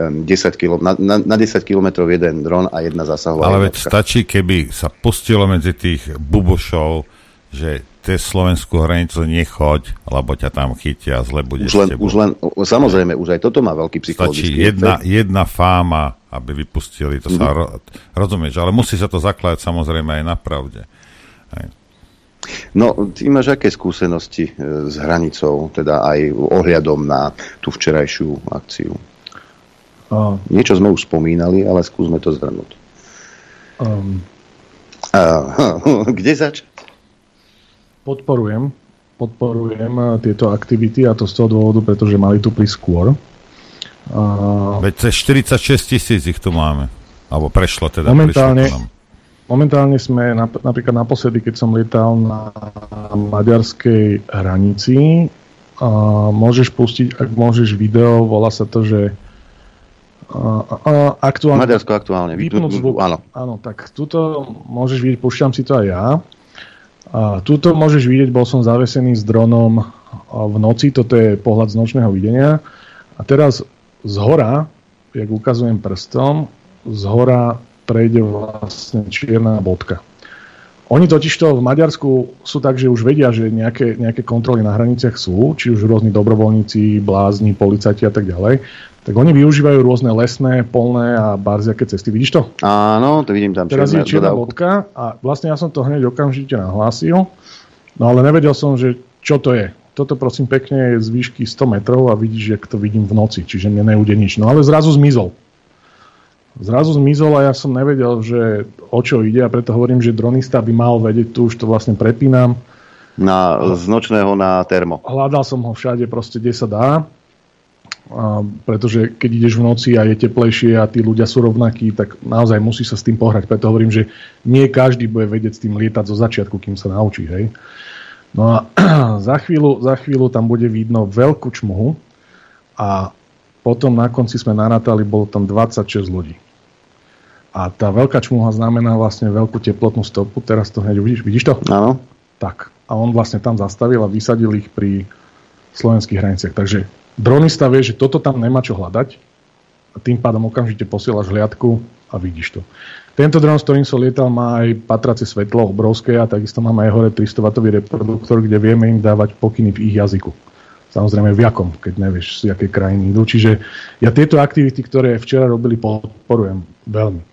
10 kilo, na, na, na 10 km jeden dron a jedna zásahová Ale veď stačí, keby sa pustilo medzi tých bubošov, že cez slovenskú hranicu nechoď, lebo ťa tam chytia zle bude už len, už len, samozrejme, už aj toto má veľký psychologický Stačí jedna, jedna fáma, aby vypustili, to mm-hmm. sa ro, rozumieš, ale musí sa to zakladať samozrejme aj na pravde. Aj. No, ty máš aké skúsenosti e, s hranicou, teda aj ohľadom na tú včerajšiu akciu? Niečo sme už spomínali, ale skúsme to zhrnúť. Um, kde začať? Podporujem. Podporujem eh, tieto aktivity a to z toho dôvodu, pretože mali tu prísť skôr. Uh, Veď cez 46 tisíc ich tu máme. Alebo prešlo teda. Momentálne, momentálne sme nap- napríklad naposledy, keď som lietal na maďarskej hranici, uh, môžeš pustiť, ak môžeš video, volá sa to, že aktuálne. Maďarsko aktuálne. Vypnúť zvuk. Áno. Áno, tak tuto môžeš vidieť, púšťam si to aj ja. A tuto môžeš vidieť, bol som zavesený s dronom v noci, toto je pohľad z nočného videnia. A teraz z hora, jak ukazujem prstom, z hora prejde vlastne čierna bodka. Oni totižto v Maďarsku sú tak, že už vedia, že nejaké, nejaké kontroly na hraniciach sú, či už rôzni dobrovoľníci, blázni, policajti a tak ďalej tak oni využívajú rôzne lesné, polné a barziaké cesty. Vidíš to? Áno, to vidím tam. Teraz je čierna bodka a vlastne ja som to hneď okamžite nahlásil, no ale nevedel som, že čo to je. Toto prosím pekne je z výšky 100 metrov a vidíš, jak to vidím v noci, čiže mne nejde nič. No ale zrazu zmizol. Zrazu zmizol a ja som nevedel, že o čo ide a preto hovorím, že dronista by mal vedieť, tu už to vlastne prepínam. Na, z nočného na termo. Hľadal som ho všade proste, kde sa dá A, pretože keď ideš v noci a je teplejšie a tí ľudia sú rovnakí, tak naozaj musí sa s tým pohrať. Preto hovorím, že nie každý bude vedieť s tým lietať zo začiatku, kým sa naučí. Hej. No a za chvíľu, za chvíľu tam bude vidno veľkú čmuhu a potom na konci sme narátali, bolo tam 26 ľudí. A tá veľká čmuha znamená vlastne veľkú teplotnú stopu. Teraz to hneď vidíš. Vidíš to? Áno. Tak. A on vlastne tam zastavil a vysadil ich pri slovenských hraniciach. Takže dronista vie, že toto tam nemá čo hľadať a tým pádom okamžite posielaš hliadku a vidíš to. Tento dron, s ktorým som lietal, má aj patracie svetlo obrovské a takisto máme aj hore 300 W reproduktor, kde vieme im dávať pokyny v ich jazyku. Samozrejme v jakom, keď nevieš, z jakej krajiny idú. Čiže ja tieto aktivity, ktoré včera robili, podporujem veľmi.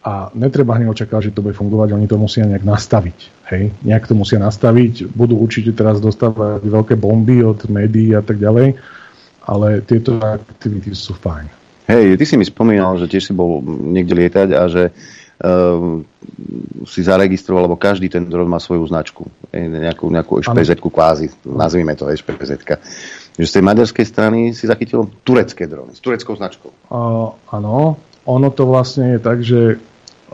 A netreba hneď očakávať, že to bude fungovať, oni to musia nejak nastaviť. Hej? Nejak to musia nastaviť, budú určite teraz dostávať veľké bomby od médií a tak ďalej, ale tieto aktivity sú fajn. Hej, ty si mi spomínal, že tiež si bol niekde lietať a že uh, si zaregistroval, lebo každý ten dron má svoju značku. Nejakú, nejakú špz kvázi, nazvime to špz Že z tej maďarskej strany si zachytil turecké drony s tureckou značkou. Uh, áno, ono to vlastne je tak, že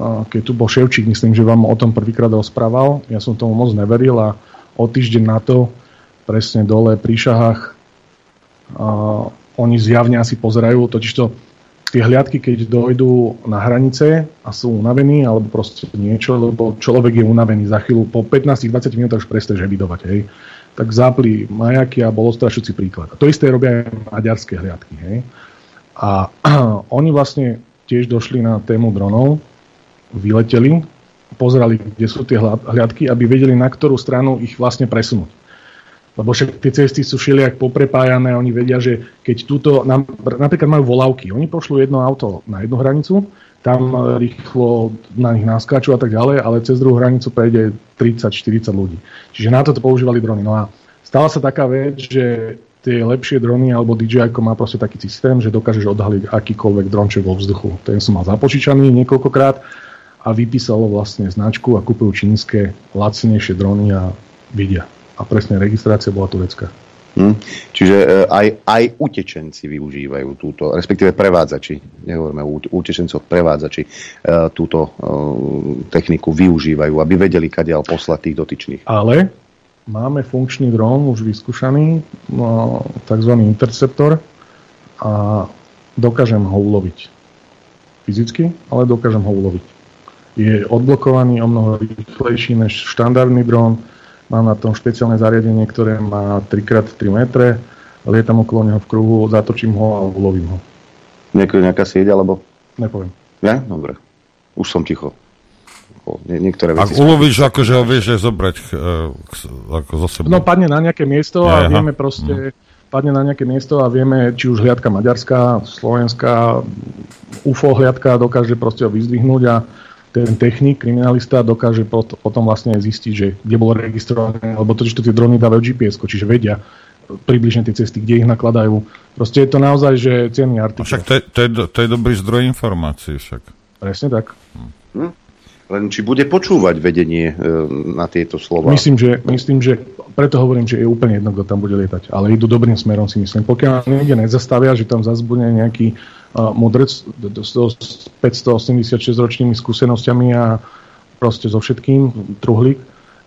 keď tu bol Ševčík, myslím, že vám o tom prvýkrát rozprával, ja som tomu moc neveril a o týždeň na to presne dole pri Šahách oni zjavne asi pozerajú, totižto tie hliadky, keď dojdú na hranice a sú unavení, alebo proste niečo, lebo človek je unavený za chvíľu, po 15-20 minútach už prestaneš evidovať, hej, tak zapli majaky a bol strašujúci príklad. A to isté robia aj maďarské hliadky, hej. A oni vlastne tiež došli na tému dronov, vyleteli, pozerali, kde sú tie hliadky, aby vedeli, na ktorú stranu ich vlastne presunúť. Lebo však tie cesty sú všelijak poprepájané, oni vedia, že keď túto, napríklad majú volávky, oni pošlú jedno auto na jednu hranicu, tam rýchlo na nich naskáču a tak ďalej, ale cez druhú hranicu prejde 30-40 ľudí. Čiže na toto používali drony. No a stala sa taká vec, že tie lepšie drony alebo DJI má proste taký systém, že dokážeš odhaliť akýkoľvek dronček vo vzduchu. Ten som mal započičaný niekoľkokrát a vypísalo vlastne značku a kúpil čínske lacnejšie drony a vidia a presne registrácia bola turecká. Hm. Čiže e, aj, aj utečenci využívajú túto, respektíve prevádzači, nehovoríme o utečencoch, prevádzači e, túto e, techniku využívajú, aby vedeli, kadiaľ poslať tých dotyčných. Ale máme funkčný dron, už vyskúšaný, no, tzv. interceptor a dokážem ho uloviť. Fyzicky, ale dokážem ho uloviť. Je odblokovaný o mnoho rýchlejší než štandardný dron, Mám na tom špeciálne zariadenie, ktoré má 3x3 metre, lietam okolo neho v kruhu, zatočím ho a ulovím ho. Nejaká, nejaká sieť, alebo? Nepoviem. Ja? Dobre. Už som ticho. Nie, niektoré veci Ak ulovíš, akože ho vieš aj zobrať uh, ako zo sebou. No padne na nejaké miesto a ja, vieme proste, mm. padne na nejaké miesto a vieme, či už hliadka maďarská, slovenská, UFO hliadka dokáže proste ho vyzdvihnúť a ten technik, kriminalista dokáže pot, potom vlastne zistiť, že kde bolo registrované, lebo to, že to tie drony dávajú GPS, čiže vedia približne tie cesty, kde ich nakladajú. Proste je to naozaj, že cenný artikel. Však to je, to, je, to je dobrý zdroj informácií však. Presne tak. Hm. Len či bude počúvať vedenie e, na tieto slova? Myslím že, myslím, že preto hovorím, že je úplne jedno, kto tam bude lietať. Ale idú dobrým smerom, si myslím. Pokiaľ niekde nezastavia, že tam zase bude nejaký modrec s 586 ročnými skúsenosťami a proste so všetkým, truhlík,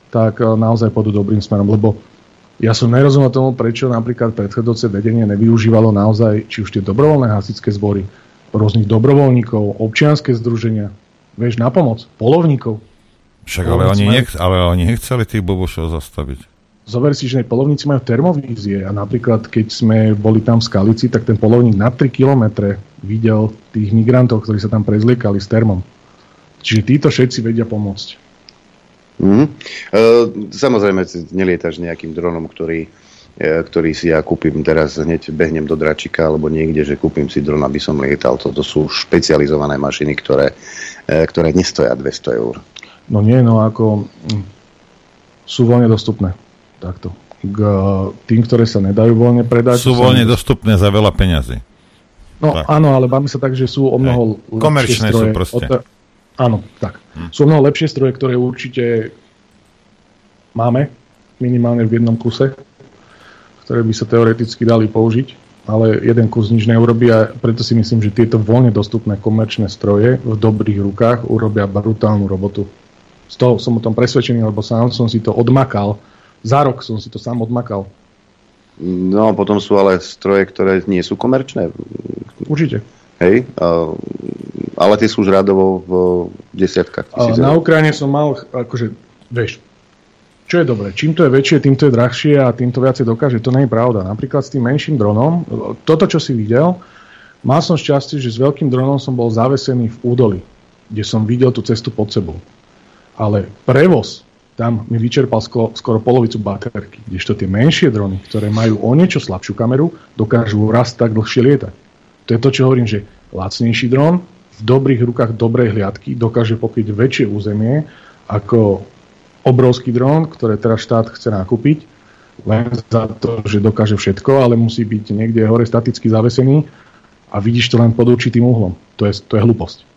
tak naozaj pôjdu dobrým smerom, lebo ja som nerozumel tomu, prečo napríklad predchádzajúce vedenie nevyužívalo naozaj či už tie dobrovoľné hasičské zbory, rôznych dobrovoľníkov, občianske združenia, vieš, na pomoc, polovníkov. Však ale oni, nech, ale oni nechceli tých bobošov zastaviť zober si, že polovníci majú termovízie a napríklad keď sme boli tam v Skalici, tak ten polovník na 3 kilometre videl tých migrantov, ktorí sa tam prezliekali s termom. Čiže títo všetci vedia pomôcť. Mm. E, samozrejme, nelietaš nejakým dronom, ktorý, e, ktorý si ja kúpim teraz, hneď behnem do Dračika alebo niekde, že kúpim si dron, aby som lietal. Toto sú špecializované mašiny, ktoré, e, ktoré nestoja 200 eur. No nie, no ako hm, sú voľne dostupné. Takto. K tým, ktoré sa nedajú voľne predať. Sú voľne dostupné za veľa peňazí. No tak. áno, ale máme sa tak, že sú o mnoho Hej. Komerčné stroje. sú proste. Te... Áno, tak. Hm. Sú o mnoho lepšie stroje, ktoré určite máme, minimálne v jednom kuse, ktoré by sa teoreticky dali použiť. ale jeden kus nič neurobí a preto si myslím, že tieto voľne dostupné komerčné stroje v dobrých rukách urobia brutálnu robotu. Z toho som o tom presvedčený, lebo sám som si to odmakal. Za rok som si to sám odmakal. No, potom sú ale stroje, ktoré nie sú komerčné. Určite. Hej, ale tie sú už radovo v desiatkách tisíc. Na Ukrajine som mal, akože, vieš, čo je dobré? Čím to je väčšie, tým to je drahšie a tým to viacej dokáže. To nie je pravda. Napríklad s tým menším dronom, toto, čo si videl, mal som šťastie, že s veľkým dronom som bol zavesený v údoli, kde som videl tú cestu pod sebou. Ale prevoz tam mi vyčerpal skoro, skoro polovicu baterky, kdežto tie menšie drony, ktoré majú o niečo slabšiu kameru, dokážu raz tak dlhšie lietať. To je to, čo hovorím, že lacnejší dron v dobrých rukách dobrej hliadky dokáže pokryť väčšie územie ako obrovský dron, ktoré teraz štát chce nakúpiť, len za to, že dokáže všetko, ale musí byť niekde hore staticky zavesený a vidíš to len pod určitým uhlom. To je, to je hlúposť.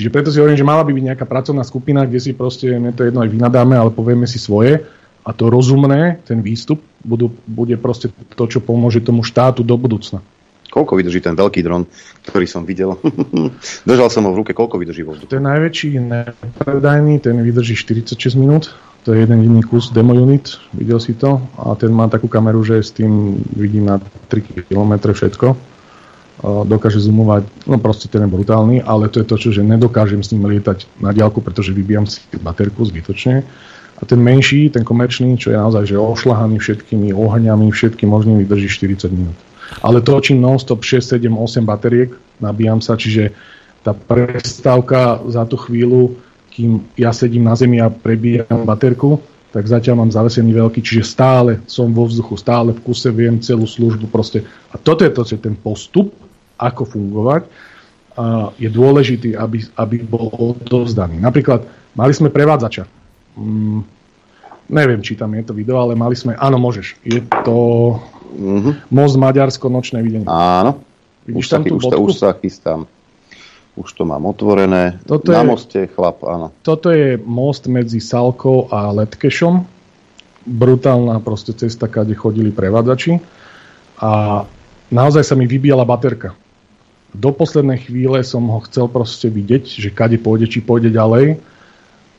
Čiže preto si hovorím, že mala by byť nejaká pracovná skupina, kde si proste, mne to jedno aj vynadáme, ale povieme si svoje a to rozumné, ten výstup, budú, bude proste to, čo pomôže tomu štátu do budúcna. Koľko vydrží ten veľký dron, ktorý som videl? Držal som ho v ruke, koľko vydrží vo To je najväčší nepredajný, ten vydrží 46 minút. To je jeden jediný kus demo unit, videl si to. A ten má takú kameru, že s tým vidím na 3 km všetko. Dokáže zoomovať, no proste ten je brutálny, ale to je to, čo, že nedokážem s ním lietať na diálku, pretože vybijam si baterku zbytočne. A ten menší, ten komerčný, čo je naozaj že ošlahaný všetkými ohňami, všetkým možným, vydrží 40 minút. Ale točím non-stop 6, 7, 8 bateriek, nabíjam sa, čiže tá prestávka za tú chvíľu kým ja sedím na zemi a prebíjam baterku, tak zatiaľ mám zavesený veľký, čiže stále som vo vzduchu, stále v kuse viem celú službu proste. A toto je to, že ten postup, ako fungovať, je dôležitý, aby, aby bol odovzdaný. Napríklad mali sme prevádzača. Mm, neviem, či tam je to video, ale mali sme, áno, môžeš. Je to mm-hmm. Most Maďarsko, nočné videnie. Áno. Vidíš už, tam sa, tú už, sa, už sa chystám. Už to mám otvorené. Toto Na je, moste chlap, áno. Toto je most medzi Salkou a Letkešom. Brutálna proste cesta, kde chodili prevádzači. A naozaj sa mi vybíjala baterka. Do poslednej chvíle som ho chcel proste vidieť, že kade pôjde, či pôjde ďalej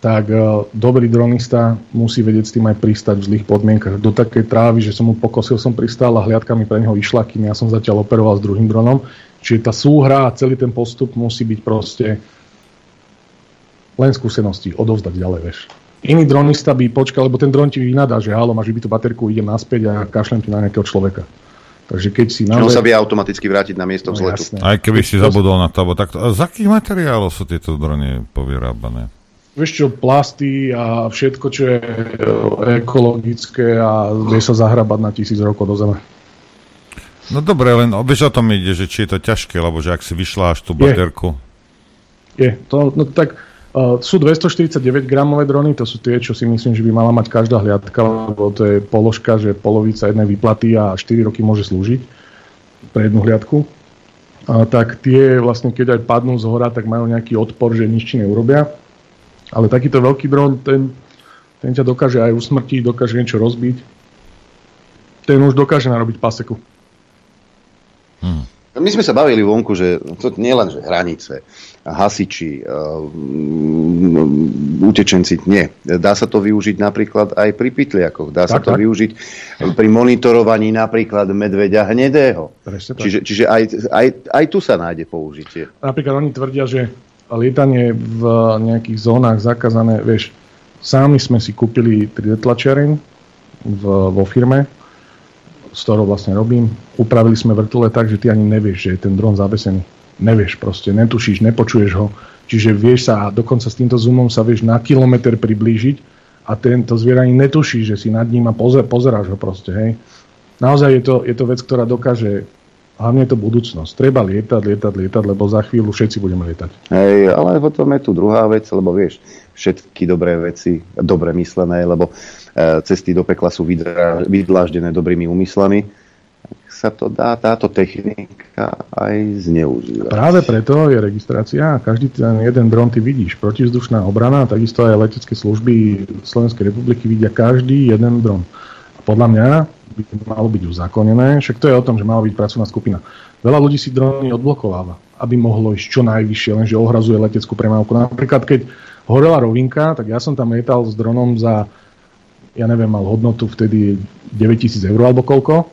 tak uh, dobrý dronista musí vedieť s tým aj pristať v zlých podmienkach. Do takej trávy, že som mu pokosil, som pristál a hliadka mi pre neho išla, kým ja som zatiaľ operoval s druhým dronom. Čiže tá súhra a celý ten postup musí byť proste len skúsenosti, odovzdať ďalej, vieš. Iný dronista by počkal, lebo ten dron ti vynadá, že halo, máš tú baterku, idem naspäť a kašlem ti na nejakého človeka. Takže keď si naozaj... On sa vie automaticky vrátiť na miesto no, vzletu. Aj keby si zabudol na to, tak z akých materiálov sú tieto drony povyrábané? Vieš čo, plasty a všetko, čo je ekologické a vie sa zahrabať na tisíc rokov do zeme. No dobre, len vieš o tom ide, že či je to ťažké, lebo že ak si vyšla až tú baterku. Je, to, no tak sú 249 gramové drony, to sú tie, čo si myslím, že by mala mať každá hliadka, lebo to je položka, že polovica jednej vyplaty a 4 roky môže slúžiť pre jednu hliadku. Uh, tak tie vlastne, keď aj padnú z hora, tak majú nejaký odpor, že nič neurobia. Ale takýto veľký dron, ten, ten ťa dokáže aj usmrtiť, dokáže niečo rozbiť. Ten už dokáže narobiť paseku. Hmm. My sme sa bavili vonku, že to nie len že hranice, hasiči, uh, utečenci, nie. Dá sa to využiť napríklad aj pri pytliakoch. Dá tak, sa to tak. využiť pri monitorovaní napríklad medveďa hnedého. Čiže, čiže aj, aj, aj tu sa nájde použitie. Napríklad oni tvrdia, že lietanie v nejakých zónach zakázané, vieš, sami sme si kúpili 3D tlačiareň vo firme, s ktorou vlastne robím. Upravili sme vrtule tak, že ty ani nevieš, že je ten dron zavesený. Nevieš proste, netušíš, nepočuješ ho. Čiže vieš sa, a dokonca s týmto zoomom sa vieš na kilometr priblížiť a tento zvier ani netuší, že si nad ním a pozer, pozeráš ho proste, hej. Naozaj je to, je to vec, ktorá dokáže hlavne je to budúcnosť. Treba lietať, lietať, lietať, lebo za chvíľu všetci budeme lietať. Hej, ale potom je tu druhá vec, lebo vieš, všetky dobré veci, dobre myslené, lebo E, cesty do pekla sú vydláždené dobrými úmyslami, tak sa to dá táto technika aj zneužívať. Práve preto je registrácia každý ten jeden dron ty vidíš. Protizdušná obrana, takisto aj letecké služby Slovenskej republiky vidia každý jeden dron. A podľa mňa by malo byť uzákonené, však to je o tom, že mala byť pracovná skupina. Veľa ľudí si drony odblokováva, aby mohlo ísť čo najvyššie, lenže ohrazuje leteckú premávku. Napríklad, keď horela rovinka, tak ja som tam lietal s dronom za, ja neviem, mal hodnotu vtedy 9000 eur alebo koľko.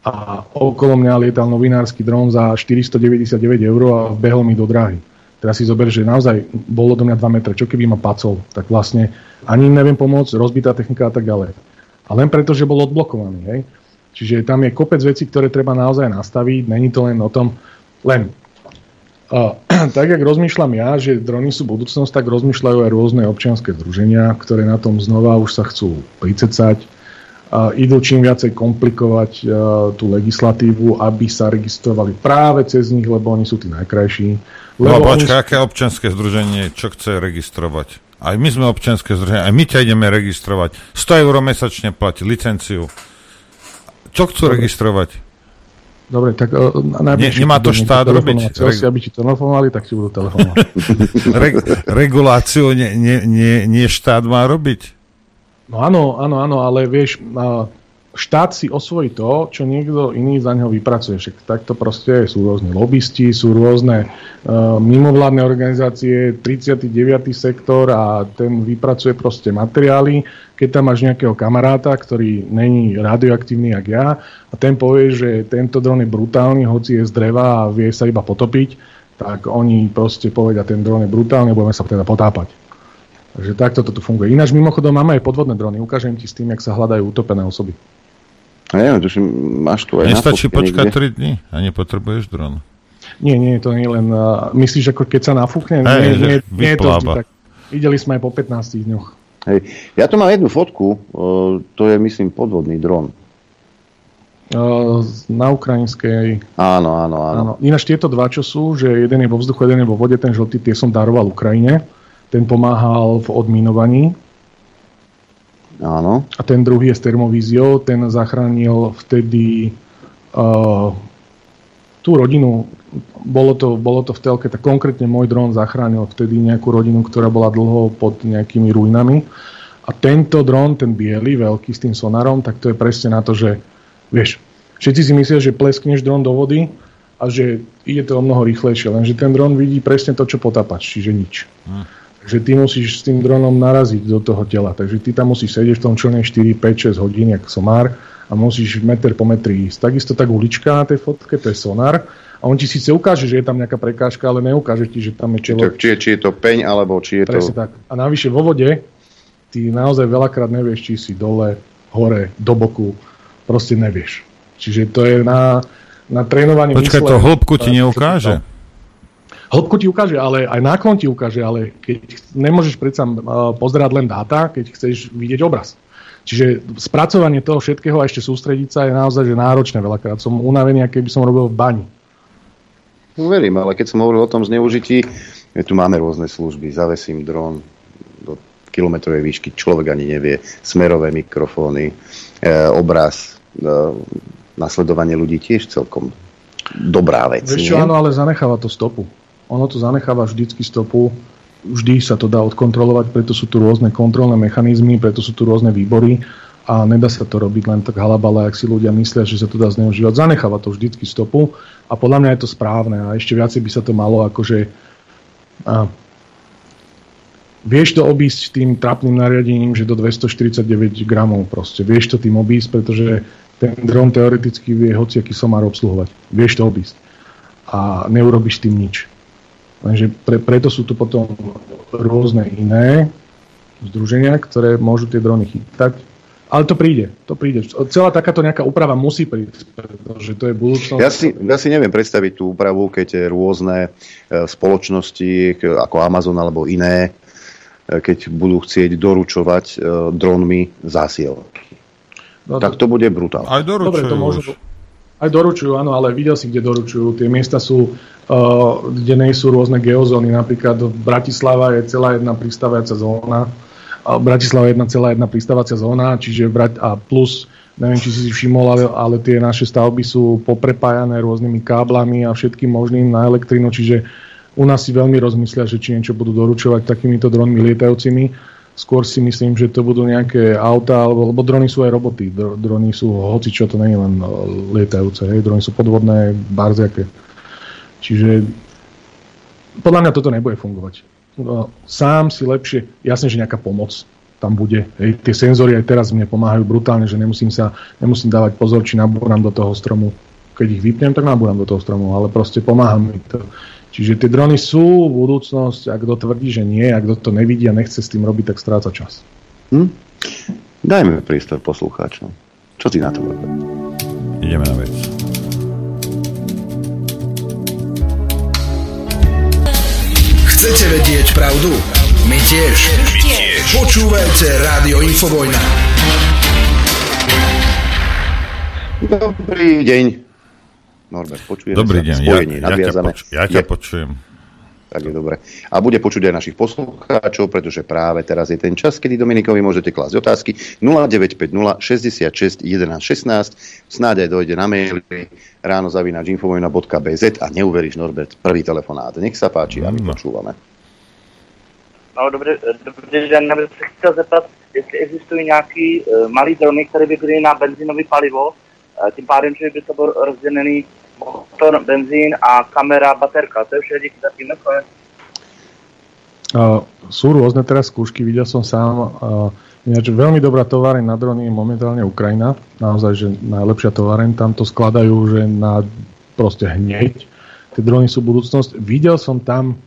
A okolo mňa lietal novinársky dron za 499 eur a vbehol mi do dráhy. Teraz si zober, že naozaj bolo do mňa 2 metre, čo keby ma pacol, tak vlastne ani neviem pomôcť, rozbitá technika a tak ďalej. A len preto, že bol odblokovaný. Hej? Čiže tam je kopec vecí, ktoré treba naozaj nastaviť. Není to len o tom, len uh, tak, jak rozmýšľam ja, že drony sú budúcnosť, tak rozmýšľajú aj rôzne občianske združenia, ktoré na tom znova už sa chcú pricecať. Uh, idú čím viacej komplikovať uh, tú legislatívu, aby sa registrovali práve cez nich, lebo oni sú tí najkrajší. No lebo no počkaj, oni... aké občianske združenie, čo chce registrovať? Aj my sme občianske združenie, aj my ťa ideme registrovať. 100 eur mesačne platiť licenciu. Čo chcú Dobre. registrovať? Dobre, tak uh, ne, nemá to štát robiť. Reg... Si, aby ti telefonovali, tak si budú telefonovať. Reg, reguláciu nie, nie, nie, nie štát má robiť? No áno, áno, áno, ale vieš, uh, štát si osvojí to, čo niekto iný za neho vypracuje. Však takto proste sú rôzne lobbysti, sú rôzne uh, mimovládne organizácie, 39. sektor a ten vypracuje proste materiály. Keď tam máš nejakého kamaráta, ktorý není radioaktívny jak ja a ten povie, že tento dron je brutálny, hoci je z dreva a vie sa iba potopiť, tak oni proste povedia, ten dron je brutálny budeme sa teda potápať. Takže takto to tu funguje. Ináč mimochodom máme aj podvodné drony. Ukážem ti s tým, jak sa hľadajú utopené osoby. A neviem, tuším, máš tu aj Nestačí počkať 3 dní a nepotrebuješ dron. Nie, nie, to nie len... Uh, myslíš, ako keď sa nafúkne? Hej, nie, nie, nie je to vždy tak. Videli sme aj po 15 dňoch. Hej. Ja tu mám jednu fotku, uh, to je, myslím, podvodný dron. Uh, na ukrajinskej... Áno, áno, áno. áno. Ináč tieto dva, čo sú, že jeden je vo vzduchu, jeden je vo vode, ten žltý, tie som daroval Ukrajine. Ten pomáhal v odminovaní Áno. A ten druhý je s termovíziou, ten zachránil vtedy uh, tú rodinu, bolo to, bolo to v telke, tak konkrétne môj dron zachránil vtedy nejakú rodinu, ktorá bola dlho pod nejakými ruinami. A tento dron, ten biely, veľký s tým sonarom, tak to je presne na to, že vieš, všetci si myslia, že pleskneš dron do vody a že ide to o mnoho rýchlejšie, lenže ten dron vidí presne to, čo potapač, čiže nič. Hm. Takže ty musíš s tým dronom naraziť do toho tela. Takže ty tam musíš sedieť v tom člne 4, 5, 6 hodín, jak somár a musíš meter po metri ísť. Takisto tak ulička na tej fotke, to je sonár. A on ti síce ukáže, že je tam nejaká prekážka, ale neukáže ti, že tam je čelo. Či, či je to peň, alebo či je Presne to... tak. A navyše vo vode ty naozaj veľakrát nevieš, či si dole, hore, do boku. Proste nevieš. Čiže to je na, na trénovanie Počkaj, mysle, to hĺbku ti neukáže? Hĺbku ti ukáže, ale aj náklon ti ukáže, ale keď nemôžeš predsa pozerať len dáta, keď chceš vidieť obraz. Čiže spracovanie toho všetkého a ešte sústrediť sa je naozaj že náročné veľakrát. Som unavený, aké by som robil v bani. No, verím, ale keď som hovoril o tom zneužití, tu máme rôzne služby, zavesím dron do kilometrovej výšky, človek ani nevie, smerové mikrofóny, e, obraz, e, nasledovanie ľudí tiež celkom dobrá vec. Vieš čo, áno, ale zanecháva to stopu ono to zanecháva vždycky stopu, vždy sa to dá odkontrolovať, preto sú tu rôzne kontrolné mechanizmy, preto sú tu rôzne výbory a nedá sa to robiť len tak halabala, ak si ľudia myslia, že sa to dá zneužívať. Zanecháva to vždycky stopu a podľa mňa je to správne a ešte viacej by sa to malo akože a, vieš to obísť tým trapným nariadením, že do 249 gramov proste. Vieš to tým obísť, pretože ten dron teoreticky vie hociaký somár obsluhovať. Vieš to obísť. A neurobiš tým nič. Lenže pre, preto sú tu potom rôzne iné združenia, ktoré môžu tie drony chytať. Ale to príde, to príde. Celá takáto nejaká úprava musí prísť, pretože to je budúcnosť. Ja si, ja si neviem predstaviť tú úpravu, keď rôzne e, spoločnosti ako Amazon alebo iné, e, keď budú chcieť doručovať e, dronmi zásielky. No tak to bude brutálne. Aj doručujú Dobre, to môžu, aj doručujú, áno, ale videl si, kde doručujú. Tie miesta sú, uh, kde nie sú rôzne geozóny. Napríklad Bratislava je celá jedna pristávacia zóna. Uh, Bratislava je jedna celá jedna pristávacia zóna, čiže Brat- a plus, neviem, či si si všimol, ale, ale tie naše stavby sú poprepájané rôznymi káblami a všetkým možným na elektrínu, čiže u nás si veľmi rozmyslia, že či niečo budú doručovať takýmito dronmi lietajúcimi Skôr si myslím, že to budú nejaké auta, alebo, lebo drony sú aj roboty. Drony sú hoci čo, to nie je len e, lietajúce. Hej. Drony sú podvodné, barziaké. Čiže podľa mňa toto nebude fungovať. No, sám si lepšie, jasne, že nejaká pomoc tam bude. Hej. Tie senzory aj teraz mne pomáhajú brutálne, že nemusím sa nemusím dávať pozor, či nabúram do toho stromu. Keď ich vypnem, tak nabúram do toho stromu, ale proste pomáha mi to. Čiže tie drony sú budúcnosť, ak kto tvrdí, že nie, ak kto to nevidí a nechce s tým robiť, tak stráca čas. Hm? Dajme priestor poslucháčom. Čo ty na to? Ideme na vec. Chcete vedieť pravdu? My tiež. My tiež. Počúvajte Rádio Infovojna. Dobrý deň. Norbert, počujeme Dobrý sa deň, spojenie ja, ja, ťa, poč- ja ťa je, počujem. Tak je dobre. A bude počuť aj našich poslucháčov, pretože práve teraz je ten čas, kedy Dominikovi môžete klásť otázky 0950 66 11 16. Snáď aj dojde na maily ráno zavinač infovojna.bz a neuveríš Norbert, prvý telefonát. Nech sa páči a my No. počúvame. No, dobrý, dobrý den, já bych se chtěl zeptat, jestli existují nějaký uh, malý drony, které by byly na benzínový palivo, uh, tím pádem, že by to byl rozdělený motor, benzín a kamera, baterka. To je vše, díky za tím, nakonec. Uh, sú rôzne teraz skúšky, videl som sám. Uh, ináč veľmi dobrá továreň na drony je momentálne Ukrajina. Naozaj, že najlepšia továreň. Tam to skladajú, že na proste hneď. Tie drony sú budúcnosť. Videl som tam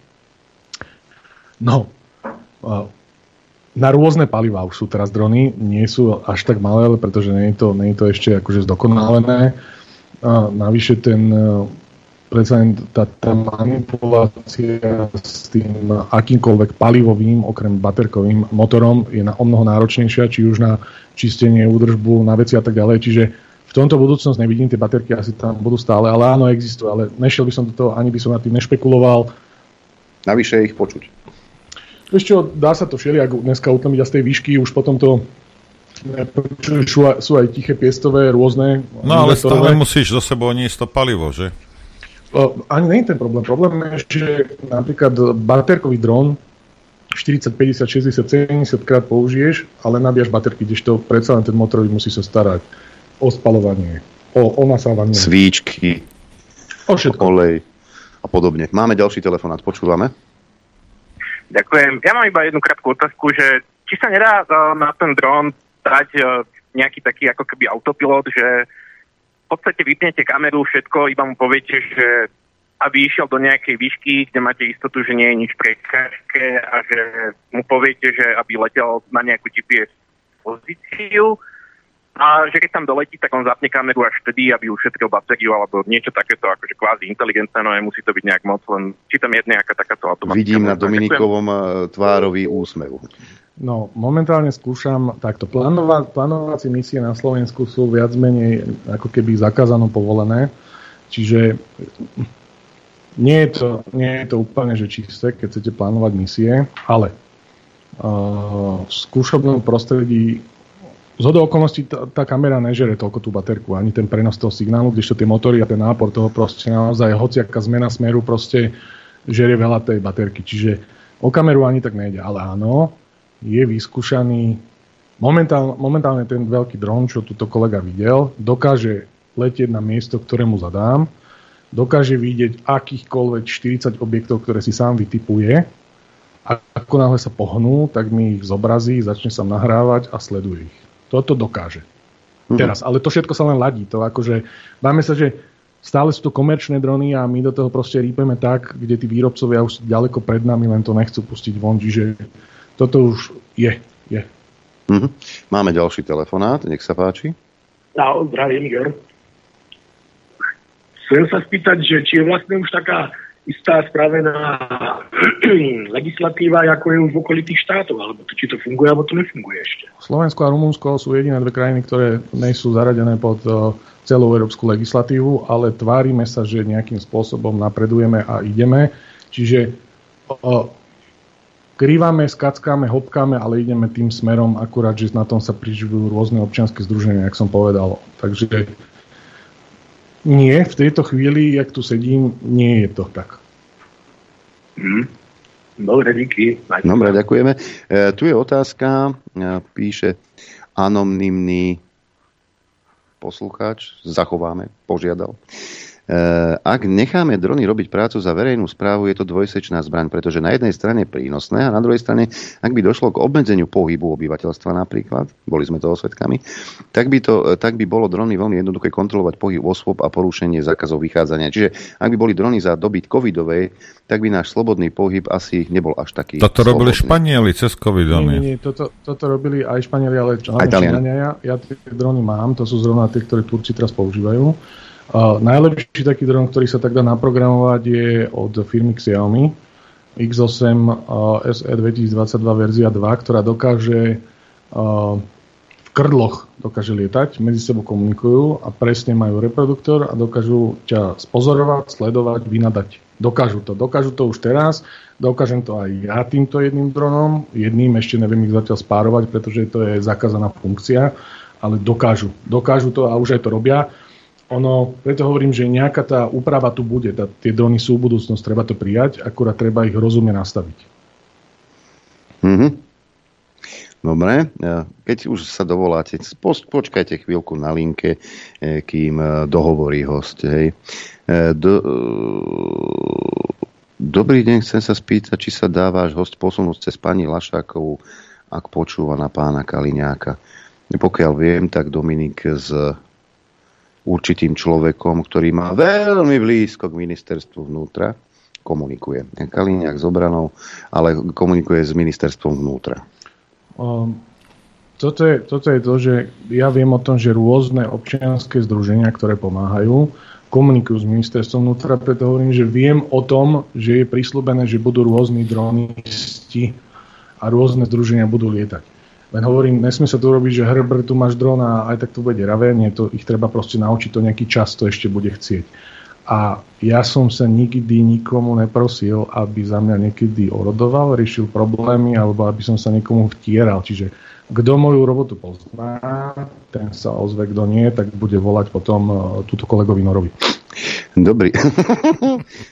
no uh, na rôzne palivá už sú teraz drony. Nie sú až tak malé, ale pretože nie je to, nie je to ešte akože zdokonalené. A navyše ten uh, predsa len tá, tá manipulácia s tým akýmkoľvek palivovým, okrem baterkovým motorom je na, o mnoho náročnejšia, či už na čistenie, údržbu, na veci a tak ďalej. Čiže v tomto budúcnosť nevidím, tie baterky asi tam budú stále, ale áno, existujú. Ale nešiel by som do toho, ani by som na tým nešpekuloval. Navyše ich počuť. Čo, dá sa to všelijak dneska utlmiť a z tej výšky už potom to sú, sú aj tiché piestové, rôzne. No ale stále musíš so sebou niesť to palivo, že? O, ani nie je ten problém. Problém je, že napríklad baterkový dron 40, 50, 60, 70 krát použiješ, ale nabíjaš baterky, kdežto predsa len ten motorový musí sa starať o spalovanie, o, o nasávanie. Svíčky, o všetko. olej a podobne. Máme ďalší telefonát, počúvame. Ďakujem. Ja mám iba jednu krátku otázku, že či sa nedá uh, na ten dron dať uh, nejaký taký ako keby autopilot, že v podstate vypnete kameru, všetko, iba mu poviete, že aby išiel do nejakej výšky, kde máte istotu, že nie je nič prekážke a že mu poviete, že aby letel na nejakú GPS pozíciu a že keď tam doletí, tak on zapne kameru až vtedy, aby ušetril batériu alebo niečo takéto akože kvázi inteligentné, no nemusí to byť nejak moc, len či tam je nejaká takáto automatika. Vidím na. Dominikovom eh, tvárový úsmev. No, momentálne skúšam takto. Plánová, plánovacie misie na Slovensku sú viac menej ako keby zakázané, povolené. Čiže nie je to, nie je to úplne že čisté, keď chcete plánovať misie, ale uh, v skúšobnom prostredí z hodou okolností tá, tá kamera nežere toľko tú baterku, ani ten prenos toho signálu, kdežto tie motory a ten nápor toho proste naozaj hociaká zmena smeru proste žerie veľa tej baterky. Čiže o kameru ani tak nejde, ale áno, je vyskúšaný momentálne, momentálne ten veľký dron, čo tuto kolega videl, dokáže letieť na miesto, ktoré mu zadám, dokáže vidieť akýchkoľvek 40 objektov, ktoré si sám vytipuje a ako náhle sa pohnú, tak mi ich zobrazí, začne sa nahrávať a sleduje ich. Toto dokáže. Mhm. Teraz, ale to všetko sa len ladí. To akože, báme sa, že stále sú to komerčné drony a my do toho proste rípeme tak, kde tí výrobcovia už sú ďaleko pred nami, len to nechcú pustiť von, čiže toto už je, je. Mhm. Máme ďalší telefonát, nech sa páči. No, zdravím, Igor. Chcem sa spýtať, že či je vlastne už taká istá spravená legislatíva, ako je už v okolitých štátov, alebo to, či to funguje, alebo to nefunguje ešte. Slovensko a Rumunsko sú jediné dve krajiny, ktoré nie sú zaradené pod uh, celú európsku legislatívu, ale tvárime sa, že nejakým spôsobom napredujeme a ideme. Čiže uh, krývame, skackáme, hopkáme, ale ideme tým smerom, akurát, že na tom sa priživujú rôzne občianske združenia, jak som povedal. Takže nie, v tejto chvíli, jak tu sedím, nie je to tak. Hmm. Dobre, díky. Dobre, ďakujeme. E, tu je otázka, e, píše anonymný poslucháč, zachováme, požiadal. Eh, ak necháme drony robiť prácu za verejnú správu, je to dvojsečná zbraň, pretože na jednej strane prínosné a na druhej strane, ak by došlo k obmedzeniu pohybu obyvateľstva napríklad, boli sme toho svetkami, tak by, to, tak by bolo drony veľmi jednoduché kontrolovať pohyb osôb a porušenie zákazov vychádzania. Čiže ak by boli drony za dobyt covidovej, tak by náš slobodný pohyb asi nebol až taký Toto robili Španieli cez covidony. Nie, nie, nie, toto, toto robili aj Španieli, ale aj Číňania. Ja, ja tie drony mám, to sú zrovna tie, ktoré Turci teraz používajú. Najlepší taký dron, ktorý sa tak dá naprogramovať, je od firmy Xiaomi X8 uh, SE 2022 verzia 2, ktorá dokáže v krdloch dokáže lietať, medzi sebou komunikujú a presne majú reproduktor a dokážu ťa spozorovať, sledovať, vynadať. Dokážu to. Dokážu to už teraz, dokážem to aj ja týmto jedným dronom. Jedným ešte neviem ich zatiaľ spárovať, pretože to je zakázaná funkcia, ale dokážu. Dokážu to a už aj to robia ono, preto hovorím, že nejaká tá úprava tu bude. Tá, tie drony sú budúcnosť, treba to prijať, akurát treba ich rozumne nastaviť. Mm-hmm. Dobre, keď už sa dovoláte, počkajte chvíľku na linke, e, kým e, dohovorí host. Hej. E, do, dobrý deň, chcem sa spýtať, či sa dá váš host posunúť cez pani Lašákovú, ak počúva na pána Kaliňáka. Pokiaľ viem, tak Dominik z určitým človekom, ktorý má veľmi blízko k ministerstvu vnútra, komunikuje. Kaliňák s obranou, ale komunikuje s ministerstvom vnútra. Um, toto, je, toto je to, že ja viem o tom, že rôzne občianské združenia, ktoré pomáhajú, komunikujú s ministerstvom vnútra, preto hovorím, že viem o tom, že je prislúbené, že budú rôzni dronisti a rôzne združenia budú lietať. Len hovorím, nesmie sa tu robiť, že Herbert, tu máš dron a aj tak to bude ravé, nie, to ich treba proste naučiť, to nejaký čas to ešte bude chcieť. A ja som sa nikdy nikomu neprosil, aby za mňa niekedy orodoval, riešil problémy, alebo aby som sa niekomu vtieral. Čiže kto moju robotu pozná, ten sa ozve, kto nie, tak bude volať potom uh, túto kolegovi Norovi. Dobrý.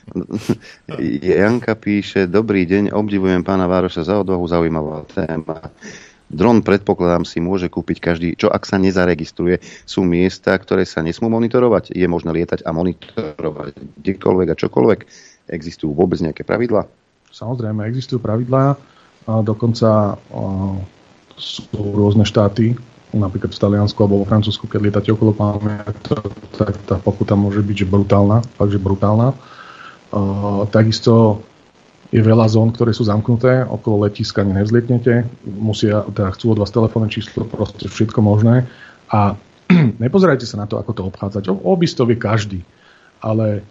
Janka píše, dobrý deň, obdivujem pána Vároša za odvahu, zaujímavá téma. Dron, predpokladám, si môže kúpiť každý, čo ak sa nezaregistruje. Sú miesta, ktoré sa nesmú monitorovať. Je možné lietať a monitorovať kdekoľvek a čokoľvek. Existujú vôbec nejaké pravidlá? Samozrejme, existujú pravidlá. Dokonca sú rôzne štáty, napríklad v Taliansku alebo vo Francúzsku, keď lietate okolo pamiatok, tak tá pokuta môže byť že brutálna, fakt, brutálna. A, takisto je veľa zón, ktoré sú zamknuté, okolo letiska nevzlietnete, musia, teda chcú od vás telefónne číslo, proste všetko možné. A nepozerajte sa na to, ako to obchádzať. Obis to vie každý. Ale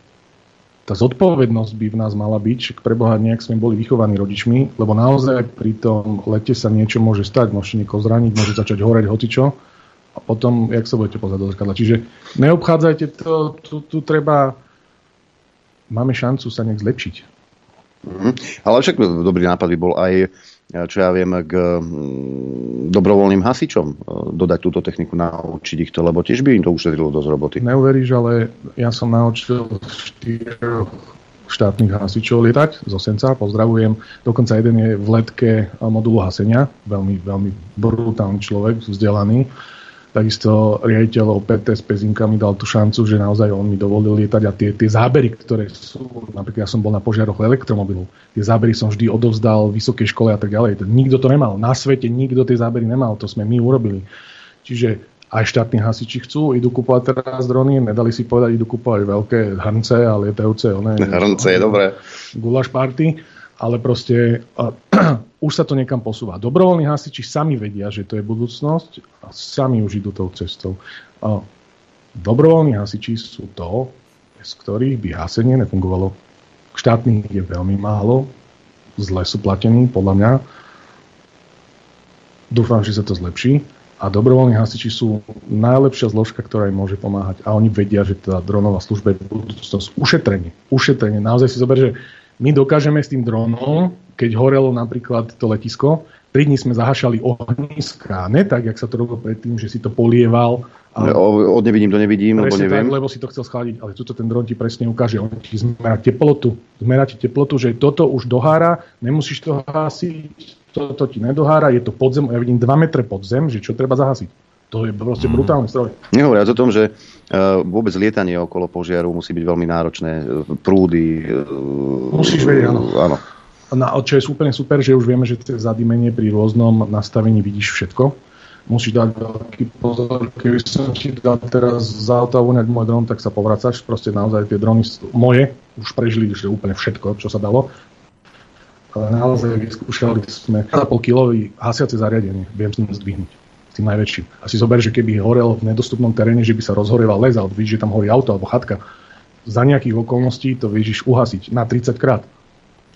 tá zodpovednosť by v nás mala byť, že preboha nejak sme boli vychovaní rodičmi, lebo naozaj pri tom lete sa niečo môže stať, môžete niekoho zraniť, môže začať horeť hocičo a potom, jak sa budete pozerať do zrkadla. Čiže neobchádzajte to, tu, tu treba, máme šancu sa nejak zlepšiť. Mm, ale však dobrý nápad by bol aj, čo ja viem, k mm, dobrovoľným hasičom e, dodať túto techniku, naučiť ich to, lebo tiež by im to ušetrilo dosť roboty. Neuveríš, ale ja som naučil štyroch štátnych hasičov lietať zo Senca, pozdravujem. Dokonca jeden je v letke modulu hasenia, veľmi, veľmi brutálny človek, vzdelaný Takisto riaditeľ OPT s Pezinkami dal tú šancu, že naozaj on mi dovolil lietať a tie, tie zábery, ktoré sú, napríklad ja som bol na požiaroch elektromobilu, tie zábery som vždy odovzdal vysokej škole a tak ďalej. Nikto to nemal. Na svete nikto tie zábery nemal. To sme my urobili. Čiže aj štátni hasiči chcú, idú kupovať teraz drony, nedali si povedať, idú kupovať veľké hrnce a lietajúce. One, hrnce je dobré. Gulaš party ale proste už sa to niekam posúva. Dobrovoľní hasiči sami vedia, že to je budúcnosť a sami už idú tou cestou. Dobrovoľní hasiči sú to, bez ktorých by hasenie nefungovalo. Štátnych je veľmi málo, zle sú platení, podľa mňa. Dúfam, že sa to zlepší. A dobrovoľní hasiči sú najlepšia zložka, ktorá im môže pomáhať. A oni vedia, že tá dronová služba je budúcnosť. Ušetrenie. Ušetrenie. Naozaj si zober, že my dokážeme s tým dronom, keď horelo napríklad to letisko, 3 dní sme zahašali ohniska, ne tak, jak sa to robilo predtým, že si to polieval. Ale... O, od nevidím do nevidím, lebo neviem. Tak, lebo si to chcel schladiť, ale tuto ten dron ti presne ukáže, on ti zmerá teplotu, zmerá ti teplotu, že toto už dohára, nemusíš to hasiť, toto ti nedohára, je to podzem, ja vidím 2 metre podzem, že čo treba zahasiť. To je proste mm. brutálny stroj. Nehovoriac o tom, že uh, vôbec lietanie okolo požiaru musí byť veľmi náročné. Prúdy. Uh, Musíš vedieť, áno. áno. Na, čo je úplne super, že už vieme, že to zadimenie pri rôznom nastavení vidíš všetko. Musíš dať veľký pozor, keby som ti dal teraz za auto uňať môj dron, tak sa povracaš. Proste naozaj tie drony moje už prežili že úplne všetko, čo sa dalo. Ale naozaj vyskúšali sme 1,5 kilový hasiace zariadenie. Viem s ním zdvihnúť tým najväčším. A si zober, že keby horel v nedostupnom teréne, že by sa rozhoreval les, alebo víš, že tam horí auto alebo chatka, za nejakých okolností to vieš uhasiť na 30 krát.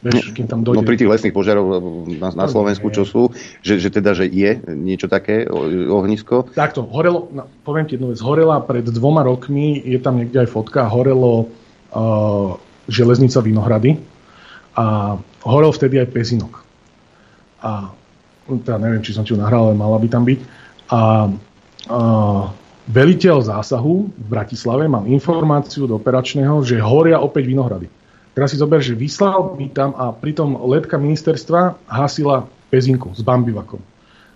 Vieš, kým tam dojde. No pri tých lesných požiarov na, na Slovensku, čo sú, že, že teda, že je niečo také ohnisko? Takto, horelo, no, poviem ti jednu vec, horela pred dvoma rokmi, je tam niekde aj fotka, horelo uh, železnica Vinohrady a horel vtedy aj Pezinok. A teda neviem, či som ti ju nahral, ale mala by tam byť. A, a veliteľ zásahu v Bratislave, mám informáciu do operačného, že horia opäť Vinohrady. Teraz si zober, že vyslal by tam a pritom letka ministerstva hasila pezinku s bambivakom.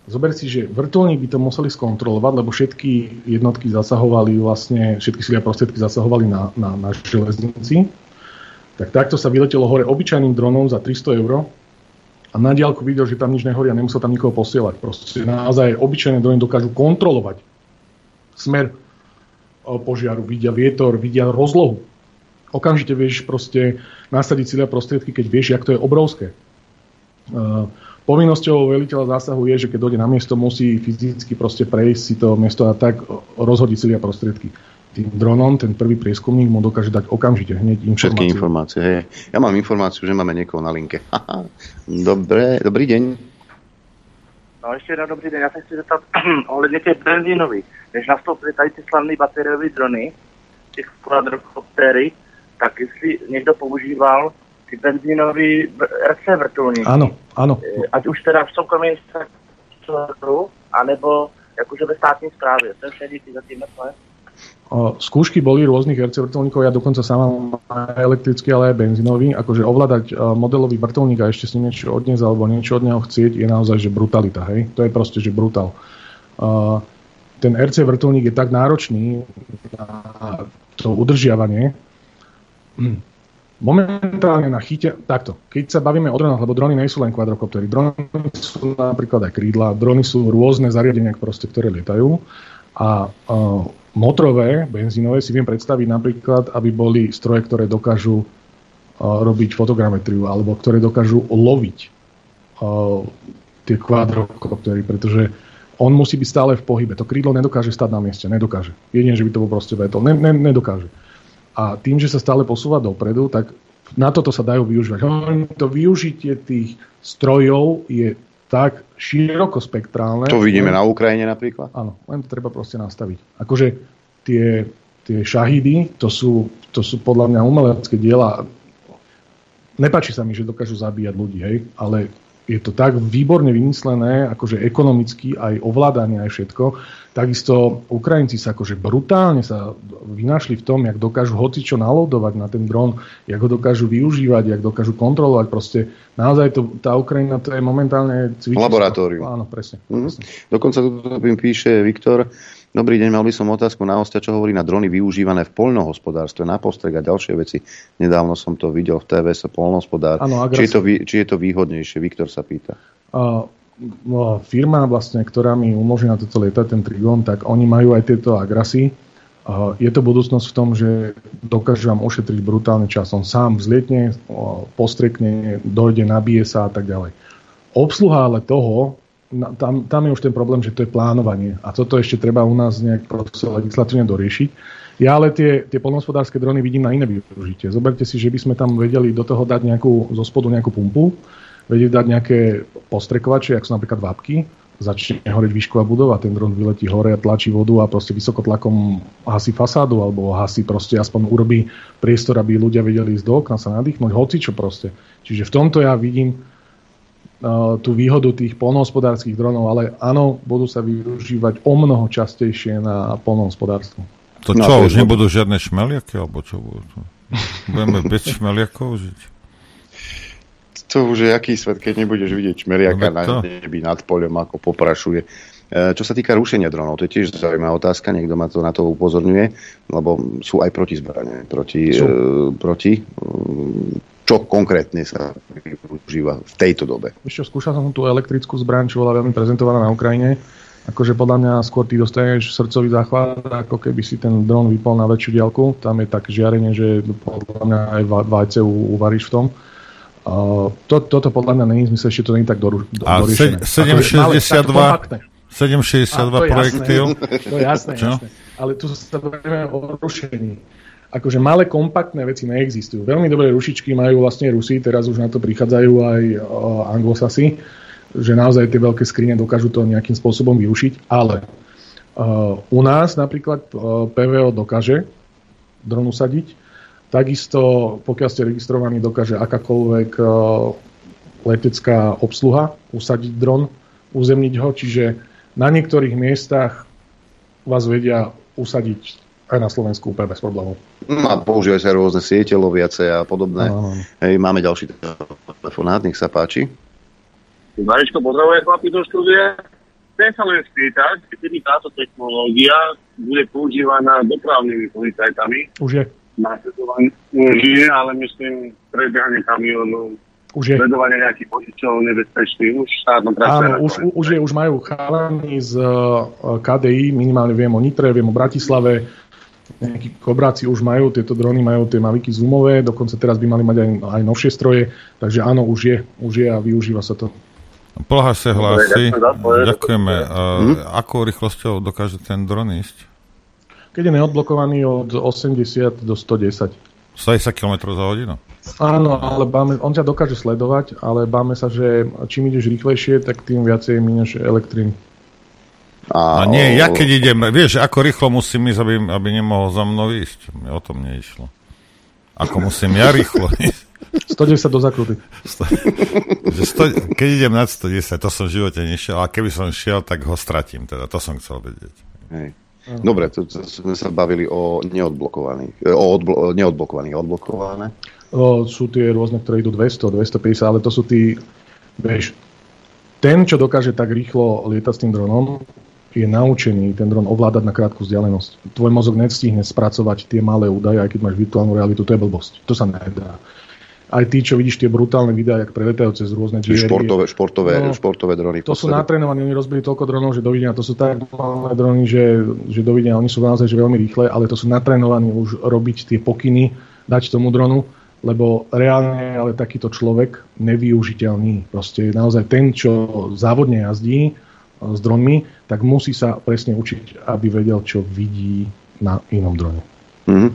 Zober si, že vrtulník by to museli skontrolovať, lebo všetky jednotky zasahovali vlastne, všetky sily a prostriedky zasahovali na, na, na železnici. Tak takto sa vyletelo hore obyčajným dronom za 300 eur a na diálku videl, že tam nič nehorí a nemusel tam nikoho posielať. Proste naozaj obyčajné drony dokážu kontrolovať smer požiaru, vidia vietor, vidia rozlohu okamžite vieš proste nasadiť sily a prostriedky, keď vieš, jak to je obrovské. Uh, povinnosťou veliteľa zásahu je, že keď dojde na miesto, musí fyzicky proste prejsť si to miesto a tak rozhodiť sily a prostriedky. Tým dronom ten prvý prieskumník mu dokáže dať okamžite hneď informácie. Všetky informácie, hej. Ja mám informáciu, že máme niekoho na linke. Dobre, dobrý deň. No ještě jednou dobrý den, já se chci zeptat ohledně těch benzínových. Než nastoupily tady ty slavné bateriové drony, těch quadrocoptery, tak jestli někdo používal ty benzínové RC vrtulníky. Áno, áno. Eh, ať už teda v soukromém sektoru, anebo jakože ve státní správě. To je vše, díky za tím skúšky boli rôznych RC vrtulníkov, ja dokonca sám mám elektrický, ale aj benzínový. Akože ovládať modelový vrtulník a ešte si niečo odniesť alebo niečo od neho chcieť je naozaj že brutalita. Hej? To je proste, že brutál. ten RC vrtulník je tak náročný na to udržiavanie. Momentálne na chyte, takto, keď sa bavíme o dronách, lebo drony nie sú len kvadrokoptery, drony sú napríklad aj krídla, drony sú rôzne zariadenia, proste, ktoré lietajú a uh, motorové, benzínové si viem predstaviť napríklad, aby boli stroje, ktoré dokážu uh, robiť fotogrametriu alebo ktoré dokážu loviť uh, tie kvadrokoptery, pretože on musí byť stále v pohybe. To krídlo nedokáže stať na mieste, nedokáže. Jedine, že by to bol proste vetol. Ne, ne, nedokáže. A tým, že sa stále posúva dopredu, tak na toto sa dajú využívať. To využitie tých strojov je tak širokospektrálne. To vidíme len, na Ukrajine napríklad? Áno, len to treba proste nastaviť. Akože tie, tie šahidy, to sú, to sú podľa mňa umelecké diela. Nepačí sa mi, že dokážu zabíjať ľudí, hej, ale je to tak výborne vymyslené, akože ekonomicky, aj ovládanie, aj všetko. Takisto Ukrajinci sa akože brutálne sa vynašli v tom, jak dokážu hocičo nalodovať na ten dron, jak ho dokážu využívať, jak dokážu kontrolovať. Proste naozaj to, tá Ukrajina to je momentálne cvičiť. Laboratórium. Áno, presne. Mm. presne. Dokonca tu píše Viktor, Dobrý deň, mal by som otázku na hostia, čo hovorí na drony využívané v poľnohospodárstve, na postrek a ďalšie veci. Nedávno som to videl v TV, sa poľnohospodár. Ano, či, je to, či je to výhodnejšie? Viktor sa pýta. Uh, no, firma, vlastne, ktorá mi umožňuje toto lietať, ten Trigon, tak oni majú aj tieto agrasy. Uh, je to budúcnosť v tom, že dokáže vám ošetriť brutálne čas. On sám vzlietne, uh, postrekne, dojde, nabije sa a tak ďalej. Obsluha ale toho, tam, tam je už ten problém, že to je plánovanie. A toto ešte treba u nás nejak legislatívne doriešiť. Ja ale tie, tie polnohospodárske drony vidím na iné využitie. Zoberte si, že by sme tam vedeli do toho dať nejakú, zo spodu nejakú pumpu, vedieť dať nejaké postrekovače, ako sú napríklad vápky, začne horeť výšková budova, ten dron vyletí hore a tlačí vodu a proste vysokotlakom hasí fasádu alebo hasí proste aspoň urobí priestor, aby ľudia vedeli ísť do okna sa nadýchnuť, hoci čo proste. Čiže v tomto ja vidím tú výhodu tých polnohospodárských dronov, ale áno, budú sa využívať o mnoho častejšie na polnohospodárstvo. To čo, no, už nebudú žiadne šmeliaky, alebo čo budú? Budeme bez šmeliakov žiť? To už je aký svet, keď nebudeš vidieť šmeliaka no, na nebi nad poľom, ako poprašuje. E, čo sa týka rušenia dronov, to je tiež zaujímavá otázka, niekto ma to na to upozorňuje, lebo sú aj proti zbranie, proti, e, proti e, čo konkrétne sa využíva v tejto dobe. Ešte skúšal som tú elektrickú zbraň, čo bola veľmi prezentovaná na Ukrajine. Akože podľa mňa skôr ty dostaneš srdcový záchvat, ako keby si ten dron vypol na väčšiu diaľku. Tam je tak žiarenie, že podľa mňa aj vajce uvaríš v tom. Uh, to, toto podľa mňa není zmysel, ešte to není tak do, do, A 762, 762 projektil. To je jasné, jasné. Ale tu sa bavíme o rušení. Akože malé kompaktné veci neexistujú. Veľmi dobré rušičky majú vlastne Rusi, teraz už na to prichádzajú aj o, anglosasi, že naozaj tie veľké skrine dokážu to nejakým spôsobom vyrušiť, ale uh, u nás napríklad uh, PVO dokáže dron usadiť, takisto pokiaľ ste registrovaní, dokáže akákoľvek letecká obsluha usadiť dron, uzemniť ho, čiže na niektorých miestach vás vedia usadiť aj na Slovensku úplne bez problémov. No a používajú sa rôzne siete, loviace a podobné. No. Hej, máme ďalší telefonát, nech sa páči. Maričko, pozdravujem chlapi do štúdie. Chcem sa len spýtať, kedy táto technológia bude používaná dopravnými policajtami. Už je. Už je, ale myslím, prebiehanie kamionu už je. Sledovanie nejakých vodičov nebezpečných, už štátno Áno, už, už, je, už majú chalani z uh, KDI, minimálne viem o Nitre, viem o Bratislave, nejakí kobráci už majú, tieto drony majú tie maviky zoomové, dokonca teraz by mali mať aj, aj novšie stroje, takže áno, už je, už je a využíva sa to. Plaha sa hlási. Ďakujeme. Hm? Akou rýchlosťou dokáže ten dron ísť? Keď je neodblokovaný od 80 do 110. 110 km za hodinu? Áno, ale báme, on ťa dokáže sledovať, ale báme sa, že čím ideš rýchlejšie, tak tým viacej minieš elektriny. A, a nie, ja keď idem, vieš, ako rýchlo musím ísť, aby, aby nemohol za mnou ísť. O tom neišlo. Ako musím ja rýchlo ísť. 110 do zakruty. keď idem nad 110, to som v živote nešiel, a keby som šiel, tak ho stratím. Teda, to som chcel vedieť. Hej. Dobre, to, to sme sa bavili o neodblokovaných, o odblo, neodblokovaných odblokované. O, sú tie rôzne, ktoré idú 200, 250, ale to sú tí, vieš, ten, čo dokáže tak rýchlo lietať s tým dronom, je naučený ten dron ovládať na krátku vzdialenosť. Tvoj mozog nestihne spracovať tie malé údaje, aj keď máš virtuálnu realitu, to je blbosť. To sa nedá aj tí, čo vidíš tie brutálne videá, jak preletajú cez rôzne diery. Športové, športové, no, športové drony. To sú natrénovaní, oni rozbili toľko dronov, že dovidenia, to sú tak malé drony, že, že dovidenia, oni sú naozaj že veľmi rýchle, ale to sú natrénovaní už robiť tie pokyny, dať tomu dronu, lebo reálne ale takýto človek nevyužiteľný. Proste naozaj ten, čo závodne jazdí s dronmi, tak musí sa presne učiť, aby vedel, čo vidí na inom drone. Mm-hmm.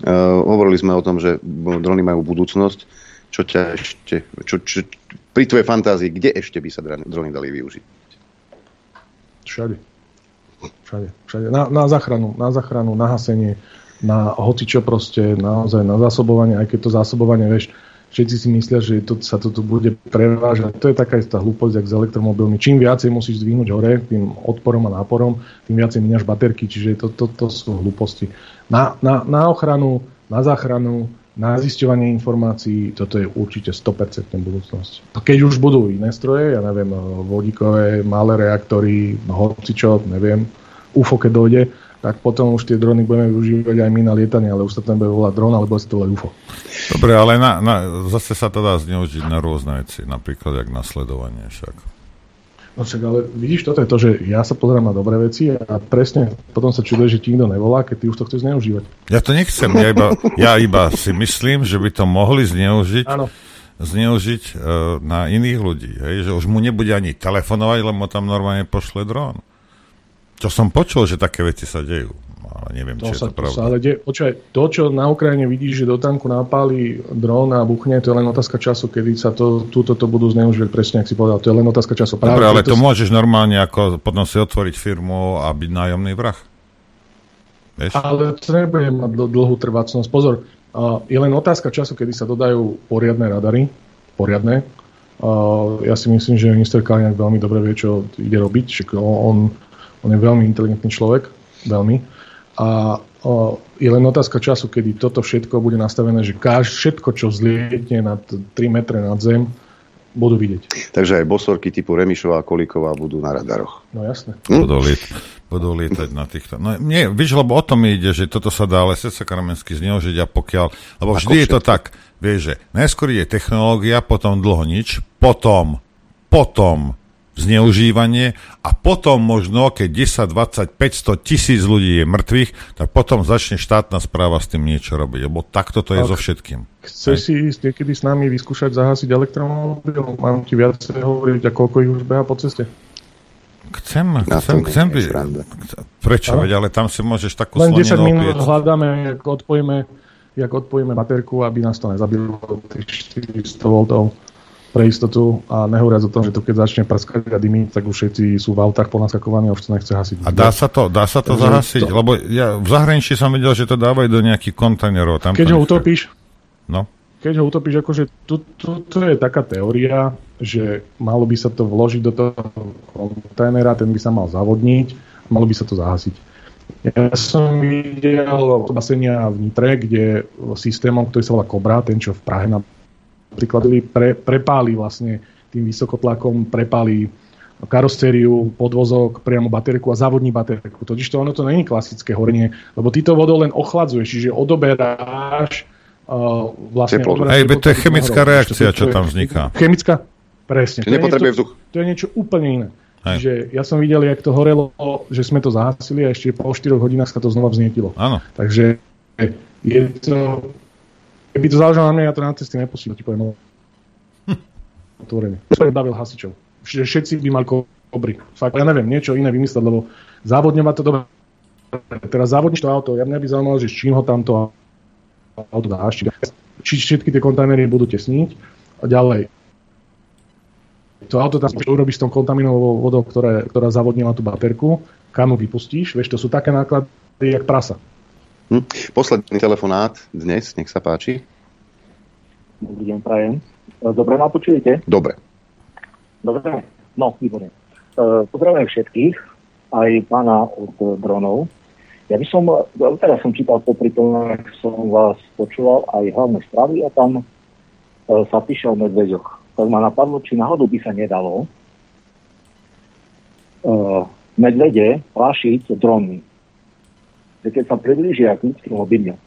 Uh, hovorili sme o tom, že drony majú budúcnosť. Čo ťa ešte, čo, čo, pri tvojej fantázii, kde ešte by sa drony dali využiť? Všade. Všade. Všade. Na, na záchranu, na záchranu, na hasenie, na hocičo proste, naozaj na zásobovanie, aj keď to zásobovanie, vieš, všetci si myslia, že to, sa to tu bude prevážať. To je taká istá hlúposť, jak s elektromobilmi. Čím viacej musíš zdvihnúť hore tým odporom a náporom, tým viacej miniaš baterky, čiže to, to, to sú hlúposti. Na, na, na ochranu, na záchranu, na zisťovanie informácií, toto je určite 100% budúcnosť. Keď už budú iné stroje, ja neviem, vodíkové, malé reaktory, hocičo, neviem, UFO keď dojde, tak potom už tie drony budeme využívať aj my na lietanie, ale už sa tam bude volať dron, alebo to UFO. Dobre, ale na, na, zase sa to dá zneužiť na rôzne veci, napríklad jak nasledovanie však. No však, ale vidíš, toto je to, že ja sa pozerám na dobré veci a presne potom sa čuduje, že ti nikto nevolá, keď ty už to chceš zneužívať. Ja to nechcem, ja iba, ja iba si myslím, že by to mohli zneužiť. Áno zneužiť uh, na iných ľudí. Hej? Že už mu nebude ani telefonovať, lebo tam normálne pošle dron. Čo som počul, že také veci sa dejú. Ale neviem, to či sa, je to pravda. To, sa, ale de, počúvaj, to, čo na Ukrajine vidíš, že do tanku napáli dron a buchne, to je len otázka času, kedy sa to, túto to budú zneužívať, presne, ak si povedal. To je len otázka času. Práve, Dobre, ale to, to môžeš normálne ako potom si otvoriť firmu a byť nájomný vrah. Vieš? Ale to nebude mať dlhú trvácnosť. Pozor, uh, je len otázka času, kedy sa dodajú poriadne radary, poriadne, Uh, ja si myslím, že minister Kaliňák veľmi dobre vie, čo ide robiť. Že on, on je veľmi inteligentný človek, veľmi. A uh, je len otázka času, kedy toto všetko bude nastavené, že káž, všetko, čo zlietne na 3 metre nad zem, budú vidieť. Takže aj bosorky typu Remišová a Kolíková budú na radaroch. No jasne. Hm? Budú, liet, budú lietať na týchto. No nie, víš, lebo o tom ide, že toto sa dá ale sa Kramenský zneužiť a pokiaľ, lebo vždy je to tak, vieš, že najskôr je technológia, potom dlho nič, potom, potom zneužívanie a potom možno, keď 10, 20, 500 tisíc ľudí je mŕtvych, tak potom začne štátna správa s tým niečo robiť, lebo takto to je so všetkým. Chceš si ísť niekedy s nami vyskúšať zahasiť elektromobil? Mám ti viacej hovoriť, a koľko ich už beha po ceste? Chcem, chcem, chcem byť. Prečo? Veď, ale tam si môžeš takú Len 10 minút opiec. hľadáme, jak odpojíme, jak odpojíme baterku, aby nás to nezabilo tých 400 V pre istotu a nehovoriac o tom, že to keď začne prskať a dymiť, tak už všetci sú v autách ponaskakovaní a už to nechce hasiť. A dá sa to, dá sa to zahasiť? To... Lebo ja v zahraničí som videl, že to dávajú do nejakých kontajnerov. Tam keď ho utopíš, no? keď ho utopíš, akože tu, tu, tu je taká teória, že malo by sa to vložiť do toho kontajnera, ten by sa mal zavodniť malo by sa to zahasiť. Ja som videl basenia v Nitre, kde systémom, ktorý sa volá Cobra, ten čo v Prahe na Napríklad pre, prepáli vlastne tým vysokotlakom, prepáli karosériu, podvozok, priamo baterku a závodní baterku. Totiž to ono to není klasické horenie, lebo ty to vodou len ochladzuješ, čiže odoberáš uh, vlastne... Hej, to je chemická reakcia, čo tam vzniká. Chemická? Presne. To, nepotrebuje vzduch. To je niečo úplne iné. Hej. Čiže ja som videl, jak to horelo, že sme to zahasili a ešte po 4 hodinách sa to znova vznietilo. Áno. Takže je to Keby to záležalo na mňa, ja to na cesty nepustím, ti poviem. Otvorene. To je bavil hasičov. Všetci by mali kobry. Fakt, ja neviem, niečo iné vymyslieť, lebo závodňovať to dobre. Teraz závodníš to auto, ja mňa by zaujímalo, že s čím ho tamto auto dáš. Či všetky tie kontajnery budú tesniť a ďalej. To auto tam urobíš s tom kontaminovou vodou, ktoré, ktorá zavodnila tú baterku, kam vypustíš, vieš, to sú také náklady, jak prasa. Hm? Posledný telefonát dnes, nech sa páči. Dobrý deň, prajem. E, dobre ma počujete? Dobre. Dobre, no, výborne. E, pozdravujem všetkých, aj pána od dronov. Ja by som, e, teraz som čítal popri tom, ak som vás počúval aj hlavné správy a tam sa píše o medveďoch. Tak ma napadlo, či náhodou by sa nedalo medvede plášiť dronmi že keď sa priblížia k ľudským obydliam,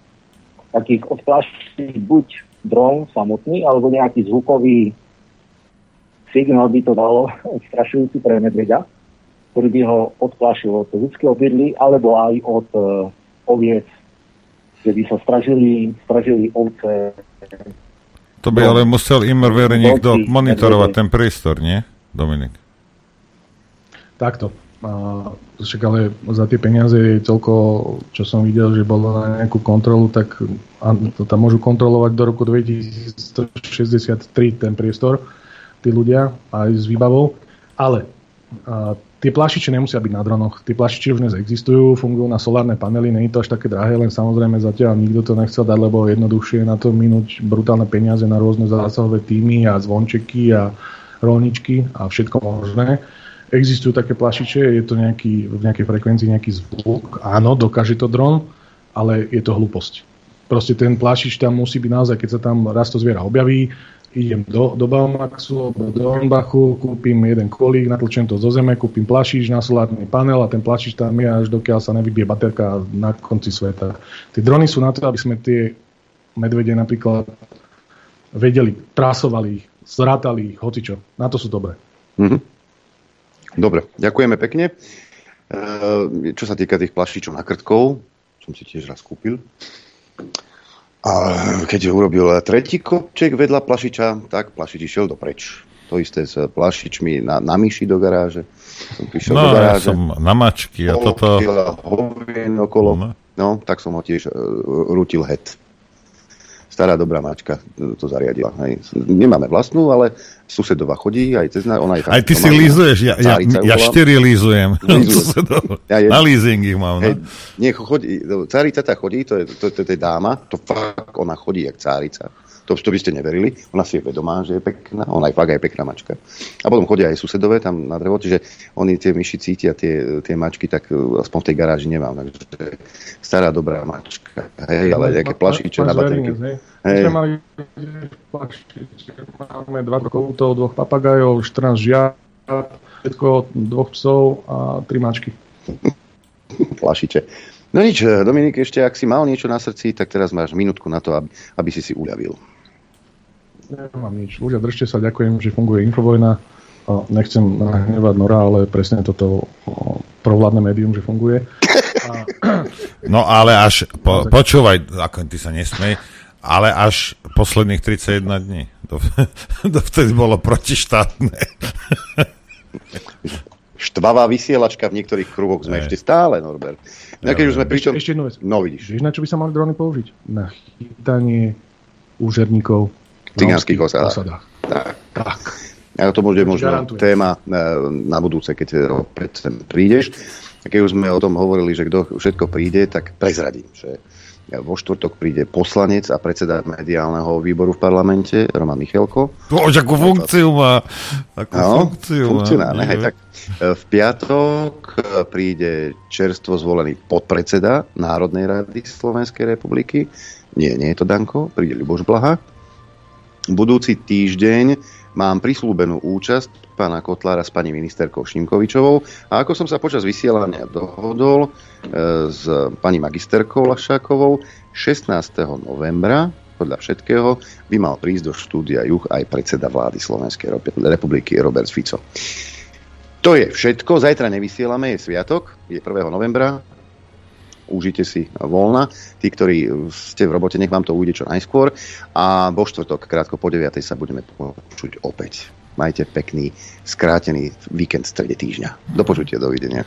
tak ich odpláši buď dron samotný, alebo nejaký zvukový signál by to dalo odstrašujúci pre medveďa, ktorý by ho odplášil od ľudského obydlí, alebo aj od uh, oviec, že by sa stražili, stražili ovce. To by ale musel Immerware niekto monitorovať ten priestor, nie, Dominik? Takto. Však ale za tie peniaze je toľko, čo som videl, že bolo na nejakú kontrolu, tak to tam môžu kontrolovať do roku 2063 ten priestor, tí ľudia, aj s výbavou. Ale a, tie plášiče nemusia byť na dronoch. Tie plášiče už dnes existujú, fungujú na solárne panely, nie je to až také drahé, len samozrejme zatiaľ nikto to nechcel dať, lebo jednoduchšie je na to minúť brutálne peniaze na rôzne zásahové týmy a zvončeky a rolničky a všetko možné Existujú také plašiče, je to nejaký, v nejakej frekvencii nejaký zvuk. Áno, dokáže to dron, ale je to hlúposť. Proste ten plašič tam musí byť naozaj, keď sa tam raz to zviera objaví, idem do, do Baumaxu, do Dornbachu, kúpim jeden kolík, natlčem to zo zeme, kúpim plašič na solárny panel a ten plašič tam je až dokiaľ sa nevybije baterka na konci sveta. Tie drony sú na to, aby sme tie medvede napríklad vedeli, trasovali ich, zrátali ich, hocičo. Na to sú dobré. Mm-hmm. Dobre, ďakujeme pekne. E, čo sa týka tých plašičov na krtkov, som si tiež raz kúpil. A keď urobil tretí kopček vedľa plašiča, tak plašič išiel dopreč. To isté s plašičmi na, na myši do garáže. Som prišiel no, do garáže. Ja som na mačky a toto... okolo. No. no, tak som ho tiež uh, rutil het stará dobrá mačka to zariadila. Hej. Nemáme vlastnú, ale susedova chodí, aj cez ona Aj ty si lízuješ, ja, ja, ja štyri lízujem. ja Na leasing ich mám. No? Hej, nie, chodí, cárica tá chodí, to je, to, to, to je dáma, to fakt ona chodí jak cárica. To, to by ste neverili. Ona si je vedomá, že je pekná. Ona aj fakt aj pekná mačka. A potom chodia aj susedové tam na drevo, čiže oni tie myši cítia tie, tie mačky, tak e, aspoň v tej garáži nemám. Takže stará dobrá mačka. Hej, ale nejaké plašiče na baterky. Hej. Máme dva koutov, dvoch papagajov, 14 žiat, všetko, dvoch psov a tri mačky. Plašite. No nič, Dominik, ešte ak si mal niečo na srdci, tak teraz máš minútku na to, aby, aby si si uľavil. Nemám nič. Ľudia, držte sa, ďakujem, že funguje Infovojna. Nechcem nahnevať Nora, ale presne toto provládne médium, že funguje. A... No ale až, po, počúvaj, ako ty sa nesmej, ale až posledných 31 dní. To, to vtedy bolo protištátne. Štvavá vysielačka v niektorých kruhoch sme ešte stále, Norbert. No, keď už sme prišli... Ešte jednu vec. No vidíš. Vieš, na čo by sa mali drony použiť? Na chytanie úžerníkov cigánskych osadách. Tak. tak. A to bude možno Garantujem. téma na, e, na budúce, keď opäť sem prídeš. Keď už sme o tom hovorili, že kto všetko príde, tak prezradím, že vo štvrtok príde poslanec a predseda mediálneho výboru v parlamente, Roman Michalko. To už akú funkciu má. Akú no, funkciu funkcionálne. Hej, tak e, v piatok príde čerstvo zvolený podpredseda Národnej rady Slovenskej republiky. Nie, nie je to Danko, príde Ľuboš Blaha. Budúci týždeň mám prislúbenú účasť pána Kotlára s pani ministerkou Šimkovičovou. A ako som sa počas vysielania dohodol e, s pani magisterkou Lašákovou, 16. novembra podľa všetkého by mal prísť do štúdia Juch aj predseda vlády Slovenskej republiky Robert Fico. To je všetko. Zajtra nevysielame, je sviatok, je 1. novembra. Užite si voľna. Tí, ktorí ste v robote, nech vám to ujde čo najskôr. A vo štvrtok, krátko po 9. sa budeme počuť opäť. Majte pekný, skrátený víkend v strede týždňa. Do počutia, dovidenia.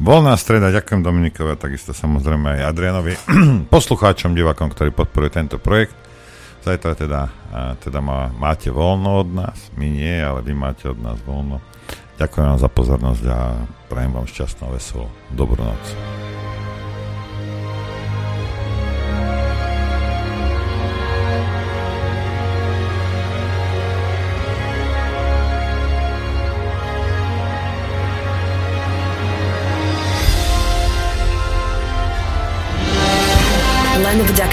Voľná streda, ďakujem Dominikovi a takisto samozrejme aj Adrianovi, poslucháčom, divakom, ktorí podporujú tento projekt. Zajtra teda, teda má, máte voľno od nás, my nie, ale vy máte od nás voľno. Ďakujem vám za pozornosť a prajem vám šťastnú, veselú, dobrú noc.